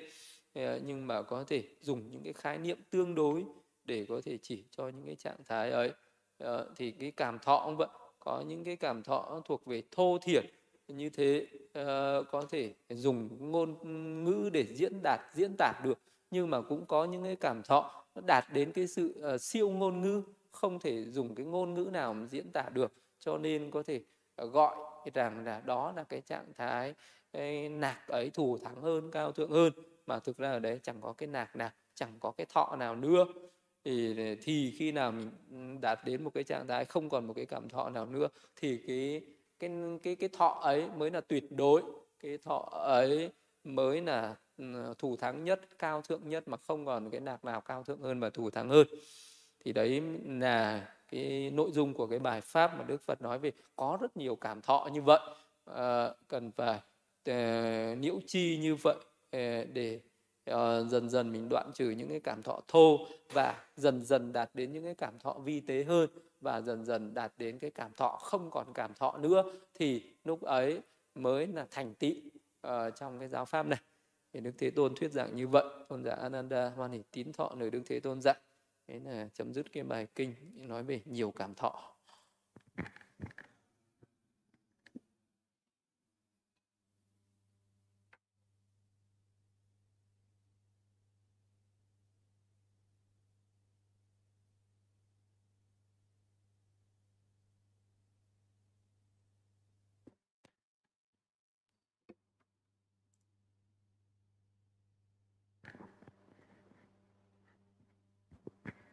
ờ, nhưng mà có thể dùng những cái khái niệm tương đối để có thể chỉ cho những cái trạng thái ấy. Ờ, thì cái cảm thọ cũng vậy có những cái cảm thọ thuộc về thô thiển như thế uh, có thể dùng ngôn ngữ để diễn đạt diễn tả được nhưng mà cũng có những cái cảm thọ nó đạt đến cái sự uh, siêu ngôn ngữ không thể dùng cái ngôn ngữ nào mà diễn tả được. Cho nên có thể uh, gọi rằng là đó là cái trạng thái cái nạc ấy thù thắng hơn cao thượng hơn. Mà thực ra ở đấy chẳng có cái nạc nào chẳng có cái thọ nào nữa thì thì khi nào mình đạt đến một cái trạng thái không còn một cái cảm thọ nào nữa thì cái cái cái cái thọ ấy mới là tuyệt đối. Cái thọ ấy mới là ừ, thủ thắng nhất cao thượng nhất mà không còn cái nạc nào cao thượng hơn và thủ thắng hơn. Thì đấy là cái nội dung của cái bài pháp mà đức phật nói về có rất nhiều cảm thọ như vậy. À, cần phải uh, nhiễu chi như vậy uh, để uh, dần dần mình đoạn trừ những cái cảm thọ thô và dần dần đạt đến những cái cảm thọ vi tế hơn và dần dần đạt đến cái cảm thọ không còn cảm thọ nữa thì lúc ấy mới là thành tị uh, trong cái giáo pháp này. Thì đức thế tôn thuyết giảng như vậy tôn giả ananda hoan hỷ tín thọ lời đức thế tôn dạy. Thế là chấm dứt cái bài kinh nói về nhiều cảm thọ.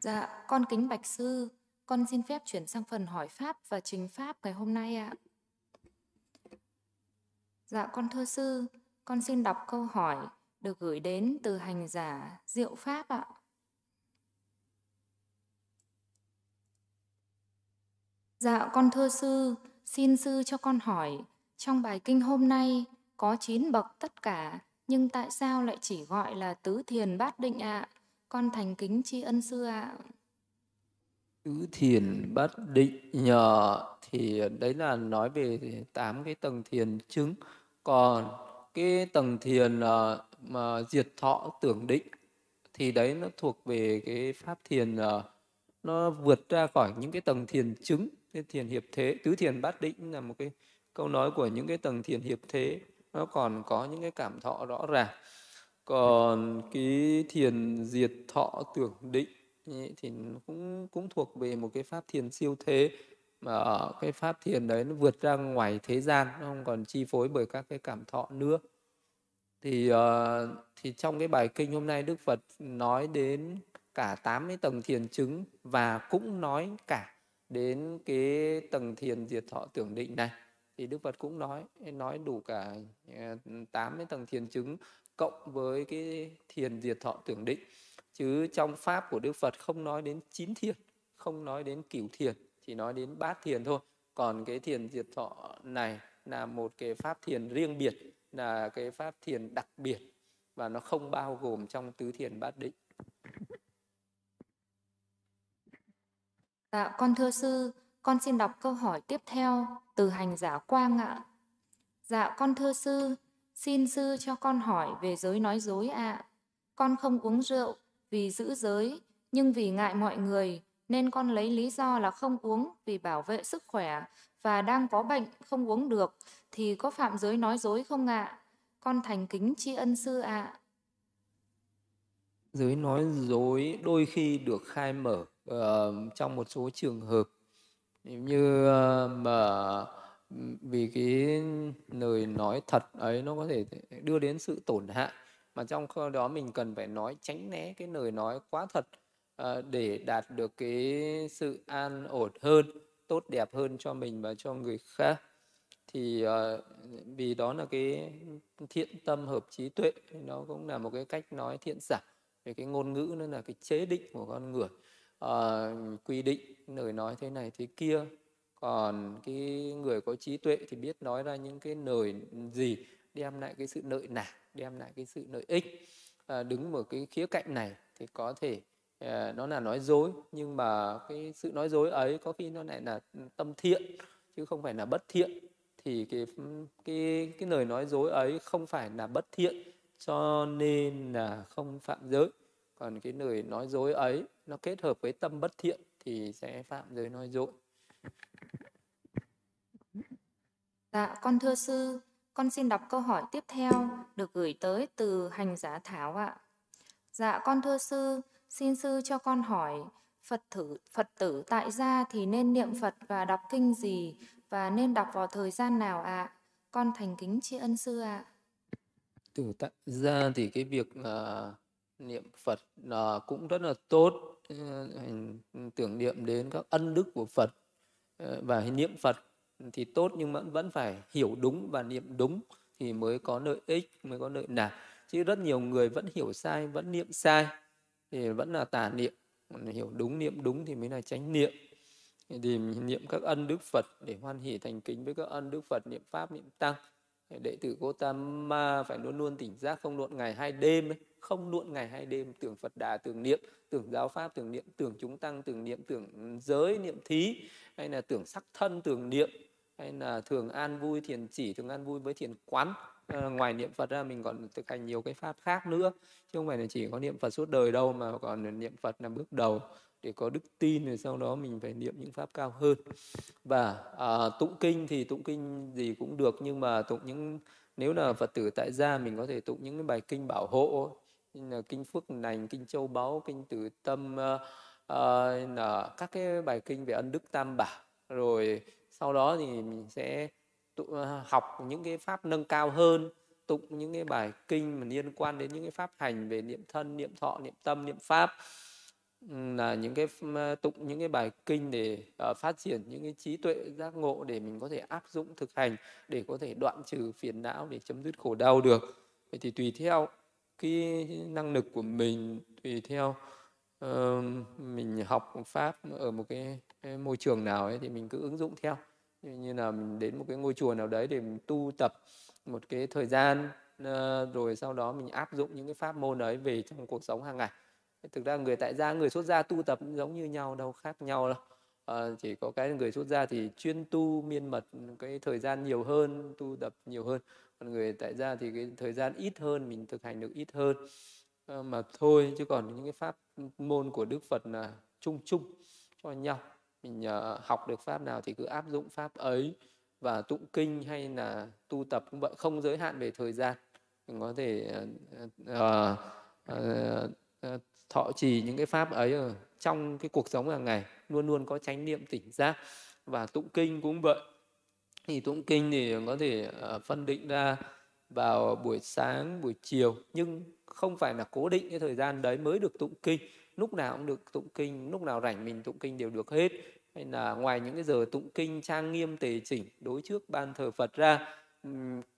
Dạ, con kính bạch sư, con xin phép chuyển sang phần hỏi pháp và trình pháp ngày hôm nay ạ. Dạ, con thưa sư, con xin đọc câu hỏi được gửi đến từ hành giả Diệu Pháp ạ. Dạ, con thưa sư, xin sư cho con hỏi, trong bài kinh hôm nay có 9 bậc tất cả, nhưng tại sao lại chỉ gọi là tứ thiền bát định ạ? Con thành kính tri ân sư ạ.
Tứ thiền bất định nhờ thì đấy là nói về tám cái tầng thiền chứng. Còn cái tầng thiền uh, mà diệt thọ tưởng định thì đấy nó thuộc về cái pháp thiền uh, nó vượt ra khỏi những cái tầng thiền chứng cái thiền hiệp thế tứ thiền bát định là một cái câu nói của những cái tầng thiền hiệp thế nó còn có những cái cảm thọ rõ ràng còn cái thiền diệt thọ tưởng định thì cũng cũng thuộc về một cái pháp thiền siêu thế. Mà ở cái pháp thiền đấy nó vượt ra ngoài thế gian nó không còn chi phối bởi các cái cảm thọ nữa. Thì uh, thì trong cái bài kinh hôm nay Đức Phật nói đến cả tám cái tầng thiền chứng và cũng nói cả đến cái tầng thiền diệt thọ tưởng định này. Thì Đức Phật cũng nói nói đủ cả ờ, tám cái tầng thiền chứng cộng với cái thiền diệt thọ tưởng định. Chứ trong pháp của Đức Phật không nói đến chín thiền không nói đến cửu thiền chỉ nói đến bát thiền thôi. Còn cái thiền diệt thọ này là một cái pháp thiền riêng biệt là cái pháp thiền đặc biệt và nó không bao gồm trong tứ thiền bát định.
Dạ, con thưa sư, con xin đọc câu hỏi tiếp theo từ hành giả Quang ạ. Dạ, con thưa sư, xin sư cho con hỏi về giới nói dối ạ. Con không uống rượu vì giữ giới, nhưng vì ngại mọi người nên con lấy lý do là không uống vì bảo vệ sức khỏe và đang có bệnh không uống được thì có phạm giới nói dối không ạ? Con thành kính tri ân sư ạ.
Giới nói dối đôi khi được khai mở uh, trong một số trường hợp như uh, mà vì cái lời nói thật ấy nó có thể đưa đến sự tổn hại mà trong đó mình cần phải nói tránh né cái lời nói quá thật uh, để đạt được cái sự an ổn hơn tốt đẹp hơn cho mình và cho người khác. Thì uh, vì đó là cái thiện tâm hợp trí tuệ nó cũng là một cái cách nói thiện giả. Về cái ngôn ngữ nó là cái chế định của con người. Uh, quy định lời nói thế này thế kia còn cái người có trí tuệ thì biết nói ra những cái lời gì đem lại cái sự lợi nạp đem lại cái sự lợi ích. À, đứng ở cái khía cạnh này thì có thể à, nó là nói dối nhưng mà cái sự nói dối ấy có khi nó lại là tâm thiện chứ không phải là bất thiện. Thì cái cái cái lời nói dối ấy không phải là bất thiện cho nên là không phạm giới. Còn cái lời nói dối ấy nó kết hợp với tâm bất thiện thì sẽ phạm giới nói dối.
Dạ, con thưa sư, con xin đọc câu hỏi tiếp theo được gửi tới từ hành giả Thảo ạ. Dạ, con thưa sư, xin sư cho con hỏi, Phật thử Phật tử tại gia thì nên niệm Phật và đọc kinh gì và nên đọc vào thời gian nào ạ? Con thành kính tri ân sư ạ.
Tử tại gia thì cái việc uh, niệm Phật uh, cũng rất là tốt, uh, tưởng niệm đến các ân đức của Phật Ờ, và niệm Phật thì tốt nhưng vẫn vẫn phải hiểu đúng và niệm đúng thì mới có lợi ích, mới có lợi nạp. Chứ rất nhiều người vẫn hiểu sai, vẫn niệm sai thì vẫn là tà niệm. Hiểu đúng, niệm đúng thì mới là tránh niệm. Thì niệm các ân đức Phật để hoan hỷ thành kính với các ân đức Phật, niệm pháp, niệm tăng. Đệ tử Gotama tam ma phải luôn luôn tỉnh giác không luận ngày hai đêm không luận ngày hay đêm tưởng Phật đà tưởng niệm tưởng giáo pháp tưởng niệm tưởng chúng tăng tưởng niệm tưởng giới niệm thí hay là tưởng sắc thân tưởng niệm hay là thường an vui thiền chỉ thường an vui với thiền quán. À, ngoài niệm phật ra mình còn thực hành nhiều cái pháp khác nữa. Chứ không phải là chỉ có niệm phật suốt đời đâu mà còn niệm phật là bước đầu. Để có đức tin rồi sau đó mình phải niệm những pháp cao hơn. Và à, tụng kinh thì tụng kinh gì cũng được nhưng mà tụng những nếu là phật tử tại gia mình có thể tụng những cái bài kinh bảo hộ là ờ, kinh phước lành kinh châu báu kinh tử tâm uh, uh, là các cái bài kinh về ân đức tam bảo. Rồi sau đó thì mình sẽ tụ, uh, học những cái pháp nâng cao hơn tụng những cái bài kinh mà liên quan đến những cái pháp hành về niệm thân niệm thọ niệm tâm niệm pháp. Là những cái ờ, tụng những cái bài kinh để uh, phát triển những cái trí tuệ giác ngộ để mình có thể áp dụng thực hành để có thể đoạn trừ phiền não để chấm dứt khổ đau được. Vậy thì tùy theo cái năng lực của mình tùy theo uh, mình học pháp ở một cái, cái môi trường nào ấy thì mình cứ ứng dụng theo. Như là mình đến một cái ngôi chùa nào đấy để mình tu tập một cái thời gian uh, rồi sau đó mình áp dụng những cái pháp môn ấy về trong cuộc sống hàng ngày. Thực ra người tại gia người xuất gia tu tập giống như nhau đâu khác nhau đâu. À, chỉ có cái người xuất gia thì chuyên tu miên mật cái thời gian nhiều hơn tu tập nhiều hơn còn người tại gia thì cái thời gian ít hơn mình thực hành được ít hơn. À, mà thôi chứ còn những cái pháp môn của đức phật là chung chung cho nhau. Mình uh, học được pháp nào thì cứ áp dụng pháp ấy và tụng kinh hay là tu tập cũng vậy không giới hạn về thời gian. Mình có thể uh, uh, uh, thọ trì những cái pháp ấy ở trong cái cuộc sống hàng ngày luôn luôn có chánh niệm tỉnh giác và tụng kinh cũng vậy thì tụng kinh thì có thể ờ, phân định ra vào buổi sáng buổi chiều. Nhưng không phải là cố định cái thời gian đấy mới được tụng kinh. Lúc nào cũng được tụng kinh lúc nào rảnh mình tụng kinh đều được hết. Hay là ngoài những cái giờ tụng kinh trang nghiêm tề chỉnh đối trước ban thờ Phật ra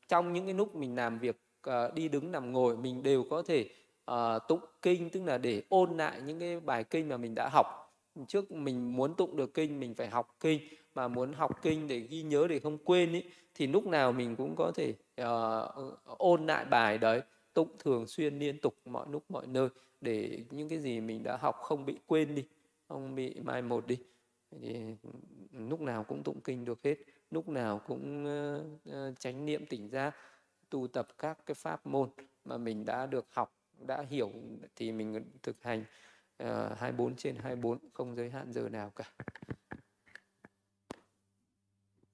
trong những cái lúc mình làm việc ờ, đi đứng nằm ngồi mình đều có thể uh, tụng kinh. Tức là để ôn lại những cái bài kinh mà mình đã học. Trước mình muốn tụng được kinh mình phải học kinh mà muốn học kinh để ghi nhớ để không quên ý, thì lúc nào mình cũng có thể uh, ôn lại bài đấy tụng thường xuyên liên tục mọi lúc mọi nơi để những cái gì mình đã học không bị quên đi không bị mai một đi. Thì lúc nào cũng tụng kinh được hết lúc nào cũng uh, uh, tránh niệm tỉnh giác tu tập các cái pháp môn mà mình đã được học đã hiểu thì mình thực hành ờ, uh, 24 trên 24 không giới hạn giờ nào cả.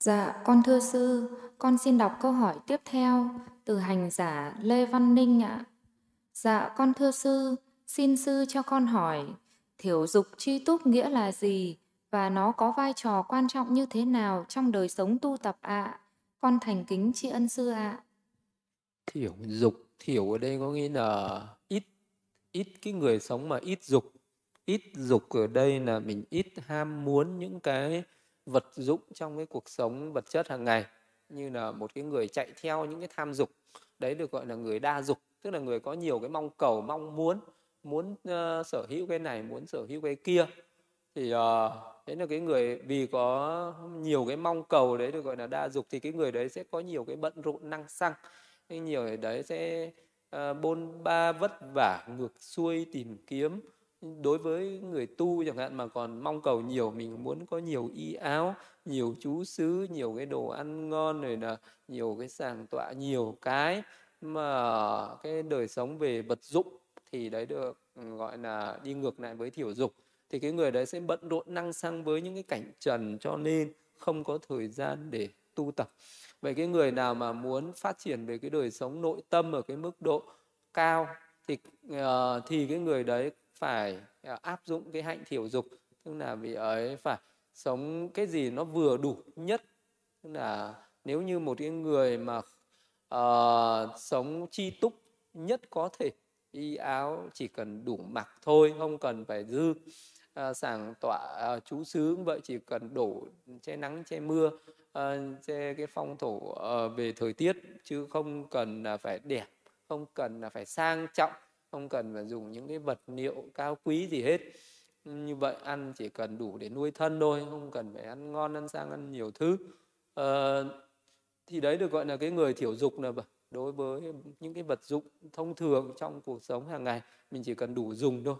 Dạ, con thưa sư, con xin đọc câu hỏi tiếp theo từ hành giả Lê Văn Ninh ạ. Dạ, con thưa sư, xin sư cho con hỏi, thiểu dục chi túc nghĩa là gì và nó có vai trò quan trọng như thế nào trong đời sống tu tập ạ? Con thành kính tri ân sư ạ.
Thiểu dục, thiểu ở đây có nghĩa là ít ít cái người sống mà ít dục. Ít dục ở đây là mình ít ham muốn những cái vật dụng trong cái cuộc sống vật chất hàng ngày như là một cái người chạy theo những cái tham dục đấy được gọi là người đa dục tức là người có nhiều cái mong cầu mong muốn muốn uh, sở hữu cái này muốn sở hữu cái kia. Thì uh, đấy là cái người vì có nhiều cái mong cầu đấy được gọi là đa dục thì cái người đấy sẽ có nhiều cái bận rộn năng xăng nhiều người đấy sẽ uh, bôn ba vất vả ngược xuôi tìm kiếm đối với người tu chẳng hạn mà còn mong cầu nhiều mình muốn có nhiều y áo nhiều chú xứ nhiều cái đồ ăn ngon rồi là nhiều cái sàng tọa nhiều cái mà cái đời sống về vật dụng thì đấy được gọi là đi ngược lại với thiểu dục. Thì cái người đấy sẽ bận rộn năng sang với những cái cảnh trần cho nên không có thời gian để tu tập. Vậy cái người nào mà muốn phát triển về cái đời sống nội tâm ở cái mức độ cao thì uh, thì cái người đấy phải à, áp dụng cái hạnh thiểu dục. Tức là vị ấy phải sống cái gì nó vừa đủ nhất. Tức là nếu như một cái người mà uh, sống chi túc nhất có thể y áo chỉ cần đủ mặc thôi không cần phải dư à, uh, sàng tọa uh, chú xứ cũng vậy chỉ cần đổ che nắng che mưa uh, che cái phong thổ uh, về thời tiết chứ không cần là phải đẹp không cần là phải sang trọng không cần phải dùng những cái vật liệu cao quý gì hết. Như vậy ăn chỉ cần đủ để nuôi thân thôi không cần phải ăn ngon ăn sang ăn nhiều thứ. À, thì đấy được gọi là cái người thiểu dục là đối với những cái vật dụng thông thường trong cuộc sống hàng ngày mình chỉ cần đủ dùng thôi.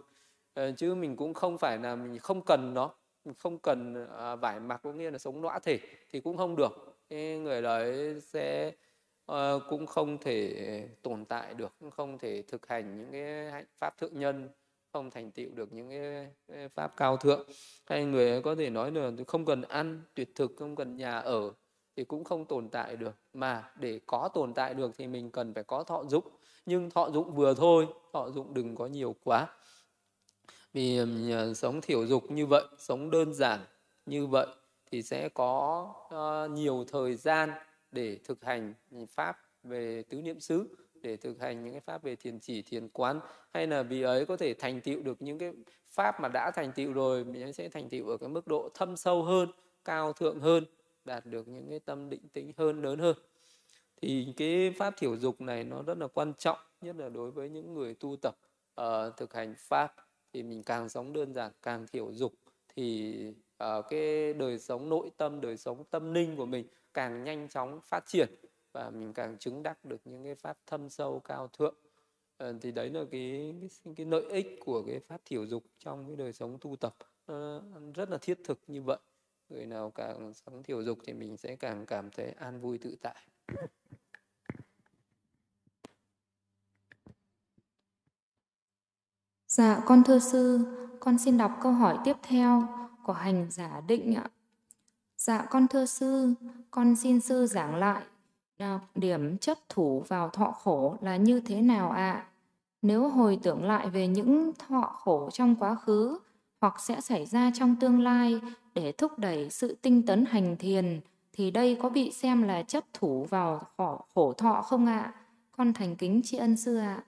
À, chứ mình cũng không phải là mình không cần nó. Mình không cần à, vải mặc có nghĩa là sống lõa thể thì cũng không được. Cái người đấy sẽ uh, cũng không thể tồn tại được cũng không thể thực hành những cái hạnh pháp thượng nhân không thành tựu được những cái pháp cao thượng. Hay người có thể nói là không cần ăn tuyệt thực không cần nhà ở thì cũng không tồn tại được. Mà để có tồn tại được thì mình cần phải có thọ dụng. Nhưng thọ dụng vừa thôi thọ dụng đừng có nhiều quá. Vì sống thiểu dục như vậy sống đơn giản như vậy thì sẽ có uh, nhiều thời gian để thực hành pháp về tứ niệm xứ để thực hành những cái pháp về thiền chỉ thiền quán hay là vì ấy có thể thành tựu được những cái pháp mà đã thành tựu rồi mình sẽ thành tựu ở cái mức độ thâm sâu hơn cao thượng hơn đạt được những cái tâm định tĩnh hơn lớn hơn. Thì cái pháp thiểu dục này nó rất là quan trọng nhất là đối với những người tu tập uh, thực hành pháp thì mình càng sống đơn giản càng thiểu dục thì uh, cái đời sống nội tâm đời sống tâm linh của mình càng nhanh chóng phát triển và mình càng chứng đắc được những cái pháp thâm sâu cao thượng. À, thì đấy là cái, cái cái lợi ích của cái pháp thiểu dục trong cái đời sống tu tập. Nó rất là thiết thực như vậy. Người nào càng sống thiểu dục thì mình sẽ càng cảm thấy an vui tự tại.
Dạ, con thưa sư, con xin đọc câu hỏi tiếp theo của hành giả định ạ. Dạ con thưa sư, con xin sư giảng lại à, điểm chấp thủ vào thọ khổ là như thế nào ạ? À? Nếu hồi tưởng lại về những thọ khổ trong quá khứ hoặc sẽ xảy ra trong tương lai để thúc đẩy sự tinh tấn hành thiền thì đây có bị xem là chấp thủ vào khổ, khổ thọ không ạ? À? Con thành kính tri ân sư ạ. À.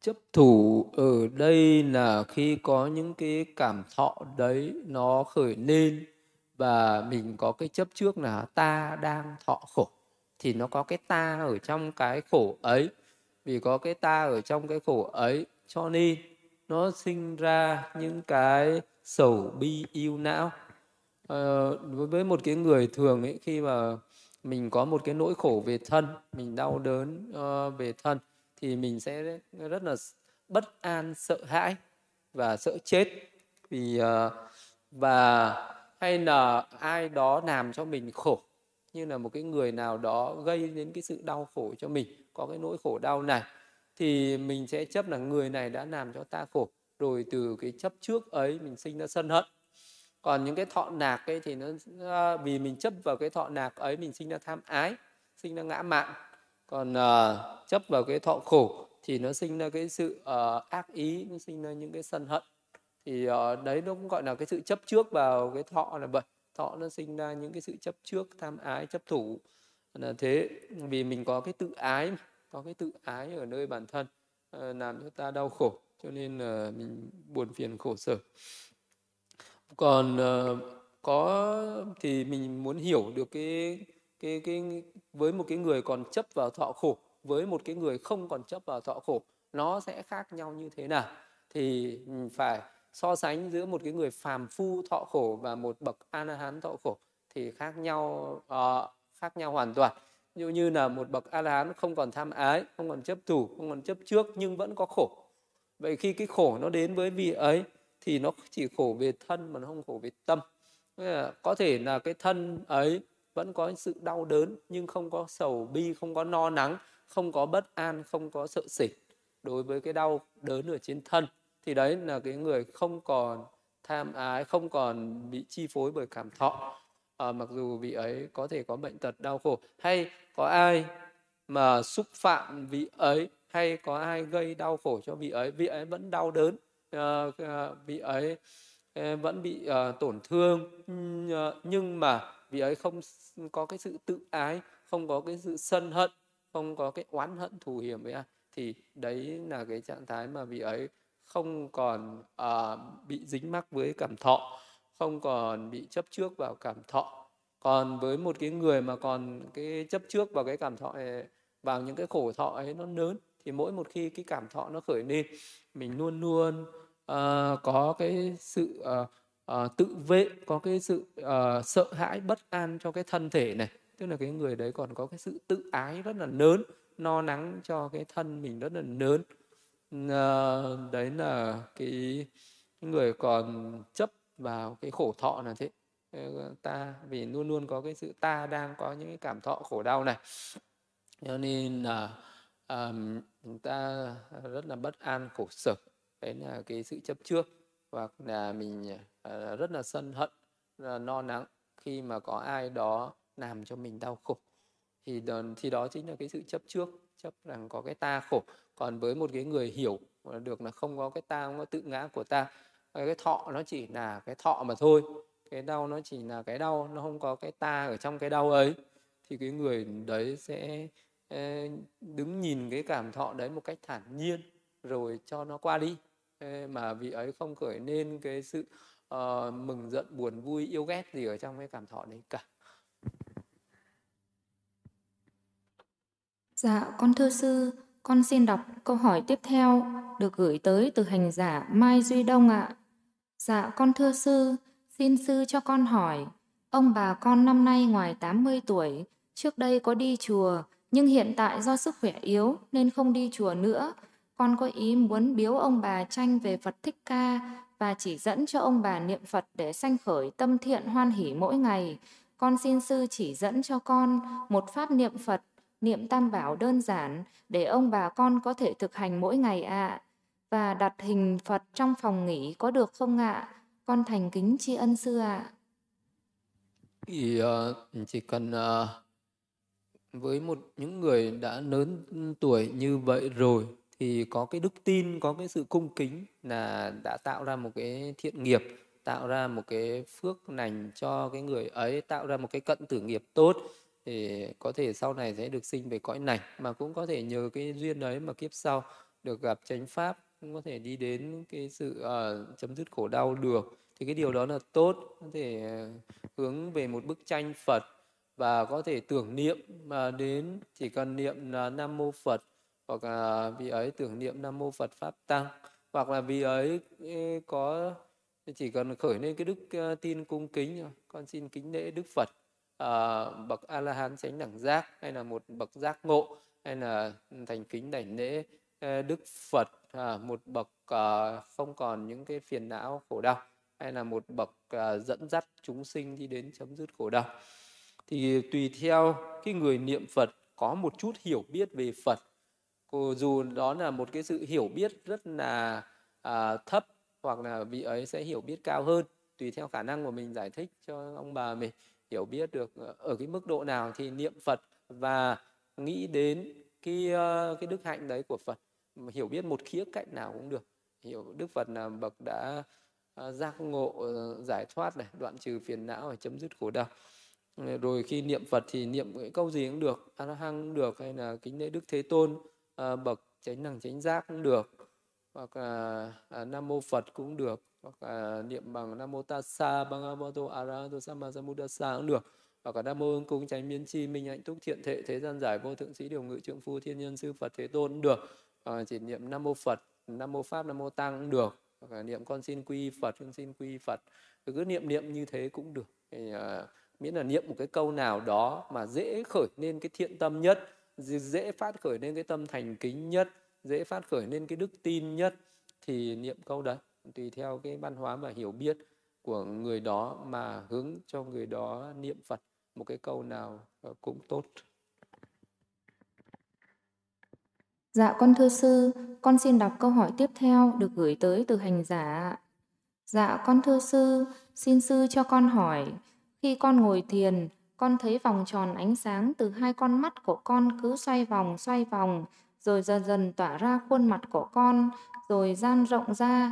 Chấp thủ ở đây là khi có những cái cảm thọ đấy nó khởi lên và mình có cái chấp trước là ta đang thọ khổ. Thì nó có cái ta ở trong cái khổ ấy. Vì có cái ta ở trong cái khổ ấy cho nên nó sinh ra những cái sầu bi yêu não. Ờ, với một cái người thường ấy khi mà mình có một cái nỗi khổ về thân mình đau đớn uh, về thân thì mình sẽ rất là bất an sợ hãi và sợ chết. Vì uh, và hay là ai đó làm cho mình khổ như là một cái người nào đó gây đến cái sự đau khổ cho mình có cái nỗi khổ đau này thì mình sẽ chấp là người này đã làm cho ta khổ. Rồi từ cái chấp trước ấy mình sinh ra sân hận. Còn những cái thọ nạc ấy thì nó vì mình chấp vào cái thọ nạc ấy mình sinh ra tham ái sinh ra ngã mạn. Còn uh, chấp vào cái thọ khổ thì nó sinh ra cái sự uh, ác ý nó sinh ra những cái sân hận thì uh, đấy nó cũng gọi là cái sự chấp trước vào cái thọ là vậy thọ nó sinh ra những cái sự chấp trước tham ái chấp thủ. Là thế vì mình có cái tự ái có cái tự ái ở nơi bản thân uh, làm cho ta đau khổ cho nên là mình buồn phiền khổ sở. Còn uh, có thì mình muốn hiểu được cái cái cái với một cái người còn chấp vào thọ khổ với một cái người không còn chấp vào thọ khổ nó sẽ khác nhau như thế nào? Thì ừ, phải so sánh giữa một cái người phàm phu thọ khổ và một bậc a la hán thọ khổ thì khác nhau uh, khác nhau hoàn toàn. Như như là một bậc a la hán không còn tham ái không còn chấp thủ không còn chấp trước nhưng vẫn có khổ. Vậy khi cái khổ nó đến với vị ấy thì nó chỉ khổ về thân mà nó không khổ về tâm. Có thể là cái thân ấy vẫn có sự đau đớn nhưng không có sầu bi không có no nắng không có bất an không có sợ sệt đối với cái đau đớn ở trên thân thì đấy là cái người không còn tham ái không còn bị chi phối bởi cảm thọ. À, mặc dù vị ấy có thể có bệnh tật đau khổ hay có ai mà xúc phạm vị ấy hay có ai gây đau khổ cho vị ấy vị ấy vẫn đau đớn à, vị ấy vẫn bị uh, tổn thương. Nhưng mà vị ấy không có cái sự tự ái không có cái sự sân hận không có cái oán hận thù hiểm với ai à, thì đấy là cái trạng thái mà vị ấy không còn uh, bị dính mắc với cảm thọ không còn bị chấp trước vào cảm thọ. Còn với một cái người mà còn cái chấp trước vào cái cảm thọ ấy, vào những cái khổ thọ ấy nó lớn thì mỗi một khi cái cảm thọ nó khởi lên mình luôn luôn uh, có cái sự uh, uh, tự vệ có cái sự uh, sợ hãi bất an cho cái thân thể này. Tức là cái người đấy còn có cái sự tự ái rất là lớn no nắng cho cái thân mình rất là lớn. Ờ, đấy là cái người còn chấp vào cái khổ thọ là thế. Ờ, ta vì luôn luôn có cái sự ta đang có những cái cảm thọ khổ đau này. Cho nên là um, chúng ta rất là bất an khổ sở. Đấy là cái sự chấp trước. Hoặc là mình uh, rất là sân hận là no nắng khi mà có ai đó làm cho mình đau khổ. Thì thì đó chính là cái sự chấp trước chấp rằng có cái ta khổ. Còn với một cái người hiểu được là không có cái ta không có tự ngã của ta cái thọ nó chỉ là cái thọ mà thôi. Cái đau nó chỉ là cái đau nó không có cái ta ở trong cái đau ấy. Thì cái người đấy sẽ đứng nhìn cái cảm thọ đấy một cách thản nhiên rồi cho nó qua đi. Mà vị ấy không khởi nên cái sự uh, mừng giận buồn vui yêu ghét gì ở trong cái cảm thọ đấy cả.
Dạ con thưa sư con xin đọc câu hỏi tiếp theo được gửi tới từ hành giả Mai Duy Đông ạ. Dạ con thưa sư, xin sư cho con hỏi, ông bà con năm nay ngoài 80 tuổi, trước đây có đi chùa, nhưng hiện tại do sức khỏe yếu nên không đi chùa nữa. Con có ý muốn biếu ông bà tranh về Phật Thích Ca và chỉ dẫn cho ông bà niệm Phật để sanh khởi tâm thiện hoan hỷ mỗi ngày. Con xin sư chỉ dẫn cho con một pháp niệm Phật, niệm tam bảo đơn giản để ông bà con có thể thực hành mỗi ngày ạ. À. Và đặt hình Phật trong phòng nghỉ có được không ạ? À? Con thành kính tri ân sư ạ. À.
Thì uh, chỉ cần uh, với một những người đã lớn tuổi như vậy rồi thì có cái đức tin có cái sự cung kính là đã tạo ra một cái thiện nghiệp tạo ra một cái phước lành cho cái người ấy tạo ra một cái cận tử nghiệp tốt thì có thể sau này sẽ được sinh về cõi này mà cũng có thể nhờ cái duyên đấy mà kiếp sau được gặp chánh pháp cũng có thể đi đến cái sự uh, chấm dứt khổ đau được thì cái điều đó là tốt có thể ờ, hướng về một bức tranh Phật và có thể tưởng niệm mà đến chỉ cần niệm là nam mô phật hoặc là vị ấy tưởng niệm nam mô phật pháp tăng. Hoặc là vị ấy có chỉ cần khởi lên cái đức ờ, tin cung kính con xin kính lễ đức phật uh, bậc a la hán chánh đẳng giác hay là một bậc giác ngộ hay là thành kính đảnh lễ ờ, đức phật uh, một bậc uh, không còn những cái phiền não khổ đau hay là một bậc uh, dẫn dắt chúng sinh đi đến chấm dứt khổ đau. Thì tùy theo cái người niệm phật có một chút hiểu biết về phật. Dù đó là một cái sự hiểu biết rất là à, thấp hoặc là vị ấy sẽ hiểu biết cao hơn tùy theo khả năng của mình giải thích cho ông bà mình hiểu biết được ờ, ở cái mức độ nào thì niệm Phật và nghĩ đến cái ờ, cái đức hạnh đấy của Phật. Hiểu biết một khía cạnh nào cũng được. Hiểu Đức Phật là bậc đã ờ, giác ngộ giải thoát này, đoạn trừ phiền não và chấm dứt khổ đau. Rồi khi niệm Phật thì niệm cái câu gì cũng được a la hăng cũng được, hay là kính lễ Đức Thế Tôn bậc chánh đẳng chánh giác cũng được, hoặc là nam mô Phật cũng được hoặc là niệm bằng nam mô tassa bhagavato arahato sammasambuddhassa cũng được. Hoặc là nam mô ứng cung tránh miên chi minh hạnh túc thiện thệ thế gian giải vô thượng sĩ điều ngự trượng phu thiên nhân sư phật thế tôn cũng được. Hoặc là chỉ niệm nam mô phật nam mô pháp nam mô tăng cũng được. Hoặc là niệm con xin quy phật con xin quy phật. Cứ niệm niệm như thế cũng được. Thì, uh, miễn là niệm một cái câu nào đó mà dễ khởi lên cái thiện tâm nhất dễ phát khởi lên cái tâm thành kính nhất dễ phát khởi lên cái đức tin nhất thì niệm câu đấy tùy theo cái văn hóa và hiểu biết của người đó mà hướng cho người đó niệm Phật một cái câu nào ờ, cũng tốt.
Dạ con thưa sư, con xin đọc câu hỏi tiếp theo được gửi tới từ hành giả. Dạ con thưa sư, xin sư cho con hỏi, khi con ngồi thiền, con thấy vòng tròn ánh sáng từ hai con mắt của con cứ xoay vòng xoay vòng, rồi dần dần tỏa ra khuôn mặt của con, rồi gian rộng ra.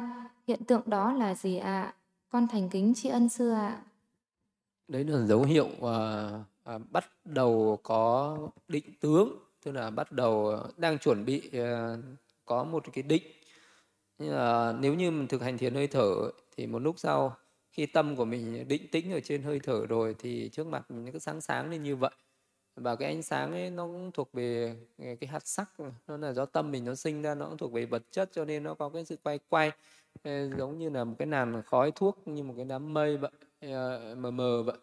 Hiện tượng đó là gì ạ? Con thành kính tri ân sư ạ.
Đấy là dấu hiệu à, à, bắt đầu có định tướng, tức là bắt đầu đang chuẩn bị à, có một cái định. Nhưng là nếu như mình thực hành thiền hơi thở thì một lúc sau khi tâm của mình định tĩnh ở trên hơi thở rồi thì trước mặt mình cứ sáng sáng lên như vậy và cái ánh sáng ấy nó cũng thuộc về cái hạt sắc nó là do tâm mình nó sinh ra nó cũng thuộc về vật chất cho nên nó có cái sự quay quay giống như là một cái làn khói thuốc như một cái đám mây vậy ờ, mờ mờ vậy.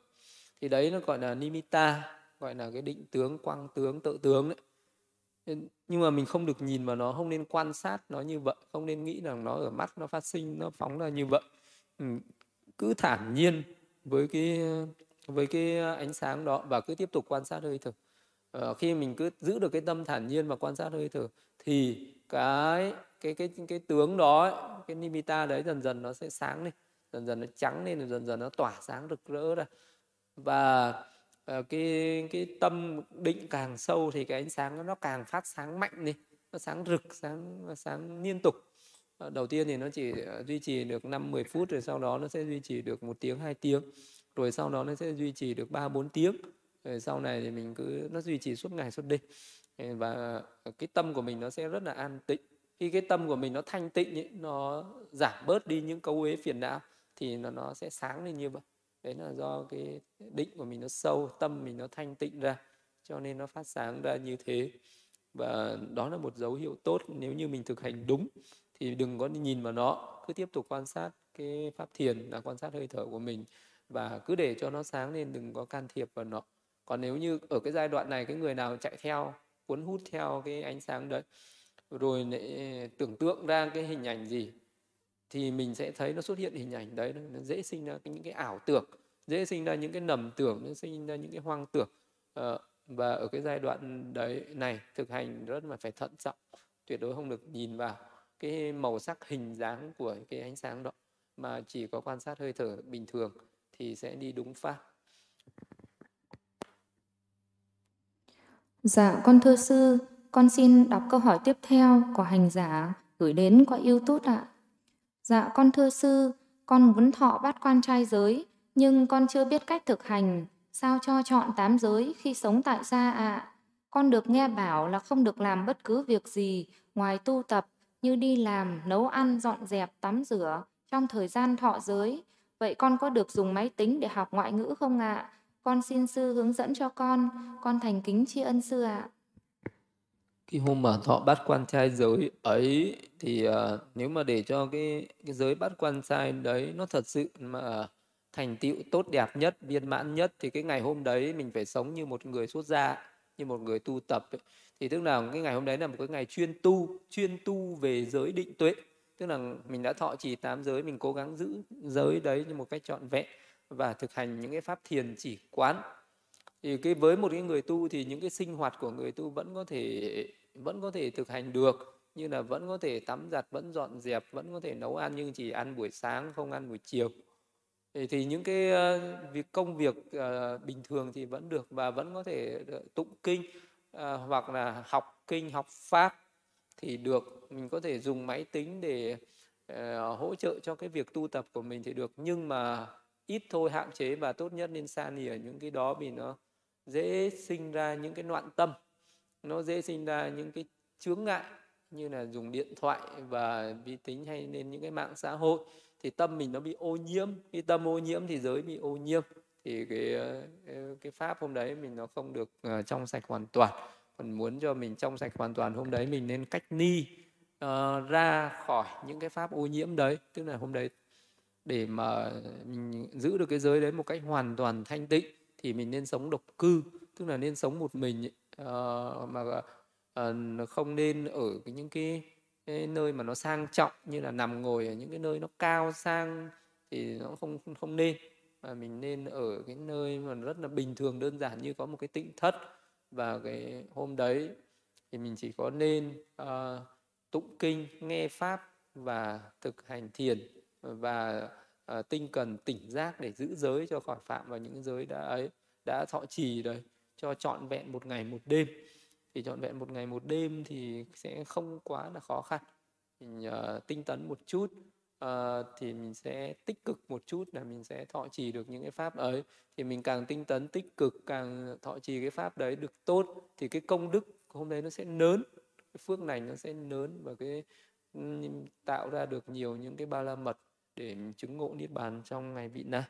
Thì đấy nó gọi là nimitta gọi là cái định tướng, quang tướng, tự tướng đấy. Nhưng mà mình không được nhìn vào nó, không nên quan sát nó như vậy, không nên nghĩ rằng nó ở mắt nó phát sinh, nó phóng ra như vậy. Ừ, cứ thản nhiên với cái với cái ánh sáng đó và cứ tiếp tục quan sát hơi thở. Ờ, khi mình cứ giữ được cái tâm thản nhiên và quan sát hơi thở, thì cái cái cái cái tướng đó cái nimitta đấy dần dần nó sẽ sáng lên dần dần nó trắng lên dần dần nó tỏa sáng rực rỡ ra. Và uh, cái cái tâm định càng sâu thì cái ánh sáng nó càng phát sáng mạnh đi nó sáng rực sáng sáng liên tục. Ờ, đầu tiên thì nó chỉ ờ, duy trì được 5 10 phút rồi sau đó nó sẽ duy trì được một tiếng hai tiếng rồi sau đó nó sẽ duy trì được 3 4 tiếng. Rồi sau này thì mình cứ nó duy trì suốt ngày suốt đêm. Và cái tâm của mình nó sẽ rất là an tịnh khi cái tâm của mình nó thanh tịnh ấy, nó giảm bớt đi những cấu uế phiền não thì nó nó sẽ sáng lên như vậy. Đấy là do cái định của mình nó sâu tâm mình nó thanh tịnh ra cho nên nó phát sáng ra như thế. Và đó là một dấu hiệu tốt nếu như mình thực hành đúng thì đừng có nhìn vào nó cứ tiếp tục quan sát cái pháp thiền là quan sát hơi thở của mình và cứ để cho nó sáng lên đừng có can thiệp vào nó. Còn nếu như ở cái giai đoạn này cái người nào chạy theo cuốn hút theo cái ánh sáng đấy rồi lại tưởng tượng ra cái hình ảnh gì thì mình sẽ thấy nó xuất hiện hình ảnh đấy nó dễ sinh ra những cái ảo tưởng dễ sinh ra những cái nầm tưởng nó sinh ra những cái hoang tưởng ờ, và ở cái giai đoạn đấy này thực hành rất là phải thận trọng tuyệt đối không được nhìn vào cái màu sắc hình dáng của cái ánh sáng đó mà chỉ có quan sát hơi thở bình thường thì sẽ đi đúng pháp.
Dạ, con thưa sư, con xin đọc câu hỏi tiếp theo của hành giả gửi đến qua YouTube ạ. Dạ, con thưa sư, con muốn thọ bát quan trai giới, nhưng con chưa biết cách thực hành, sao cho chọn tám giới khi sống tại gia ạ? Con được nghe bảo là không được làm bất cứ việc gì ngoài tu tập như đi làm, nấu ăn, dọn dẹp, tắm rửa trong thời gian thọ giới Vậy con có được dùng máy tính để học ngoại ngữ không ạ? À? Con xin sư hướng dẫn cho con, con thành kính tri ân sư ạ
cái hôm mà thọ bát quan trai giới ấy thì uh, nếu mà để cho cái cái giới bát quan trai đấy nó thật sự mà ờ, thành tựu tốt đẹp nhất viên mãn nhất thì cái ngày hôm đấy mình phải sống như một người xuất gia như một người tu tập ấy. thì tức là cái ngày hôm đấy là một cái ngày chuyên tu chuyên tu về giới định tuệ tức là mình đã thọ trì tám giới mình cố gắng giữ giới đấy như một cách trọn vẹn và thực hành những cái pháp thiền chỉ quán thì cái với một cái người tu thì những cái sinh hoạt của người tu vẫn có thể vẫn có thể thực hành được như là vẫn có thể tắm giặt vẫn dọn dẹp vẫn có thể nấu ăn nhưng chỉ ăn buổi sáng không ăn buổi chiều. Thì, thì những cái ờ, việc công việc uh, bình thường thì vẫn được và vẫn có thể ờ, tụng kinh uh, hoặc là học kinh học pháp thì được. Mình có thể dùng máy tính để uh, hỗ trợ cho cái việc tu tập của mình thì được. Nhưng mà ít thôi hạn chế và tốt nhất nên xa lìa những cái đó vì nó dễ sinh ra những cái loạn tâm nó dễ sinh ra những cái chướng ngại như là dùng điện thoại và vi tính hay lên những cái mạng xã hội. Thì tâm mình nó bị ô nhiễm khi tâm ô nhiễm thì giới bị ô nhiễm. Thì cái cái pháp hôm đấy mình nó không được ờ, trong sạch hoàn toàn. Còn muốn cho mình trong sạch hoàn toàn hôm đấy mình nên cách ni uh, ra khỏi những cái pháp ô nhiễm đấy. Tức là hôm đấy để mà mình giữ được cái giới đấy một cách hoàn toàn thanh tịnh thì mình nên sống độc cư tức là nên sống một mình uh, mà uh, không nên ở những cái, cái nơi mà nó sang trọng như là nằm ngồi ở những cái nơi nó cao sang thì nó không không nên. Mà mình nên ở cái nơi mà rất là bình thường đơn giản như có một cái tịnh thất. Và cái hôm đấy thì mình chỉ có nên uh, tụng kinh nghe pháp và thực hành thiền. Và uh, tinh cần tỉnh giác để giữ giới cho khỏi phạm vào những giới đã ấy đã thọ trì rồi cho trọn vẹn một ngày một đêm. Thì trọn vẹn một ngày một đêm thì sẽ không quá là khó khăn. Mình uh, tinh tấn một chút uh, thì mình sẽ tích cực một chút là mình sẽ thọ trì được những cái pháp ấy. Thì mình càng tinh tấn tích cực càng thọ trì cái pháp đấy được tốt thì cái công đức hôm đấy nó sẽ lớn cái phước này nó sẽ lớn và cái tạo ra được nhiều những cái ba la mật để chứng ngộ niết bàn trong ngày vị này.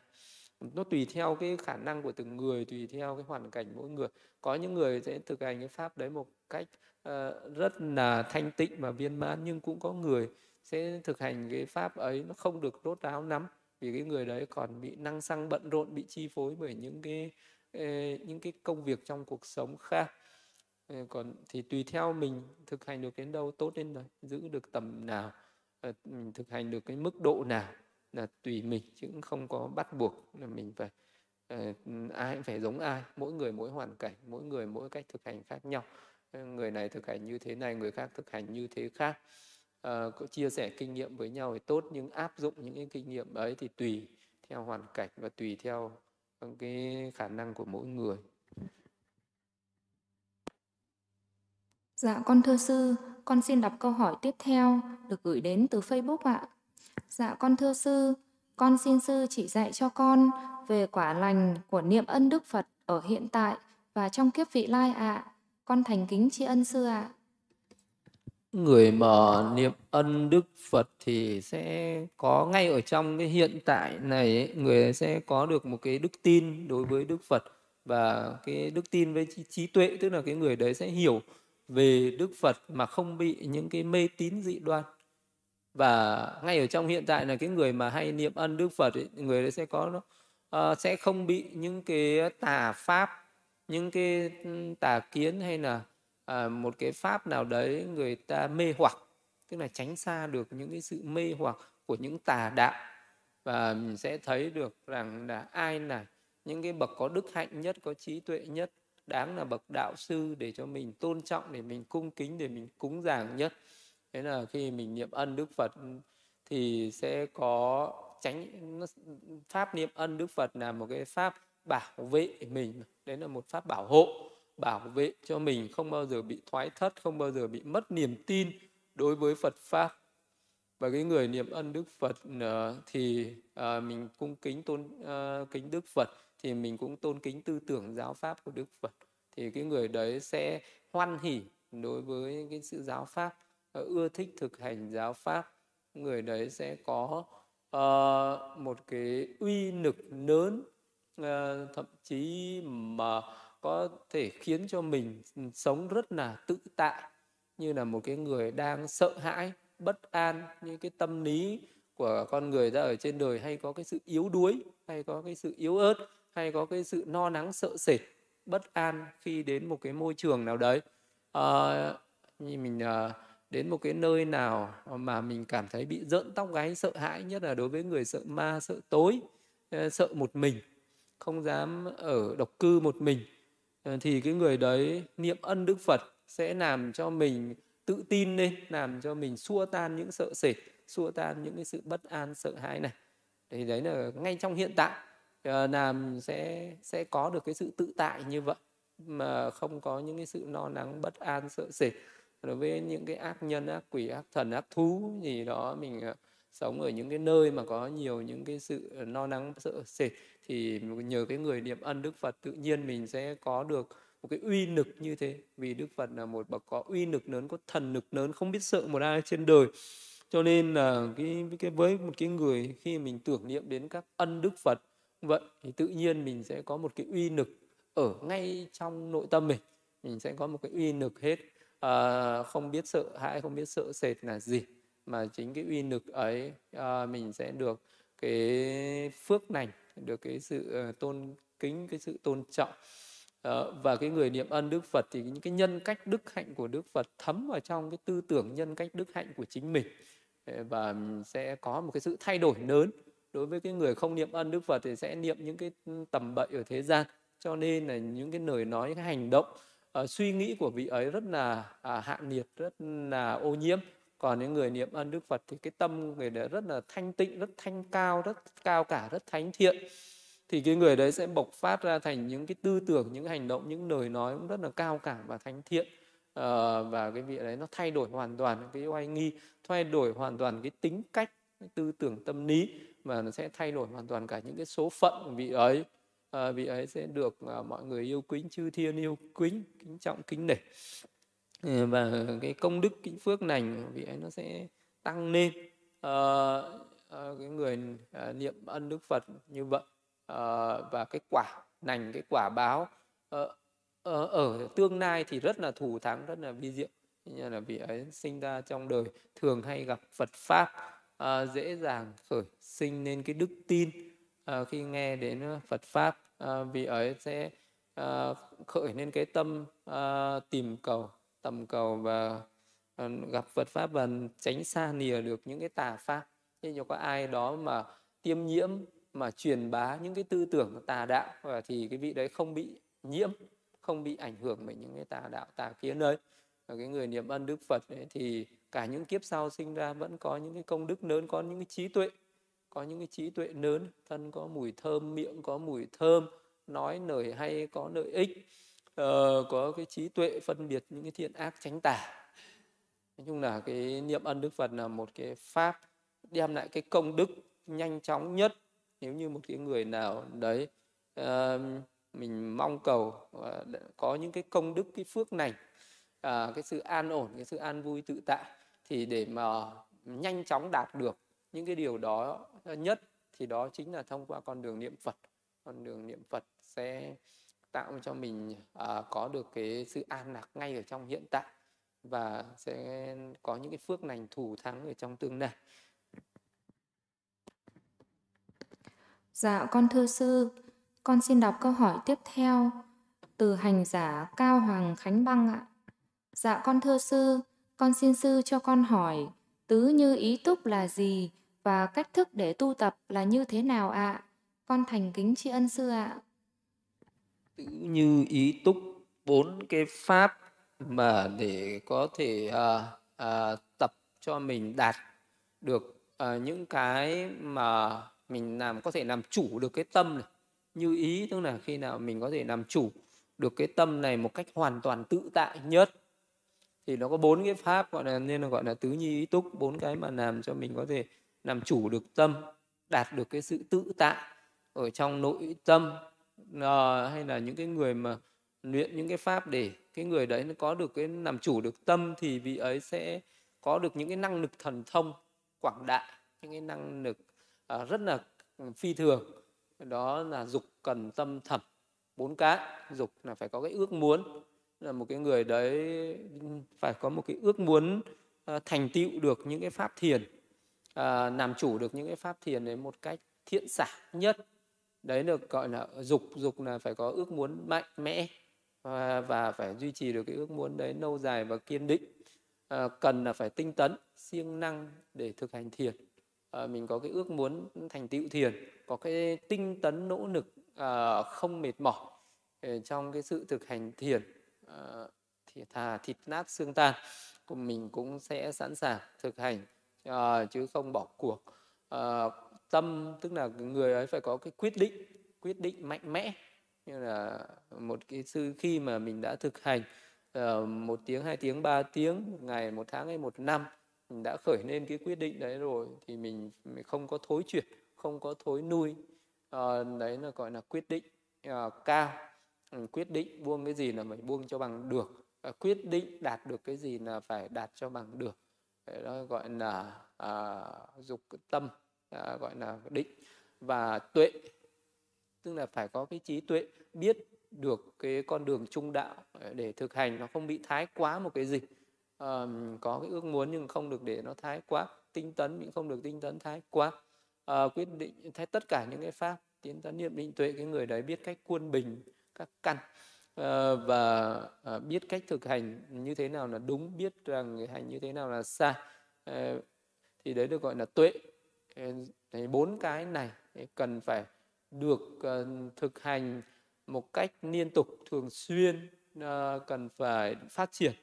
Nó tùy theo cái khả năng của từng người tùy theo cái hoàn cảnh mỗi người. Có những người sẽ thực hành cái pháp đấy một cách uh, rất là thanh tịnh và viên mãn nhưng cũng có người sẽ thực hành cái pháp ấy nó không được rốt ráo lắm vì cái người đấy còn bị năng xăng bận rộn bị chi phối bởi những cái ờ, những cái công việc trong cuộc sống khác. Ờ, còn thì tùy theo mình thực hành được đến đâu tốt đến đấy giữ được tầm nào. Ờ, mình thực hành được cái mức độ nào là tùy mình chứ cũng không có bắt buộc là mình phải uh, ai phải giống ai mỗi người mỗi hoàn cảnh mỗi người mỗi cách thực hành khác nhau. Ờ, người này thực hành như thế này người khác thực hành như thế khác. Uh, có chia sẻ kinh nghiệm với nhau thì tốt nhưng áp dụng những cái kinh nghiệm ấy thì tùy theo hoàn cảnh và tùy theo cái khả năng của mỗi người.
Dạ con thưa sư, con xin đọc câu hỏi tiếp theo được gửi đến từ Facebook ạ. Dạ con thưa sư, con xin sư chỉ dạy cho con về quả lành của niệm ân Đức Phật ở hiện tại và trong kiếp vị lai ạ. Con thành kính tri ân sư ạ.
Người mà niệm ân Đức Phật thì sẽ có ngay ở trong cái hiện tại này ấy, người sẽ có được một cái đức tin đối với Đức Phật và cái đức tin với trí tuệ tức là cái người đấy sẽ hiểu về Đức Phật mà không bị những cái mê tín dị đoan. Và ngay ở trong hiện tại là cái người mà hay niệm ân đức phật ấy, người đấy sẽ có nó uh, sẽ không bị những cái tà pháp những cái tà kiến hay là uh, một cái pháp nào đấy người ta mê hoặc. Tức là tránh xa được những cái sự mê hoặc của những tà đạo. Và mình sẽ thấy được rằng là ai là những cái bậc có đức hạnh nhất có trí tuệ nhất đáng là bậc đạo sư để cho mình tôn trọng, để mình cung kính, để mình cúng dường nhất. Thế là khi mình niệm ân đức phật thì sẽ có tránh pháp niệm ân đức phật là một cái pháp bảo vệ mình. Đấy là một pháp bảo hộ, bảo vệ cho mình không bao giờ bị thoái thất, không bao giờ bị mất niềm tin đối với phật pháp. Và cái người niệm ân đức phật ờ, thì ờ, mình cung kính tôn ờ, kính đức phật thì mình cũng tôn kính tư tưởng giáo pháp của đức phật. Thì cái người đấy sẽ hoan hỉ đối với cái sự giáo pháp ờ, ưa thích thực hành giáo pháp. Người đấy sẽ có uh, một cái uy lực lớn uh, thậm chí mà có thể khiến cho mình sống rất là tự tại như là một cái người đang sợ hãi bất an như cái tâm lý của con người ra ở trên đời hay có cái sự yếu đuối hay có cái sự yếu ớt hay có cái sự no nắng sợ sệt bất an khi đến một cái môi trường nào đấy? À, như mình à, đến một cái nơi nào mà mình cảm thấy bị rợn tóc gáy sợ hãi nhất là đối với người sợ ma sợ tối ờ, sợ một mình không dám ở độc cư một mình thì cái người đấy niệm ân đức phật sẽ làm cho mình tự tin lên làm cho mình xua tan những sợ sệt xua tan những cái sự bất an sợ hãi này. Thì đấy là ngay trong hiện tại. Ờ, làm sẽ sẽ có được cái sự tự tại như vậy mà không có những cái sự lo lắng bất an sợ sệt. Đối với những cái ác nhân ác quỷ ác thần ác thú gì đó mình ờ, sống ở những cái nơi mà có nhiều những cái sự lo lắng sợ sệt thì nhờ cái người niệm ân đức phật tự nhiên mình sẽ có được một cái uy lực như thế. Vì đức phật là một bậc có uy lực lớn có thần lực lớn không biết sợ một ai trên đời. Cho nên là cái, cái với một cái người khi mình tưởng niệm đến các ân đức phật vậy thì tự nhiên mình sẽ có một cái uy lực ở ngay trong nội tâm mình. Mình sẽ có một cái uy lực hết. À, không biết sợ hãi không biết sợ sệt là gì mà chính cái uy lực ấy à, mình sẽ được cái phước lành được cái sự ờ, tôn kính cái sự tôn trọng. À, và cái người niệm ân đức phật thì những cái nhân cách đức hạnh của đức phật thấm vào trong cái tư tưởng nhân cách đức hạnh của chính mình. Ờ, và sẽ có một cái sự thay đổi lớn đối với cái người không niệm ân đức phật thì sẽ niệm những cái tầm bậy ở thế gian. Cho nên là những cái lời nói cái hành động uh, suy nghĩ của vị ấy rất là uh, hạ nhiệt rất là ô nhiễm. Còn những người niệm ân đức phật thì cái tâm người đấy rất là thanh tịnh rất thanh cao rất cao cả rất thánh thiện. Thì cái người đấy sẽ bộc phát ra thành những cái tư tưởng những hành động những lời nói cũng rất là cao cả và thánh thiện. Uh, và cái vị đấy nó thay đổi hoàn toàn cái oai nghi thay đổi hoàn toàn cái tính cách cái tư tưởng tâm lý và nó sẽ thay đổi hoàn toàn cả những cái số phận của vị ấy. À, vị ấy sẽ được à, mọi người yêu quý, chư thiên yêu quý, kính trọng kính nể. Ừ, và cái công đức kính phước lành vị ấy nó sẽ tăng lên. À, à, cái người à, niệm ân đức phật như vậy à, và cái quả lành cái quả báo à, ở, ở tương lai thì rất là thù thắng rất là vi diệu. Như là vị ấy sinh ra trong đời thường hay gặp phật pháp à, dễ dàng. Khởi sinh nên cái đức tin. À, khi nghe đến phật pháp à, vị ấy sẽ à, khởi nên cái tâm à, tìm cầu tầm cầu và à, gặp Phật pháp và tránh xa nìa được những cái tà pháp. Thế nếu có ai đó mà tiêm nhiễm mà truyền bá những cái tư tưởng tà đạo và thì cái vị đấy không bị nhiễm không bị ảnh hưởng bởi những cái tà đạo tà kiến đấy và cái người niệm ân đức Phật ấy, thì cả những kiếp sau sinh ra vẫn có những cái công đức lớn có những cái trí tuệ có những cái trí tuệ lớn. Thân có mùi thơm miệng có mùi thơm nói lời hay có lợi ích uh, có cái trí tuệ phân biệt những cái thiện ác tránh tà. Nói chung là cái niệm ân đức phật là một cái pháp đem lại cái công đức nhanh chóng nhất. Nếu như một cái người nào đấy uh, mình mong cầu uh, có những cái công đức cái phước này uh, à, cái sự an ổn cái sự an vui tự tại thì để mà nhanh chóng đạt được những cái điều đó nhất thì đó chính là thông qua con đường niệm Phật con đường niệm Phật sẽ tạo cho mình à, có được cái sự an lạc ngay ở trong hiện tại và sẽ có những cái phước lành thủ thắng ở trong tương lai.
Dạ con thưa sư, con xin đọc câu hỏi tiếp theo từ hành giả Cao Hoàng Khánh Băng ạ. Dạ con thưa sư, con xin sư cho con hỏi tứ như ý túc là gì và cách thức để tu tập là như thế nào ạ? Con thành kính tri ân sư ạ.
Tứ như ý túc bốn cái pháp mà để có thể à, à, tập cho mình đạt được à, những cái mà mình làm có thể làm chủ được cái tâm này như ý tức là khi nào mình có thể làm chủ được cái tâm này một cách hoàn toàn tự tại nhất thì nó có bốn cái pháp gọi là nên là gọi là tứ như ý túc bốn cái mà làm cho mình có thể làm chủ được tâm đạt được cái sự tự tại ở trong nội tâm à, hay là những cái người mà luyện những cái pháp để cái người đấy nó có được cái làm chủ được tâm thì vị ấy sẽ có được những cái năng lực thần thông quảng đại những cái năng lực à, rất là ừ, phi thường. Đó là dục cần tâm thầm bốn cái. Dục là phải có cái ước muốn là một cái người đấy phải có một cái ước muốn ờ, thành tựu được những cái pháp thiền ờ, làm chủ được những cái pháp thiền đấy một cách thiện xả nhất. Đấy được gọi là dục dục là phải có ước muốn mạnh mẽ và, và phải duy trì được cái ước muốn đấy lâu dài và kiên định. À, cần là phải tinh tấn siêng năng để thực hành thiền. À, mình có cái ước muốn thành tựu thiền có cái tinh tấn nỗ lực à, không mệt mỏi trong cái sự thực hành thiền à, thì thà thịt nát xương tan của mình cũng sẽ sẵn sàng thực hành uh, chứ không bỏ cuộc. Uh, tâm tức là người ấy phải có cái quyết định quyết định mạnh mẽ. Như là một cái sư khi mà mình đã thực hành uh, một tiếng hai tiếng ba tiếng một ngày một tháng hay một năm mình đã khởi lên cái quyết định đấy rồi thì mình, mình không có thối chuyển không có thối nuôi uh, đấy là gọi là quyết định uh, cao. Ừ, quyết định buông cái gì là phải buông cho bằng được. Ờ, quyết định đạt được cái gì là phải đạt cho bằng được. Ờ, đó gọi là à, dục tâm à, gọi là định và tuệ. Tức là phải có cái trí tuệ biết được cái con đường trung đạo ờ, để thực hành nó không bị thái quá một cái gì. À, có cái ước muốn nhưng không được để nó thái quá tinh tấn nhưng không được tinh tấn thái quá. À, quyết định thay tất cả những cái pháp tiến tấn niệm định tuệ cái người đấy biết cách quân bình các căn. Ờ, và ờ, biết cách thực hành như thế nào là đúng, biết rằng hành như thế nào là sai. Ờ, thì đấy được gọi là tuệ. Thì bốn cái này cần phải được thực hành một cách liên tục, thường xuyên cần phải phát triển.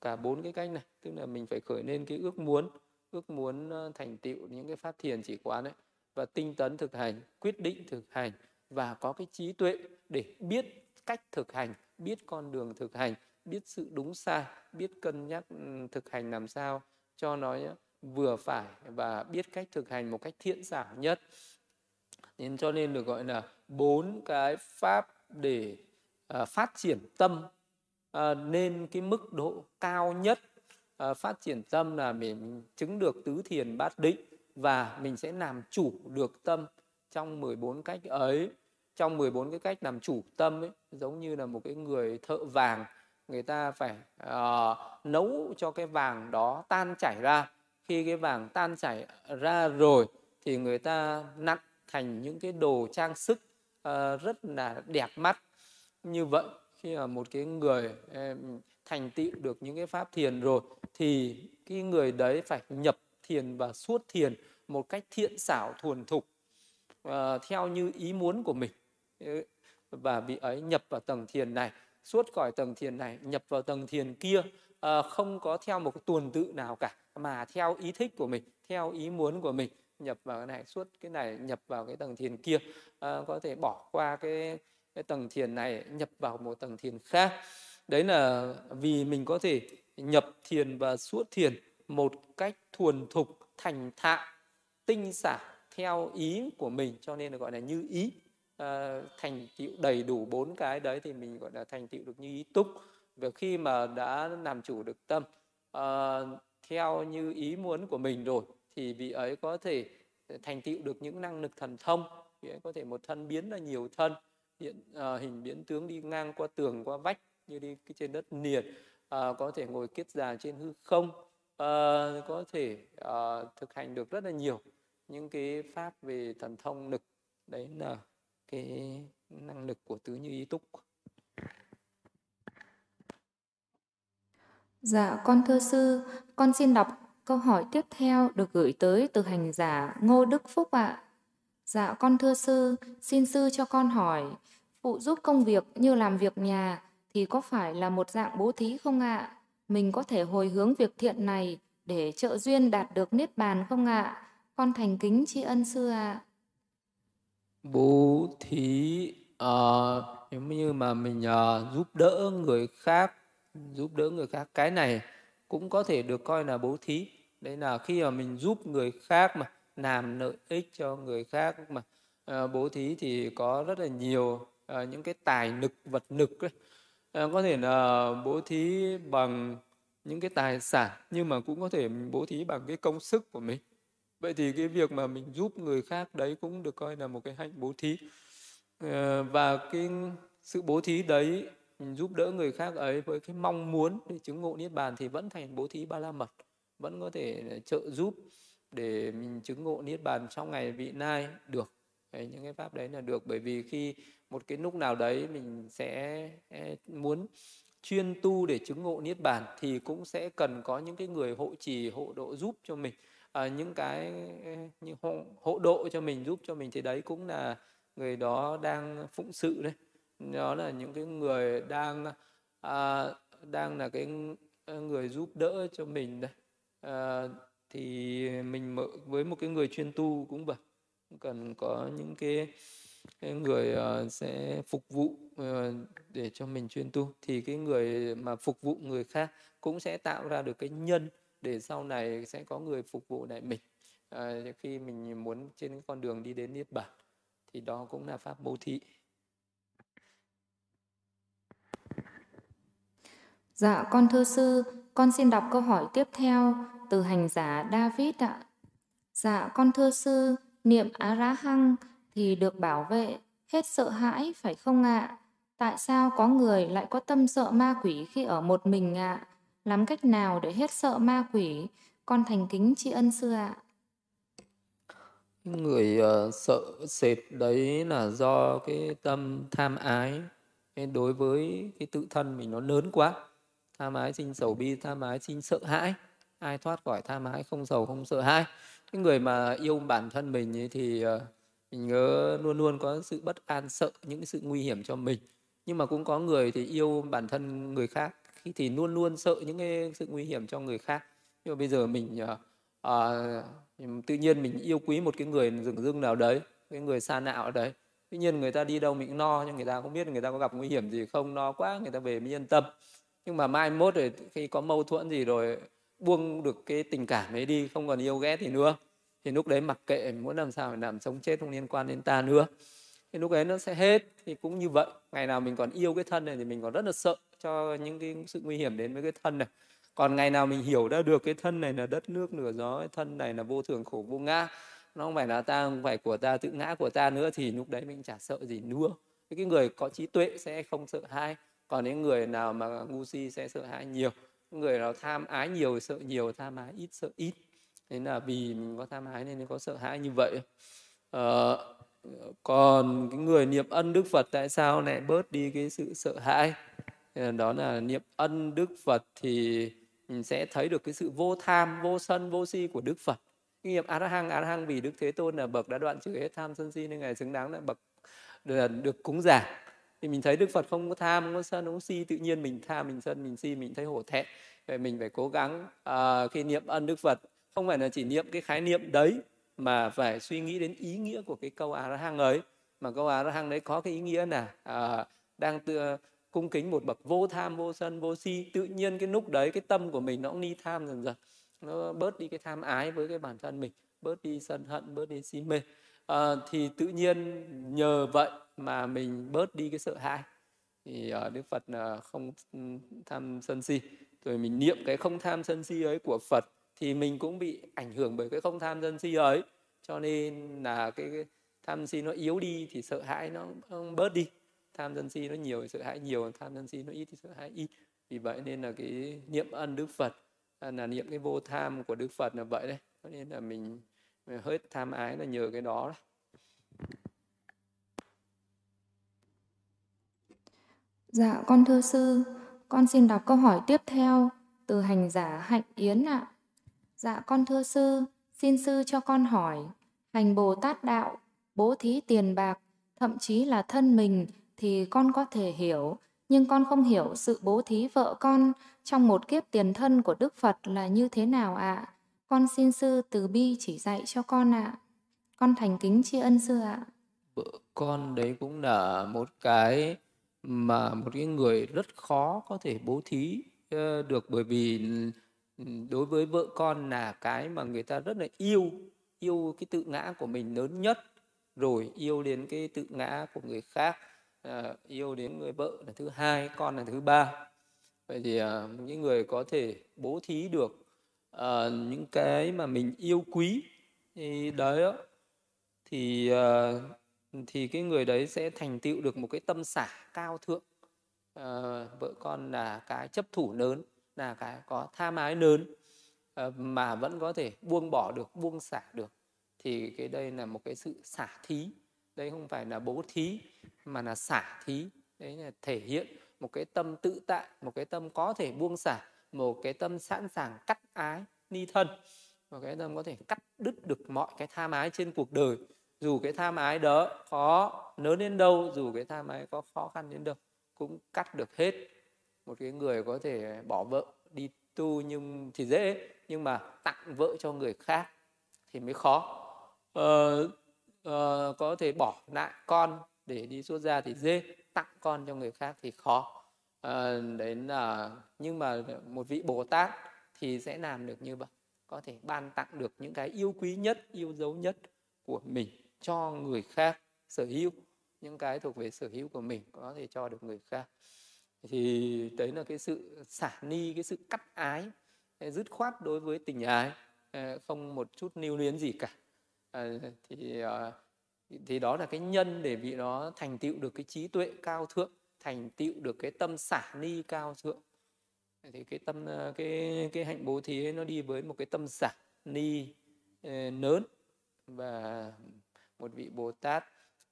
Cả bốn cái cách này, tức là mình phải khởi lên cái ước muốn ước muốn thành tựu những cái pháp thiền chỉ quán ấy, và tinh tấn thực hành, quyết định thực hành và có cái trí tuệ để biết cách thực hành biết con đường thực hành biết sự đúng sai biết cân nhắc ừ, thực hành làm sao cho nó vừa phải và biết cách thực hành một cách thiện xảo nhất. Nên cho nên được gọi là bốn cái pháp để uh, phát triển tâm uh, nên cái mức độ cao nhất uh, phát triển tâm là mình chứng được tứ thiền bát định và mình sẽ làm chủ được tâm trong 14 cách ấy trong 14 cái cách làm chủ tâm ấy giống như là một cái người thợ vàng người ta phải uh, nấu cho cái vàng đó tan chảy ra. Khi cái vàng tan chảy ra rồi thì người ta nặn thành những cái đồ trang sức uh, rất là đẹp mắt. Như vậy khi mà một cái người um, thành tựu được những cái pháp thiền rồi thì cái người đấy phải nhập thiền và suốt thiền một cách thiện xảo thuần thục uh, theo như ý muốn của mình. Và vị ấy nhập vào tầng thiền này suốt khỏi tầng thiền này nhập vào tầng thiền kia uh, không có theo một cái tuần tự nào cả mà theo ý thích của mình theo ý muốn của mình nhập vào cái này suốt cái này nhập vào cái tầng thiền kia. À, có thể bỏ qua cái cái tầng thiền này nhập vào một tầng thiền khác. Đấy là vì mình có thể nhập thiền và suốt thiền một cách thuần thục thành thạo tinh xảo theo ý của mình cho nên là gọi là như ý. À, thành tựu đầy đủ bốn cái đấy thì mình gọi là thành tựu được như ý túc. Và khi mà đã làm chủ được tâm à, theo như ý muốn của mình rồi thì vị ấy có thể thành tựu được những năng lực thần thông. Vị ấy có thể một thân biến ra nhiều thân hiện à, hình biến tướng đi ngang qua tường qua vách như đi trên đất liền. À, có thể ngồi kiết già trên hư không. À, có thể à, thực hành được rất là nhiều những cái pháp về thần thông lực đấy là cái năng lực của tứ như ý túc
Dạ, con thưa sư, con xin đọc câu hỏi tiếp theo được gửi tới từ hành giả Ngô Đức Phúc ạ. Dạ, con thưa sư, xin sư cho con hỏi, phụ giúp công việc như làm việc nhà thì có phải là một dạng bố thí không ạ? Mình có thể hồi hướng việc thiện này để trợ duyên đạt được niết bàn không ạ? Con thành kính tri ân sư ạ.
Bố thí uh, nếu như mà mình uh, giúp đỡ người khác giúp đỡ người khác cái này cũng có thể được coi là bố thí đấy là khi mà mình giúp người khác mà làm lợi ích cho người khác mà à, bố thí thì có rất là nhiều à, những cái tài lực vật lực. À, có thể là bố thí bằng những cái tài sản nhưng mà cũng có thể mình bố thí bằng cái công sức của mình vậy thì cái việc mà mình giúp người khác đấy cũng được coi là một cái hạnh bố thí. Ờ, và cái sự bố thí đấy mình giúp đỡ người khác ấy với cái mong muốn để chứng ngộ niết bàn thì vẫn thành bố thí ba la mật vẫn có thể trợ giúp để mình chứng ngộ niết bàn trong ngày vị nay được. Đấy, những cái pháp đấy là được. Bởi vì khi một cái lúc nào đấy mình sẽ muốn chuyên tu để chứng ngộ niết bàn thì cũng sẽ cần có những cái người hộ trì hộ độ giúp cho mình à, những cái những hộ, hộ độ cho mình giúp cho mình thì đấy cũng là người đó đang phụng sự đấy. Đó là những cái người đang à, đang là cái ờ, người giúp đỡ cho mình đấy. À, thì mình với một cái người chuyên tu cũng vậy. Cần có những cái, cái người uh, sẽ phục vụ uh, để cho mình chuyên tu. Thì cái người mà phục vụ người khác cũng sẽ tạo ra được cái nhân để sau này sẽ có người phục vụ lại mình à, khi mình muốn trên con đường đi đến niết bàn thì đó cũng là pháp bố thí
Dạ, con thưa sư, con xin đọc câu hỏi tiếp theo từ hành giả David ạ. Dạ, con thưa sư, niệm Á Rá Hăng thì được bảo vệ, hết sợ hãi phải không ạ? Tại sao có người lại có tâm sợ ma quỷ khi ở một mình ạ? Làm cách nào để hết sợ ma quỷ? Con thành kính tri ân sư ạ.
Người uh, sợ sệt đấy là do cái tâm tham ái. Đối với cái tự thân mình nó lớn quá. Tham ái sinh sầu bi tham ái sinh sợ hãi. Ai thoát khỏi tham ái không sầu không sợ hãi. Cái người mà yêu bản thân mình ấy thì uh, mình nhớ luôn luôn có sự bất an sợ những sự nguy hiểm cho mình. Nhưng mà cũng có người thì yêu bản thân người khác thì luôn luôn sợ những cái sự nguy hiểm cho người khác. Nhưng mà bây giờ mình à, tự nhiên mình yêu quý một cái người rừng rưng nào đấy cái người xa nạo đấy. Tuy nhiên người ta đi đâu mình no nhưng người ta không biết người ta có gặp nguy hiểm gì không no quá người ta về mới yên tâm. Nhưng mà mai mốt rồi khi có mâu thuẫn gì rồi buông được cái tình cảm ấy đi không còn yêu ghét thì nữa. Thì lúc đấy mặc kệ muốn làm sao phải làm sống chết không liên quan đến ta nữa. Thì lúc ấy nó sẽ hết. Thì cũng như vậy ngày nào mình còn yêu cái thân này thì mình còn rất là sợ cho những cái sự nguy hiểm đến với cái thân này. Còn ngày nào mình hiểu ra được cái thân này là đất nước nửa gió cái thân này là vô thường khổ vô ngã nó không phải là ta không phải của ta tự ngã của ta nữa thì lúc đấy mình chả sợ gì nữa. Cái người có trí tuệ sẽ không sợ hãi còn những người nào mà ngu si sẽ sợ hãi nhiều. Người nào tham ái nhiều sợ nhiều tham ái ít sợ ít. Thế là vì mình có tham ái nên có sợ hãi như vậy. Ờ, còn cái người niệm ân đức phật tại sao lại bớt đi cái sự sợ hãi? Ờ, đó là niệm ân đức phật thì mình sẽ thấy được cái sự vô tham vô sân vô si của đức phật. Niệm a hăng a hăng vì đức thế tôn là bậc đã đoạn trừ hết tham sân si nên ngài xứng đáng là bậc được, được cúng giảng thì mình thấy đức phật không có tham không có sân không có si tự nhiên mình tham mình sân mình si mình thấy hổ thẹn. Vậy mình phải cố gắng uh, khi niệm ân đức phật không phải là chỉ niệm cái khái niệm đấy mà phải suy nghĩ đến ý nghĩa của cái câu a hăng ấy. Mà câu a hăng đấy có cái ý nghĩa là uh, đang tự, cung kính một bậc vô tham vô sân vô si. Tự nhiên cái lúc đấy cái tâm của mình nó cũng đi tham dần dần. Nó bớt đi cái tham ái với cái bản thân mình bớt đi sân hận bớt đi si mê. À, thì tự nhiên nhờ vậy mà mình bớt đi cái sợ hãi. Thì uh, đức phật uh, không tham sân si. Rồi mình niệm cái không tham sân si ấy của phật thì mình cũng bị ảnh hưởng bởi cái không tham sân si ấy. Cho nên là cái, cái tham si nó yếu đi thì sợ hãi nó, nó bớt đi tham sân si nó nhiều thì sợ hãi nhiều tham sân si nó ít thì sợ hãi ít vì vậy nên là cái niệm ân đức phật à, là niệm cái vô tham của đức phật là vậy đấy cho nên là mình, mình hết tham ái là nhờ cái đó đấy.
Dạ, con thưa sư, con xin đọc câu hỏi tiếp theo từ hành giả Hạnh Yến ạ. Dạ, con thưa sư, xin sư cho con hỏi, hành Bồ Tát Đạo, bố thí tiền bạc, thậm chí là thân mình thì con có thể hiểu, nhưng con không hiểu sự bố thí vợ con trong một kiếp tiền thân của Đức Phật là như thế nào ạ. Con xin sư từ bi chỉ dạy cho con ạ. Con thành kính tri ân sư ạ.
Vợ con đấy cũng là một cái mà một cái người rất khó có thể bố thí ờ, được bởi vì ừ, đối với vợ con là cái mà người ta rất là yêu yêu cái tự ngã của mình lớn nhất rồi yêu đến cái tự ngã của người khác à, yêu đến người vợ là thứ hai con là thứ ba. Vậy thì à, những người có thể bố thí được à, những cái mà mình yêu quý thì đấy thì à, thì cái người đấy sẽ thành tựu được một cái tâm xả cao thượng. Vợ con là cái chấp thủ lớn là cái có tha mái lớn mà vẫn có thể buông bỏ được buông xả được. Thì cái đây là một cái sự xả thí. Đây không phải là bố thí mà là xả thí. Đấy là thể hiện một cái tâm tự tại một cái tâm có thể buông xả một cái tâm sẵn sàng cắt ái ni thân một cái tâm có thể cắt đứt được mọi cái tham ái trên cuộc đời. Dù cái tham ái đó có lớn đến đâu dù cái tham ái có khó khăn đến đâu cũng cắt được hết. Một cái người có thể bỏ vợ đi tu nhưng thì dễ nhưng mà tặng vợ cho người khác thì mới khó. Ờ, ờ, có thể bỏ lại con để đi xuất gia thì dễ tặng con cho người khác thì khó. À, đấy là nhưng mà một vị bồ tát thì sẽ làm được như vậy. Có thể ban tặng được những cái yêu quý nhất yêu dấu nhất của mình cho người khác sở hữu. Những cái thuộc về sở hữu của mình có thể cho được người khác. Thì đấy là cái sự xả ni cái sự cắt ái dứt khoát đối với tình ái. Ờ, không một chút lưu luyến gì cả. À, thì ờ, thì đó là cái nhân để vị đó thành tựu được cái trí tuệ cao thượng thành tựu được cái tâm xả ni cao thượng. Thì cái tâm ờ, cái cái hạnh bố thí ấy nó đi với một cái tâm xả ni ờ, lớn và một vị bồ tát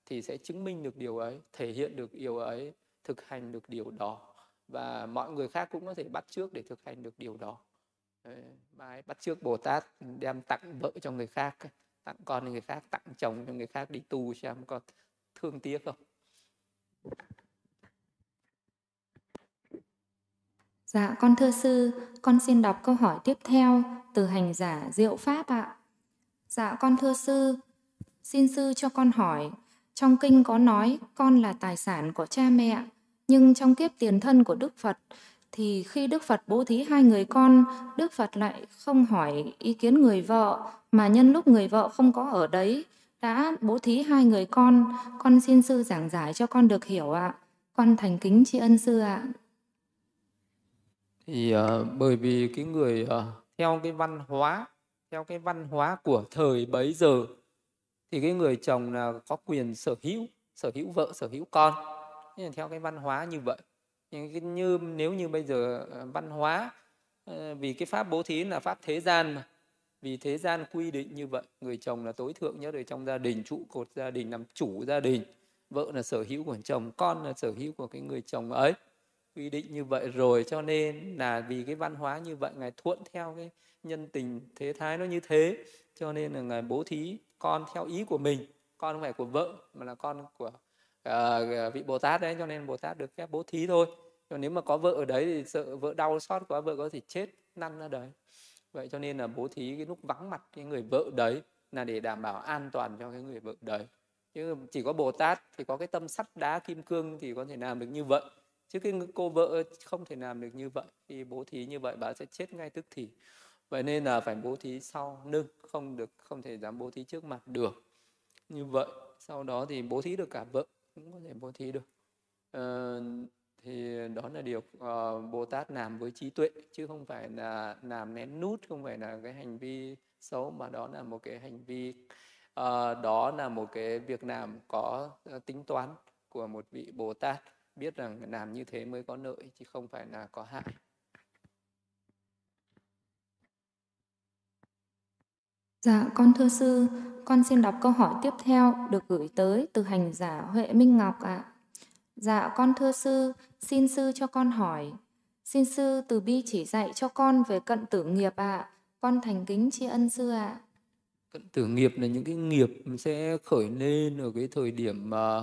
thì sẽ chứng minh được điều ấy thể hiện được điều ấy thực hành được điều đó. Và mọi người khác cũng có thể bắt trước để thực hành được điều đó. Đấy, bắt trước bồ tát đem tặng vợ cho người khác tặng con cho người khác tặng chồng cho người khác đi tu xem có thương tiếc không
Dạ con thưa sư, con xin đọc câu hỏi tiếp theo từ hành giả Diệu Pháp ạ. Dạ con thưa sư, xin sư cho con hỏi, trong kinh có nói con là tài sản của cha mẹ, nhưng trong kiếp tiền thân của Đức Phật thì khi Đức Phật bố thí hai người con, Đức Phật lại không hỏi ý kiến người vợ mà nhân lúc người vợ không có ở đấy đã bố thí hai người con, con xin sư giảng giải cho con được hiểu ạ. Con thành kính tri ân sư ạ.
Thì uh, bởi vì cái người uh, theo cái văn hóa, theo cái văn hóa của thời bấy giờ thì cái người chồng là có quyền sở hữu, sở hữu vợ, sở hữu con. Theo cái văn hóa như vậy nhưng như, nếu như bây giờ ờ, văn hóa ờ, vì cái pháp bố thí là pháp thế gian mà, vì thế gian quy định như vậy, người chồng là tối thượng nhất ở trong gia đình, trụ cột gia đình, làm chủ gia đình, vợ là sở hữu của chồng, con là sở hữu của cái người chồng ấy. Quy định như vậy rồi, cho nên là vì cái văn hóa như vậy, ngài thuận theo cái nhân tình, thế thái nó như thế, cho nên là ngài bố thí con theo ý của mình, con không phải của vợ, mà là con của uh, vị bồ tát đấy cho nên bồ tát được phép bố thí thôi. Còn nếu mà có vợ ở đấy thì sợ vợ đau xót quá vợ có thể chết năn ra đấy. Vậy cho nên là bố thí cái lúc vắng mặt cái người vợ đấy là để đảm bảo an toàn cho cái người vợ đấy. Chứ chỉ có bồ tát thì có cái tâm sắt đá kim cương thì có thể làm được như vậy. Chứ cái cô vợ không thể làm được như vậy. Thì bố thí như vậy bà sẽ chết ngay tức thì. Vậy nên là phải bố thí sau lưng không được không thể dám bố thí trước mặt được. Như vậy sau đó thì bố thí được cả vợ cũng có thể bố thí được à, thì đó là điều uh, Bồ Tát làm với trí tuệ chứ không phải là làm nén nút không phải là cái hành vi xấu mà đó là một cái hành vi uh, đó là một cái việc làm có tính toán của một vị Bồ Tát biết rằng làm như thế mới có lợi chứ không phải là có hại.
Dạ, con thưa sư, con xin đọc câu hỏi tiếp theo được gửi tới từ hành giả Huệ Minh Ngọc ạ. Dạ, con thưa sư, xin sư cho con hỏi. Xin sư từ bi chỉ dạy cho con về cận tử nghiệp ạ. Con thành kính tri ân sư ạ.
Cận tử nghiệp là những cái nghiệp sẽ khởi lên ở cái thời điểm mà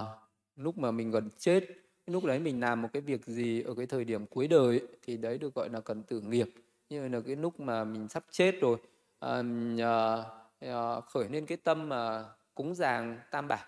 lúc mà mình gần chết. Lúc đấy mình làm một cái việc gì ở cái thời điểm cuối đời thì đấy được gọi là cận tử nghiệp. Như là cái lúc mà mình sắp chết rồi à, à, khởi lên cái tâm mà cúng dường tam bảo à,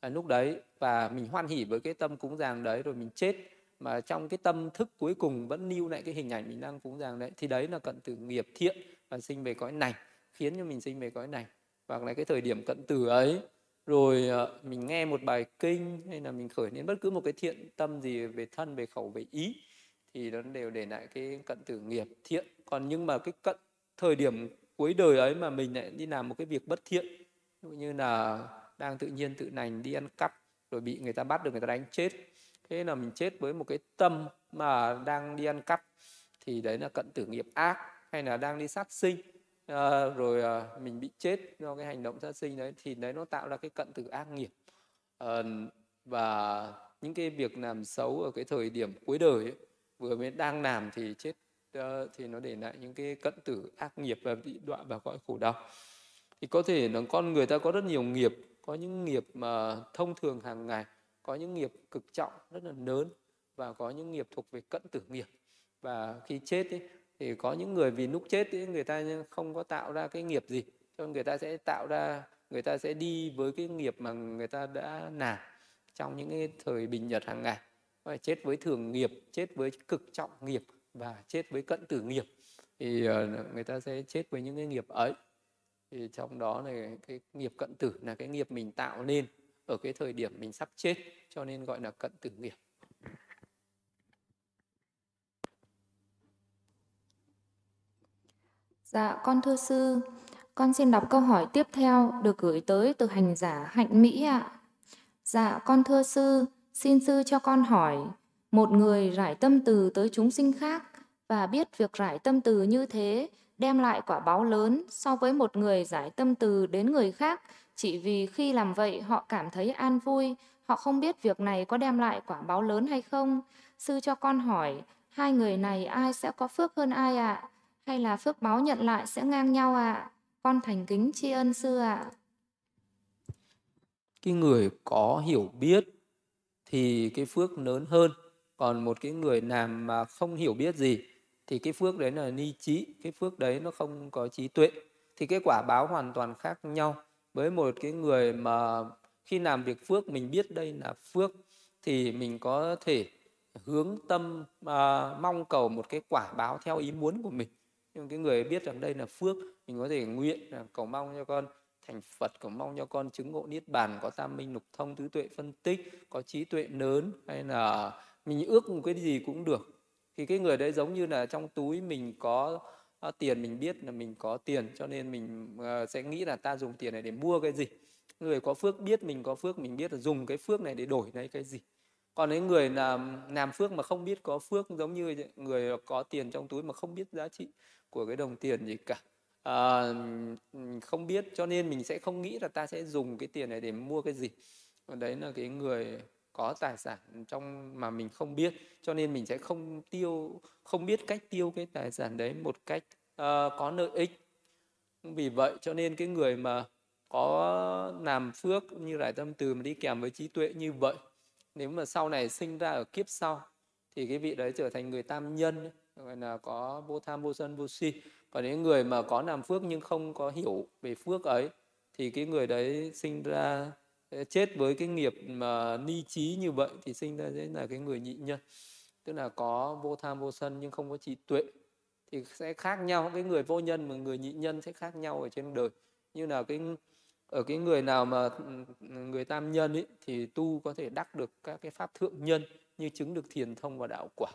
ờ, lúc đấy và mình hoan hỉ với cái tâm cúng dường đấy rồi mình chết. Mà trong cái tâm thức cuối cùng vẫn lưu lại cái hình ảnh mình đang cúng dường đấy thì đấy là cận tử nghiệp thiện và sinh về cõi này khiến cho mình sinh về cõi này. Hoặc là cái thời điểm cận tử ấy rồi uh, mình nghe một bài kinh hay là mình khởi lên bất cứ một cái thiện tâm gì về thân về khẩu về ý thì nó đều để lại cái cận tử nghiệp thiện. Còn nhưng mà cái cận thời điểm cuối đời ấy mà mình lại đi làm một cái việc bất thiện ví dụ như là đang tự nhiên tự nành đi ăn cắp rồi bị người ta bắt được người ta đánh chết. Thế là mình chết với một cái tâm mà đang đi ăn cắp thì đấy là cận tử nghiệp ác hay là đang đi sát sinh à, rồi à, mình bị chết do cái hành động sát sinh đấy thì đấy nó tạo ra cái cận tử ác nghiệp. À, và những cái việc làm xấu ở cái thời điểm cuối đời ấy, vừa mới đang làm thì chết Ờ, thì nó để lại những cái cận tử ác nghiệp và bị đọa vào cõi khổ đau. Thì có thể là con người ta có rất nhiều nghiệp có những nghiệp mà thông thường hàng ngày có những nghiệp cực trọng rất là lớn và có những nghiệp thuộc về cận tử nghiệp. Và khi chết ấy, thì có những người vì lúc chết ấy, người ta không có tạo ra cái nghiệp gì cho người ta sẽ tạo ra người ta sẽ đi với cái nghiệp mà người ta đã làm trong những cái thời bình nhật hàng ngày. Và chết với thường nghiệp chết với cực trọng nghiệp và chết với cận tử nghiệp. Thì ờ, người ta sẽ chết với những cái nghiệp ấy. Thì trong đó này cái nghiệp cận tử là cái nghiệp mình tạo nên ở cái thời điểm mình sắp chết cho nên gọi là cận tử nghiệp.
Dạ, con thưa sư, con xin đọc câu hỏi tiếp theo được gửi tới từ hành giả Hạnh Mỹ ạ. Dạ, con thưa sư, xin sư cho con hỏi, một người rải tâm từ tới chúng sinh khác và biết việc rải tâm từ như thế đem lại quả báo lớn so với một người giải tâm từ đến người khác chỉ vì khi làm vậy họ cảm thấy an vui, họ không biết việc này có đem lại quả báo lớn hay không. Sư cho con hỏi, hai người này ai sẽ có phước hơn ai ạ? À? Hay là phước báo nhận lại sẽ ngang nhau ạ? À? Con thành kính tri ân sư ạ. À.
Cái người có hiểu biết thì cái phước lớn hơn. Còn một cái người làm mà không hiểu biết gì thì cái phước đấy là ni trí, cái phước đấy nó không có trí tuệ. Thì cái quả báo hoàn toàn khác nhau. Với một cái người mà khi làm việc phước mình biết đây là phước thì mình có thể hướng tâm uh, mong cầu một cái quả báo theo ý muốn của mình. Nhưng cái người biết rằng đây là phước mình có thể nguyện là cầu mong cho con thành Phật cầu mong cho con chứng ngộ niết bàn có tam minh lục thông tứ tuệ phân tích có trí tuệ lớn hay là mình ước một cái gì cũng được thì cái người đấy giống như là trong túi mình có uh, tiền mình biết là mình có tiền cho nên mình uh, sẽ nghĩ là ta dùng tiền này để mua cái gì. Người có phước biết mình có phước mình biết là dùng cái phước này để đổi lấy cái gì. Còn những người làm làm phước mà không biết có phước giống như người có tiền trong túi mà không biết giá trị của cái đồng tiền gì cả. À, không biết cho nên mình sẽ không nghĩ là ta sẽ dùng cái tiền này để mua cái gì. Đấy là cái người có tài sản trong mà mình không biết cho nên mình sẽ không tiêu không biết cách tiêu cái tài sản đấy một cách uh, có lợi ích. Vì vậy cho nên cái người mà có làm phước như rải tâm từ mà đi kèm với trí tuệ như vậy nếu mà sau này sinh ra ở kiếp sau thì cái vị đấy trở thành người tam nhân gọi là có vô tham vô sân vô si. Còn những người mà có làm phước nhưng không có hiểu về phước ấy thì cái người đấy sinh ra chết với cái nghiệp mà ni trí như vậy thì sinh ra sẽ là cái người nhị nhân. Tức là có vô tham vô sân nhưng không có trí tuệ thì sẽ khác nhau. Cái người vô nhân và người nhị nhân sẽ khác nhau ở trên đời. Như là cái ở cái người nào mà ừ, người tam nhân ấy thì tu có thể đắc được các cái pháp thượng nhân như chứng được thiền thông và đạo quả.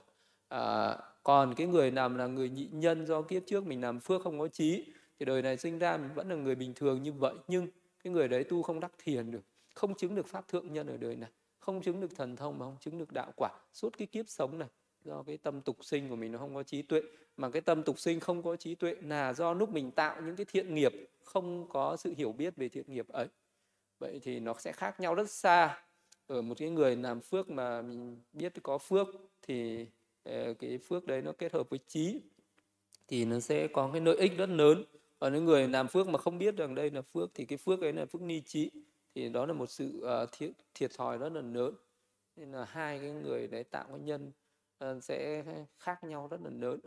À, còn cái người nào là người nhị nhân do kiếp trước mình làm phước không có trí thì đời này sinh ra mình vẫn là người bình thường như vậy. Nhưng cái người đấy tu không đắc thiền được không chứng được pháp thượng nhân ở đời này, không chứng được thần thông mà không chứng được đạo quả. Suốt cái kiếp sống này, do cái tâm tục sinh của mình nó không có trí tuệ, mà cái tâm tục sinh không có trí tuệ là do lúc mình tạo những cái thiện nghiệp, không có sự hiểu biết về thiện nghiệp ấy. Vậy thì nó sẽ khác nhau rất xa. Ở một cái người làm phước mà mình biết có phước thì ờ, cái phước đấy nó kết hợp với trí, thì nó sẽ có cái lợi ích rất lớn. Còn những người làm phước mà không biết rằng đây là phước thì cái phước ấy là phước ni trí thì đó là một sự uh, thiệt, thiệt thòi rất là lớn nên là hai cái người đấy tạo cái nhân uh, sẽ khác nhau rất là lớn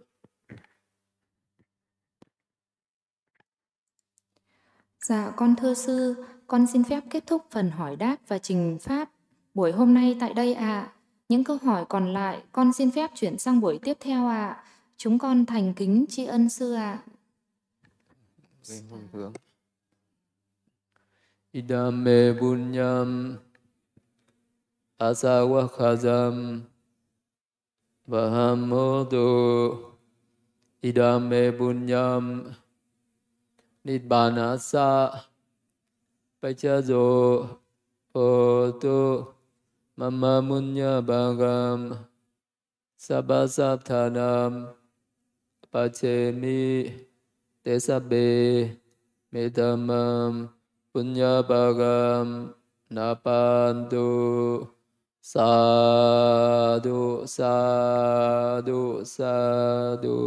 Dạ, con thưa sư, con xin phép kết thúc phần hỏi đáp và trình pháp buổi hôm nay tại đây ạ. À. Những câu hỏi còn lại con xin phép chuyển sang buổi tiếp theo ạ. À. Chúng con thành kính tri ân sư ạ.
À. Idame bunyam asawakhazam vahamodu idame bunyam Nibbana sa Pachazo Otu Mama Munya Bhagam Sabasathanam, Pachemi, Tesabe, Medamam. punyabagam napantu sadu sadu sadu